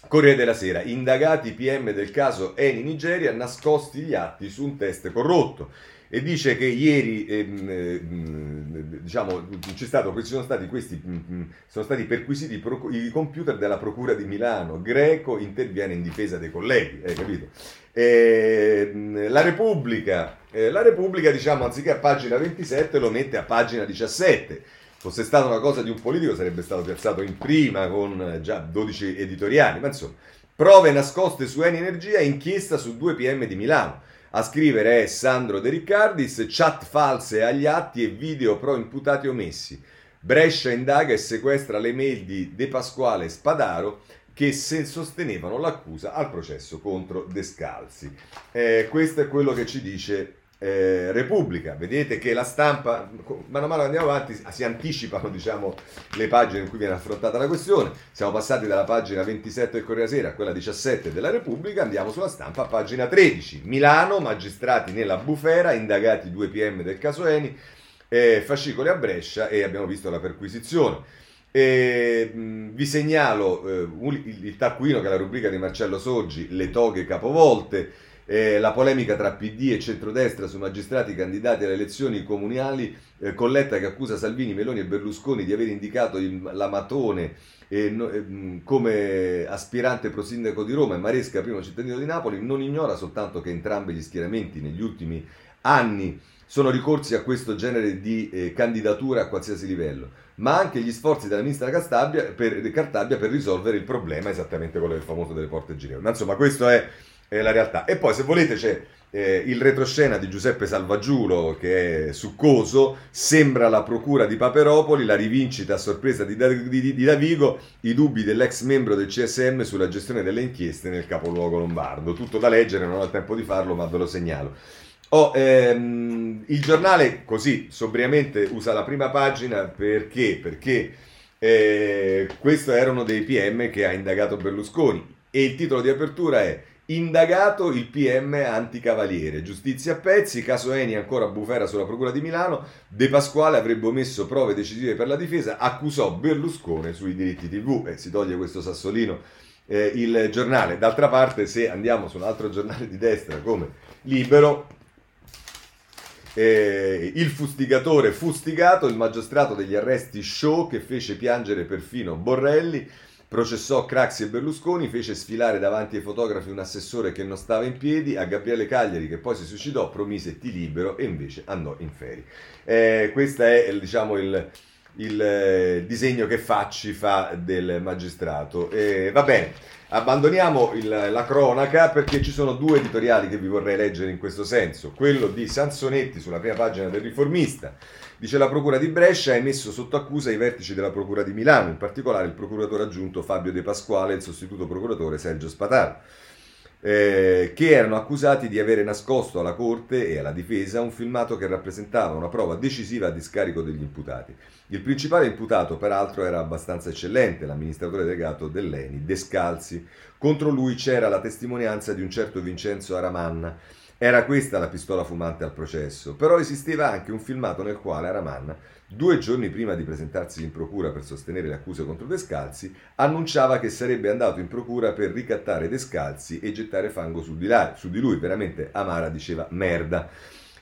Corriere della Sera, indagati PM del caso Eni Nigeria, nascosti gli atti su un test corrotto. E dice che ieri ehm, ehm, diciamo, stato, sono stati, questi, mm, mm, sono stati perquisiti i computer della Procura di Milano. Greco interviene in difesa dei colleghi, hai capito? E, ehm, la Repubblica, eh, la Repubblica diciamo, anziché a pagina 27 lo mette a pagina 17 fosse stata una cosa di un politico sarebbe stato piazzato in prima con eh, già 12 editoriali, ma insomma, prove nascoste su Eni Energia, inchiesta su due PM di Milano. A scrivere è Sandro De Riccardis, chat false agli atti e video pro imputati omessi. Brescia indaga e sequestra le mail di De Pasquale e Spadaro che sostenevano l'accusa al processo contro Descalzi. Eh, questo è quello che ci dice eh, Repubblica. Vedete che la stampa, mano a mano andiamo avanti, si anticipano diciamo, le pagine in cui viene affrontata la questione. Siamo passati dalla pagina 27 del Corriere Sera a quella 17 della Repubblica, andiamo sulla stampa, pagina 13. Milano, magistrati nella bufera, indagati due PM del caso Eni, eh, fascicoli a Brescia e abbiamo visto la perquisizione. E, vi segnalo eh, il taccuino che è la rubrica di Marcello Sorgi, le toghe capovolte, eh, la polemica tra PD e centrodestra su magistrati candidati alle elezioni comunali, eh, Colletta che accusa Salvini, Meloni e Berlusconi di aver indicato il, la Matone eh, no, come aspirante pro sindaco di Roma e Maresca primo cittadino di Napoli, non ignora soltanto che entrambi gli schieramenti negli ultimi anni sono ricorsi a questo genere di eh, candidatura a qualsiasi livello, ma anche gli sforzi della ministra Cartabia per, Cartabia per risolvere il problema, esattamente quello del famoso delle porte girevoli. Ma insomma, questa è, è, la realtà. E poi, se volete, c'è eh, il retroscena di Giuseppe Salvaggiulo, che è succoso, sembra la procura di Paperopoli, la rivincita a sorpresa di, di, di, di Davigo, i dubbi dell'ex membro del CSM sulla gestione delle inchieste nel capoluogo lombardo. Tutto da leggere, non ho il tempo di farlo, ma ve lo segnalo. Oh, ehm, il giornale così sobriamente usa la prima pagina perché? Perché eh, questo era uno dei PM che ha indagato Berlusconi e il titolo di apertura è Indagato il PM anticavaliere, giustizia a pezzi, caso Eni ancora bufera sulla procura di Milano, De Pasquale avrebbe omesso prove decisive per la difesa, accusò Berlusconi sui diritti TV e si toglie questo sassolino eh, il giornale. D'altra parte se andiamo su un altro giornale di destra come Libero, eh, il fustigatore fustigato, il magistrato degli arresti show che fece piangere perfino Borrelli, processò Craxi e Berlusconi, fece sfilare davanti ai fotografi un assessore che non stava in piedi, a Gabriele Cagliari che poi si suicidò, promise ti libero e invece andò in ferie. Eh, questo è diciamo, il, il eh, disegno che Facci fa del magistrato. Eh, va bene. Abbandoniamo il, la cronaca perché ci sono due editoriali che vi vorrei leggere in questo senso. Quello di Sansonetti sulla prima pagina del Riformista. Dice la Procura di Brescia ha emesso sotto accusa i vertici della Procura di Milano, in particolare il procuratore aggiunto Fabio De Pasquale e il sostituto procuratore Sergio Spataro eh, che erano accusati di avere nascosto alla Corte e alla difesa un filmato che rappresentava una prova decisiva a discarico degli imputati. Il principale imputato, peraltro, era abbastanza eccellente, l'amministratore delegato dell'ENI, Descalzi. Contro lui c'era la testimonianza di un certo Vincenzo Aramanna. Era questa la pistola fumante al processo, però esisteva anche un filmato nel quale Aramanna due giorni prima di presentarsi in procura per sostenere le accuse contro Descalzi, annunciava che sarebbe andato in procura per ricattare Descalzi e gettare fango su di, là, su di lui. Veramente Amara diceva merda.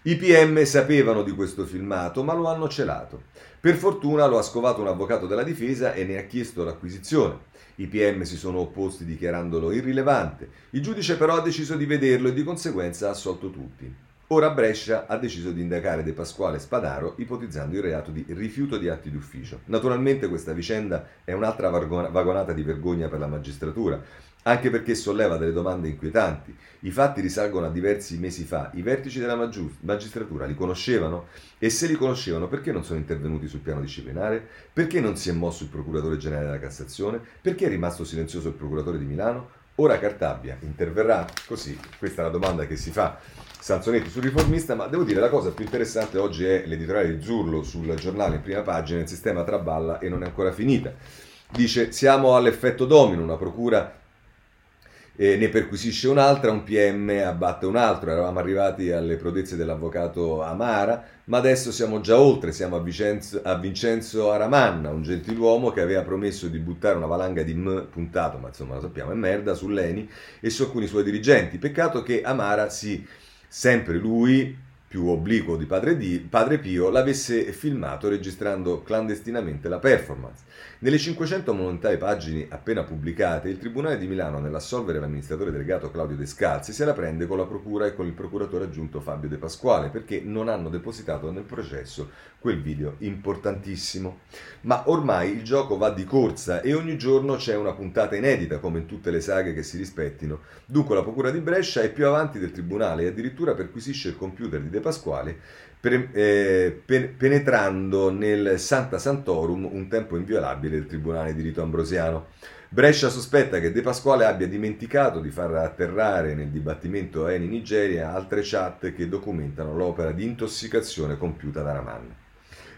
I PM sapevano di questo filmato, ma lo hanno celato. Per fortuna lo ha scovato un avvocato della difesa e ne ha chiesto l'acquisizione. I PM si sono opposti dichiarandolo irrilevante. Il giudice però ha deciso di vederlo e di conseguenza ha assolto tutti. Ora Brescia ha deciso di indagare De Pasquale Spadaro ipotizzando il reato di rifiuto di atti d'ufficio. Naturalmente questa vicenda è un'altra vagonata di vergogna per la magistratura, anche perché solleva delle domande inquietanti. I fatti risalgono a diversi mesi fa. I vertici della magistratura li conoscevano? E se li conoscevano, perché non sono intervenuti sul piano disciplinare? Perché non si è mosso il procuratore generale della Cassazione? Perché è rimasto silenzioso il procuratore di Milano? Ora Cartabia interverrà? Così, questa è la domanda che si fa Sanzonetti sul riformista, ma devo dire la cosa più interessante oggi è l'editoriale di Zurlo sul giornale in prima pagina, il sistema traballa e non è ancora finita. Dice siamo all'effetto domino, una procura eh, ne perquisisce un'altra, un PM abbatte un altro, eravamo arrivati alle prodezze dell'avvocato Amara, ma adesso siamo già oltre, siamo a Vincenzo, a Vincenzo Aramanna, un gentiluomo che aveva promesso di buttare una valanga di M puntato, ma insomma lo sappiamo, è merda, sull'Eni e su alcuni suoi dirigenti. Peccato che Amara si sempre lui, più obliquo di Padre, di Padre Pio, l'avesse filmato registrando clandestinamente la performance. Nelle 500 monumentali pagine appena pubblicate, il Tribunale di Milano, nell'assolvere l'amministratore delegato Claudio Descalzi, se la prende con la Procura e con il procuratore aggiunto Fabio De Pasquale, perché non hanno depositato nel processo quel video importantissimo. Ma ormai il gioco va di corsa e ogni giorno c'è una puntata inedita, come in tutte le saghe che si rispettino. Dunque la Procura di Brescia è più avanti del Tribunale e addirittura perquisisce il computer di De Pasquale per, eh, penetrando nel Santa Santorum, un tempo inviolabile del Tribunale di Rito Ambrosiano. Brescia sospetta che De Pasquale abbia dimenticato di far atterrare nel dibattimento Eni Nigeria altre chat che documentano l'opera di intossicazione compiuta da Raman.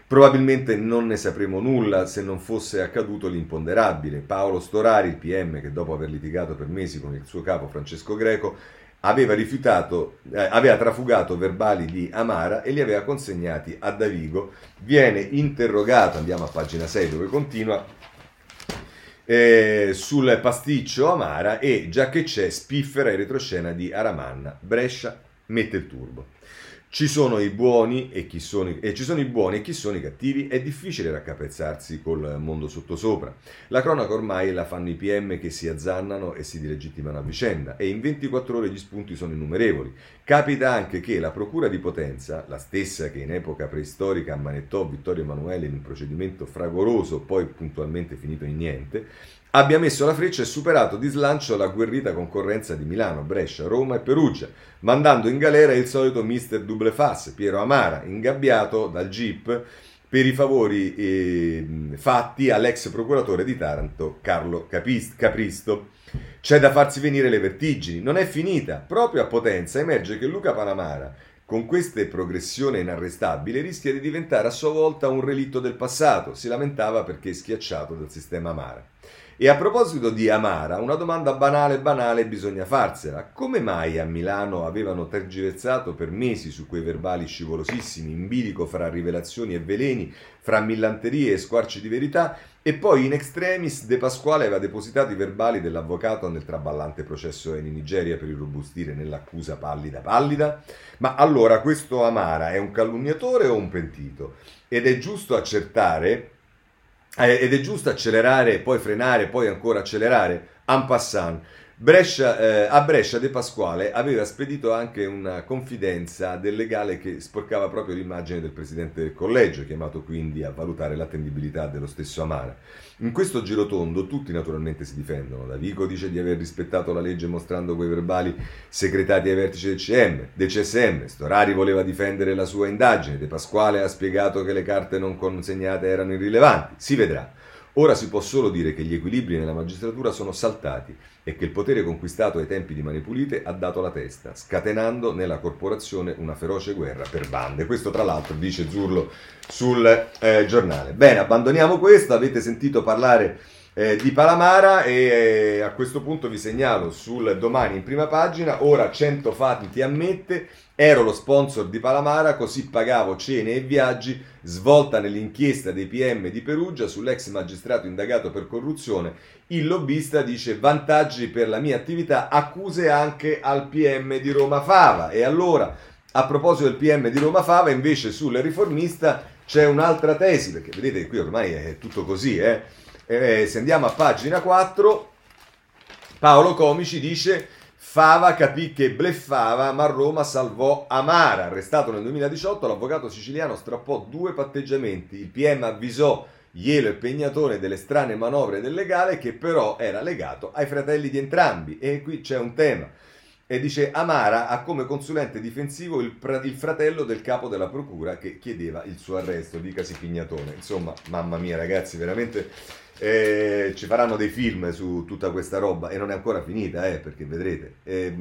Probabilmente non ne sapremo nulla se non fosse accaduto l'imponderabile. Paolo Storari, il PM, che dopo aver litigato per mesi con il suo capo Francesco Greco, aveva rifiutato, eh, aveva trafugato verbali di Amara e li aveva consegnati a Davigo. Viene interrogato, andiamo a pagina 6 dove continua, eh, sul pasticcio Amara e già che c'è spiffera in retroscena di Aramanna. Brescia mette il turbo. Ci sono i buoni e chi sono, e ci sono i buoni e chi sono i cattivi, è difficile raccapezzarsi col mondo sottosopra. La cronaca ormai la fanno i PM che si azzannano e si dilegittimano a vicenda e in 24 ore gli spunti sono innumerevoli. Capita anche che la procura di Potenza, la stessa che in epoca preistorica ammanettò Vittorio Emanuele in un procedimento fragoroso, poi puntualmente finito in niente, abbia messo la freccia e superato di slancio la guerrita concorrenza di Milano, Brescia, Roma e Perugia, mandando in galera il solito mister double face, Piero Amara, ingabbiato dal GIP per i favori eh, fatti all'ex procuratore di Taranto, Carlo Capist- Capristo. C'è da farsi venire le vertigini, non è finita. Proprio a Potenza emerge che Luca Panamara, con questa progressione inarrestabile, rischia di diventare a sua volta un relitto del passato. Si lamentava perché schiacciato dal sistema Amara. E a proposito di Amara, una domanda banale banale bisogna farsela. Come mai a Milano avevano tergiversato per mesi su quei verbali scivolosissimi, in bilico fra rivelazioni e veleni, fra millanterie e squarci di verità, e poi in extremis De Pasquale aveva depositato i verbali dell'avvocato nel traballante processo in Nigeria per irrobustire nell'accusa pallida pallida? Ma allora questo Amara è un calunniatore o un pentito? Ed è giusto accertare ed è giusto accelerare, poi frenare, poi ancora accelerare? En passant. Brescia, eh, a Brescia De Pasquale aveva spedito anche una confidenza del legale che sporcava proprio l'immagine del presidente del collegio, chiamato quindi a valutare l'attendibilità dello stesso Amara. In questo girotondo tutti naturalmente si difendono. Davico dice di aver rispettato la legge mostrando quei verbali segretati ai vertici del, CM, del CSM. Storari voleva difendere la sua indagine. De Pasquale ha spiegato che le carte non consegnate erano irrilevanti. Si vedrà. Ora si può solo dire che gli equilibri nella magistratura sono saltati e che il potere conquistato ai tempi di Mani Pulite ha dato la testa, scatenando nella corporazione una feroce guerra per bande. Questo tra l'altro dice Zurlo sul eh, giornale. Bene, abbandoniamo questo, avete sentito parlare eh, di Palamara e eh, a questo punto vi segnalo sul domani in prima pagina, ora 100 fatti ammette, ero lo sponsor di Palamara, così pagavo cene e viaggi, svolta nell'inchiesta dei PM di Perugia sull'ex magistrato indagato per corruzione, il lobbista dice vantaggi per la mia attività, accuse anche al PM di Roma Fava e allora a proposito del PM di Roma Fava invece sul riformista c'è un'altra tesi, perché vedete qui ormai è tutto così, eh? Eh, se andiamo a pagina 4, Paolo Comici dice Fava capì che bleffava, ma Roma salvò Amara. Arrestato nel 2018, l'avvocato siciliano strappò due patteggiamenti. Il PM avvisò Ielo e Pegnatone delle strane manovre del legale che però era legato ai fratelli di entrambi. E qui c'è un tema. E dice Amara ha come consulente difensivo il, il, fratello del capo della procura che chiedeva il suo arresto, dicasi Pignatone. Insomma, mamma mia ragazzi, veramente eh, ci faranno dei film su tutta questa roba e non è ancora finita, eh, perché vedrete. Eh,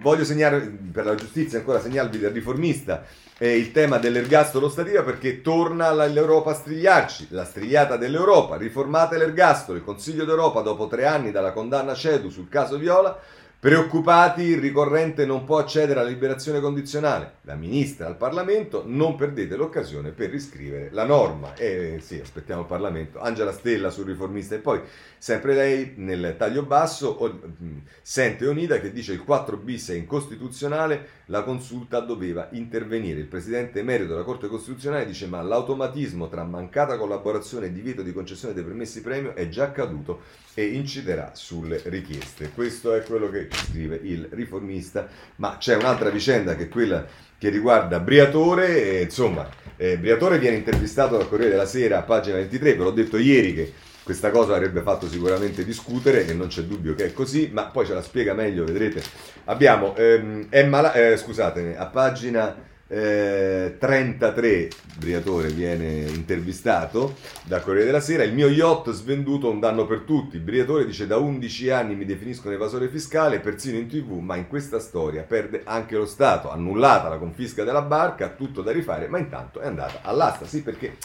voglio segnare per la giustizia ancora segnarvi del riformista il tema dell'ergastolo stativa perché torna l'Europa a strigliarci, la strigliata dell'Europa, riformate l'ergastolo, il Consiglio d'Europa dopo tre anni dalla condanna CEDU sul caso Viola Preoccupati, il ricorrente non può accedere alla liberazione condizionale. La ministra al Parlamento, non perdete l'occasione per riscrivere la norma. E sì, aspettiamo il Parlamento. Angela Stella sul riformista e poi sempre lei nel taglio basso mm, sente Onida che dice il 4 bis è incostituzionale, la consulta doveva intervenire. Il presidente emerito della Corte Costituzionale dice ma l'automatismo tra mancata collaborazione e divieto di concessione dei permessi premio è già accaduto e inciderà sulle richieste. Questo è quello che scrive il riformista, ma c'è un'altra vicenda che è quella che riguarda Briatore, e, insomma, eh, Briatore viene intervistato dal Corriere della Sera pagina 23, ve l'ho detto ieri che questa cosa avrebbe fatto sicuramente discutere e non c'è dubbio che è così, ma poi ce la spiega meglio, vedrete. Abbiamo, ehm, Emma, eh, scusatemi, a pagina eh, 33 Briatore viene intervistato da Corriere della Sera. Il mio yacht svenduto un danno per tutti. Briatore dice da 11 anni mi definiscono evasore fiscale, persino in tv, ma in questa storia perde anche lo Stato. Annullata la confisca della barca, tutto da rifare, ma intanto è andata all'asta. Sì, perché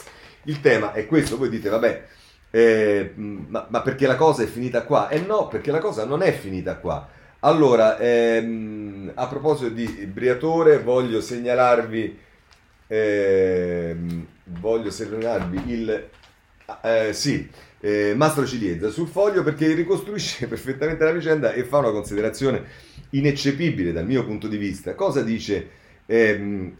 il tema è questo. Voi dite, vabbè, eh, ma, ma perché la cosa è finita qua? Eh no, perché la cosa non è finita qua Allora, ehm, a proposito di Briatore, voglio segnalarvi, ehm, voglio segnalarvi il... Eh, sì, eh, Mastro Ciliezza sul foglio perché ricostruisce perfettamente la vicenda e fa una considerazione ineccepibile dal mio punto di vista. Cosa dice ehm,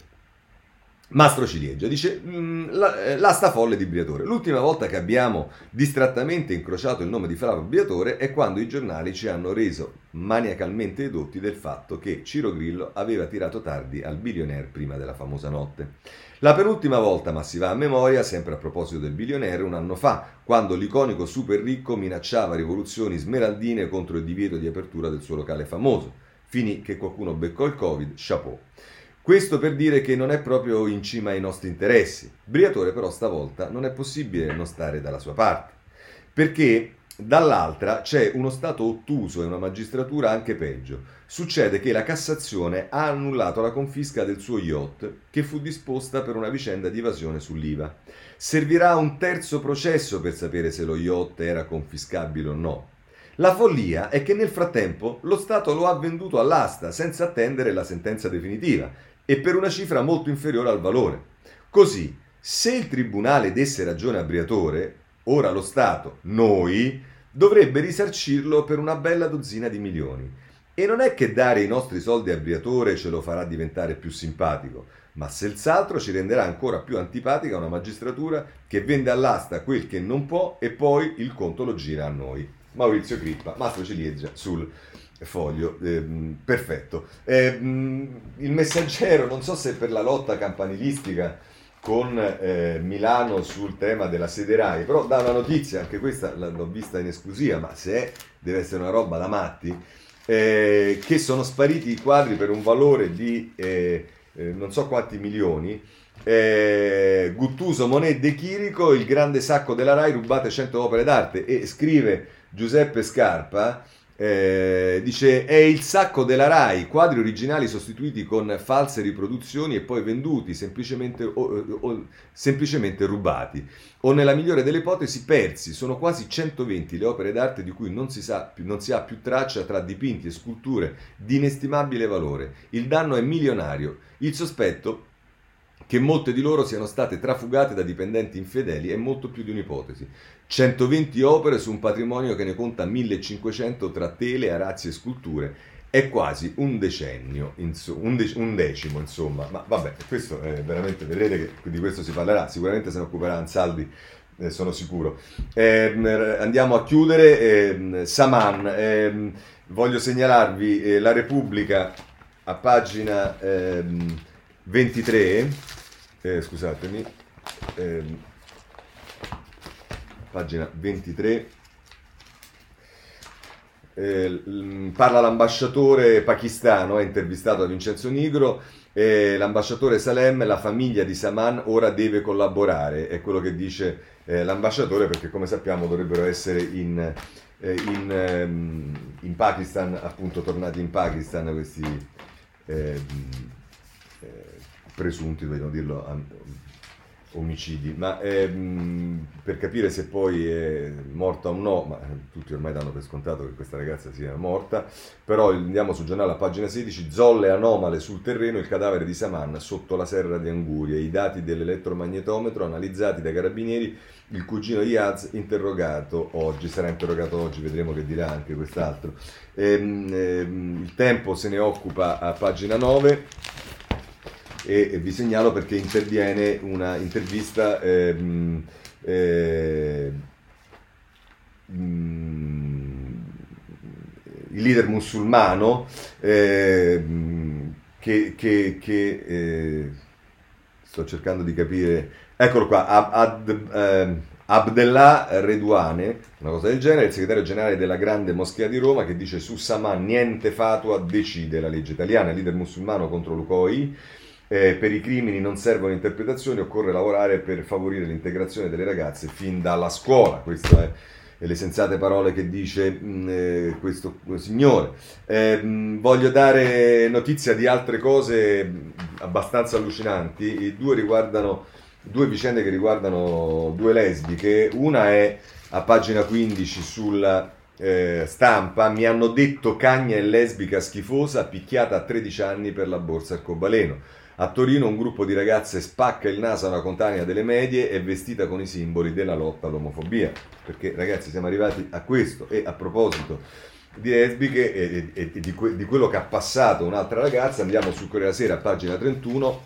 Mastro Ciliegia dice mm, eh, l'asta folle di Briatore. L'ultima volta che abbiamo distrattamente incrociato il nome di Flavio Briatore è quando i giornali ci hanno reso maniacalmente edotti del fatto che Ciro Grillo aveva tirato tardi al billionaire prima della famosa notte. La penultima volta, ma si va a memoria, sempre a proposito del billionaire, un anno fa, quando l'iconico super ricco minacciava rivoluzioni smeraldine contro il divieto di apertura del suo locale famoso. Finì che qualcuno beccò il Covid, chapeau. Questo per dire che non è proprio in cima ai nostri interessi. Briatore però stavolta non è possibile non stare dalla sua parte, perché dall'altra c'è uno Stato ottuso e una magistratura anche peggio. Succede che la Cassazione ha annullato la confisca del suo yacht che fu disposta per una vicenda di evasione sull'IVA. Servirà un terzo processo per sapere se lo yacht era confiscabile o no. La follia è che nel frattempo lo Stato lo ha venduto all'asta senza attendere la sentenza definitiva e per una cifra molto inferiore al valore. Così, se il tribunale desse ragione a Briatore, ora lo Stato, noi, dovrebbe risarcirlo per una bella dozzina di milioni. E non è che dare i nostri soldi a Briatore ce lo farà diventare più simpatico, ma senz'altro ci renderà ancora più antipatica una magistratura che vende all'asta quel che non può e poi il conto lo gira a noi. Maurizio Crippa, Mastro Ciliegia sul foglio, eh, perfetto. Eh, il messaggero, non so se per la lotta campanilistica con eh, Milano sul tema della sede RAI, però dà una notizia, anche questa l'ho vista in esclusiva, ma se è, deve essere una roba da matti, eh, che sono spariti i quadri per un valore di eh, eh, non so quanti milioni, Guttuso, Monet De Chirico, il grande sacco della RAI, rubate 100 opere d'arte, e scrive Giuseppe Scarpa, eh, dice è il sacco della RAI, quadri originali sostituiti con false riproduzioni e poi venduti semplicemente, o, o, semplicemente rubati o nella migliore delle ipotesi persi. Sono quasi 120 le opere d'arte di cui non si, sa, non si ha più traccia tra dipinti e sculture di inestimabile valore. Il danno è milionario. Il sospetto che molte di loro siano state trafugate da dipendenti infedeli è molto più di un'ipotesi. 120 opere su un patrimonio che ne conta 1500 tra tele, arazzi e sculture. È quasi un decennio, un, de- un, decimo insomma, ma vabbè, questo è veramente, vedrete che di questo si parlerà, sicuramente se ne occuperà Ansaldi, eh, sono sicuro. Eh, andiamo a chiudere, eh, Saman, ehm, voglio segnalarvi eh, la Repubblica a pagina 23, ehm, eh, scusatemi, ehm, pagina 23. Eh, parla l'ambasciatore pakistano, è intervistato da Vincenzo Nigro, eh, l'ambasciatore Salem, la famiglia di Saman ora deve collaborare, è quello che dice eh, l'ambasciatore perché come sappiamo dovrebbero essere in, eh, in, ehm, in, Pakistan, appunto tornati in Pakistan questi ehm, eh, presunti, dobbiamo dirlo omicidi, ma ehm, per capire se poi è morta o no, ma tutti ormai danno per scontato che questa ragazza sia morta, però andiamo sul giornale a pagina 16, zolle anomale sul terreno, il cadavere di Saman sotto la serra di Anguria, i dati dell'elettromagnetometro analizzati dai carabinieri, il cugino Iaz interrogato oggi, sarà interrogato oggi, vedremo che dirà anche quest'altro. Ehm, ehm, il tempo se ne occupa a pagina 9 e vi segnalo perché interviene una intervista ehm, eh, il leader musulmano eh, che, che, che eh, sto cercando di capire eccolo qua Ab, Ad, ehm, Abdellah Redouane una cosa del genere il segretario generale della grande moschea di Roma che dice su Saman niente fatua decide la legge italiana leader musulmano contro l'UCOI eh, per i crimini non servono interpretazioni, occorre lavorare per favorire l'integrazione delle ragazze fin dalla scuola. Queste è le sensate parole che dice mh, mm, eh, questo signore. Eh, mh, voglio dare notizia di altre cose mm, abbastanza allucinanti. I due riguardano due vicende che riguardano due lesbiche. Una è a pagina 15 sulla eh, stampa, mi hanno detto cagna e lesbica schifosa, picchiata a 13 anni per la borsa arcobaleno. A Torino un gruppo di ragazze spacca il naso a una contanea delle medie e vestita con i simboli della lotta all'omofobia. Perché ragazzi siamo arrivati a questo e a proposito di lesbiche e, e, e di, que, di, quello che ha passato un'altra ragazza, andiamo su Corriere Sera, pagina 31,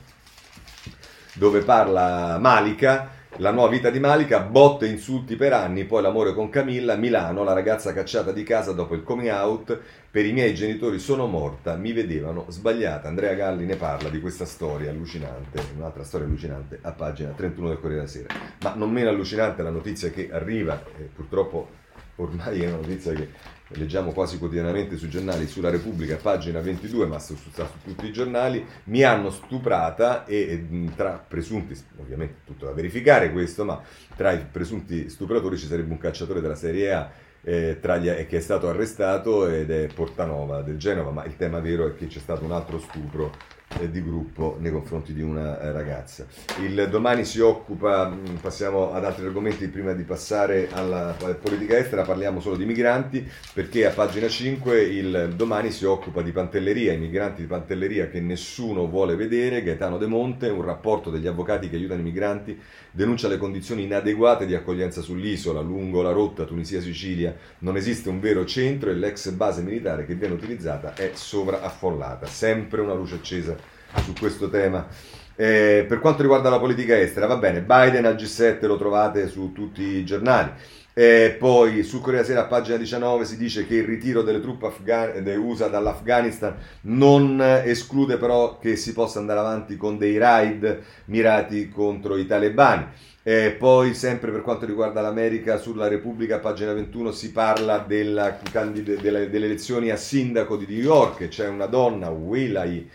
dove parla Malika la nuova vita di Malika, botte e insulti per anni, poi l'amore con Camilla, Milano, la ragazza cacciata di casa dopo il coming out, per i miei genitori sono morta, mi vedevano sbagliata. Andrea Galli ne parla di questa storia allucinante, un'altra storia allucinante, a pagina 31 del Corriere della Sera. Ma non meno allucinante la notizia che arriva, e purtroppo ormai è una notizia che leggiamo quasi quotidianamente sui giornali, sulla Repubblica, pagina 22, ma su, su, su tutti i giornali, mi hanno stuprata e, e tra presunti, ovviamente tutto da verificare questo, ma tra i presunti stupratori ci sarebbe un cacciatore della Serie A eh, gli, che è stato arrestato ed è Portanova del Genova, ma il tema vero è che c'è stato un altro stupro eh, di gruppo nei confronti di una eh, ragazza. Il domani si occupa, mm, passiamo ad altri argomenti prima di passare alla politica estera, parliamo solo di migranti perché a pagina 5 il domani si occupa di Pantelleria, i migranti di Pantelleria che nessuno vuole vedere, Gaetano De Monte, un rapporto degli avvocati che aiutano i migranti denuncia le condizioni inadeguate di accoglienza sull'isola, lungo la rotta Tunisia-Sicilia, non esiste un vero centro e l'ex base militare che viene utilizzata è sovraaffollata, sempre una luce accesa su questo tema. Eh, per quanto riguarda la politica estera, va bene, Biden al G7 lo trovate su tutti i giornali. Eh, poi su Corea Sera, pagina 19, si dice che il ritiro delle truppe afgan- USA dall'Afghanistan non esclude però che si possa andare avanti con dei raid mirati contro i talebani. Eh, poi, sempre per quanto riguarda l'America, sulla Repubblica, pagina 21, si parla della, delle, delle elezioni a sindaco di New York. C'è una donna, Willay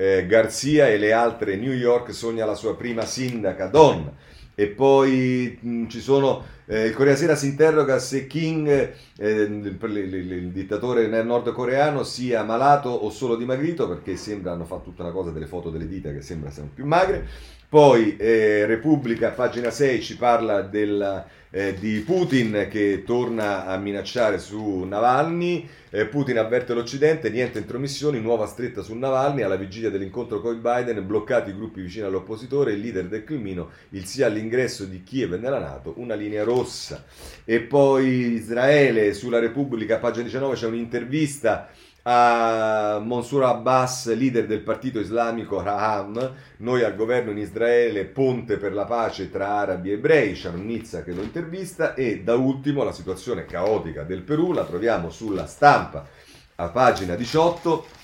eh, Garzia e le altre New York sogna la sua prima sindaca donna. E poi mh, ci sono, eh, il Corea Sera si interroga se King, eh, il, il, il, dittatore nordcoreano, sia malato o solo dimagrito, perché sembra, hanno fatto tutta una cosa delle foto delle dita che sembra siano più magre. Poi eh, Repubblica, pagina 6, ci parla della eh, di Putin che torna a minacciare su Navalny. Eh, Putin avverte l'Occidente, niente intromissioni, nuova stretta su Navalny. Alla vigilia dell'incontro con Biden, bloccati i gruppi vicini all'oppositore, il leader del Crimino, il sì all'ingresso di Kiev nella Nato, una linea rossa. E poi Israele, sulla Repubblica, pagina 19, c'è un'intervista a Monsur Abbas, leader del partito islamico Raham, noi al governo in Israele, ponte per la pace tra arabi e ebrei, Sharnizza che lo intervista e da ultimo la situazione caotica del Perù, la troviamo sulla stampa a pagina 18.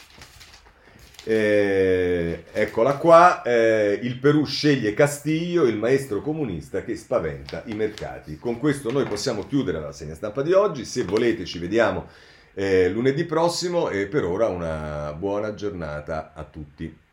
Eh, eccola qua, eh, il Perù sceglie Castillo, il maestro comunista che spaventa i mercati. Con questo noi possiamo chiudere la segna stampa di oggi, se volete ci vediamo eh, lunedì prossimo e per ora una buona giornata a tutti.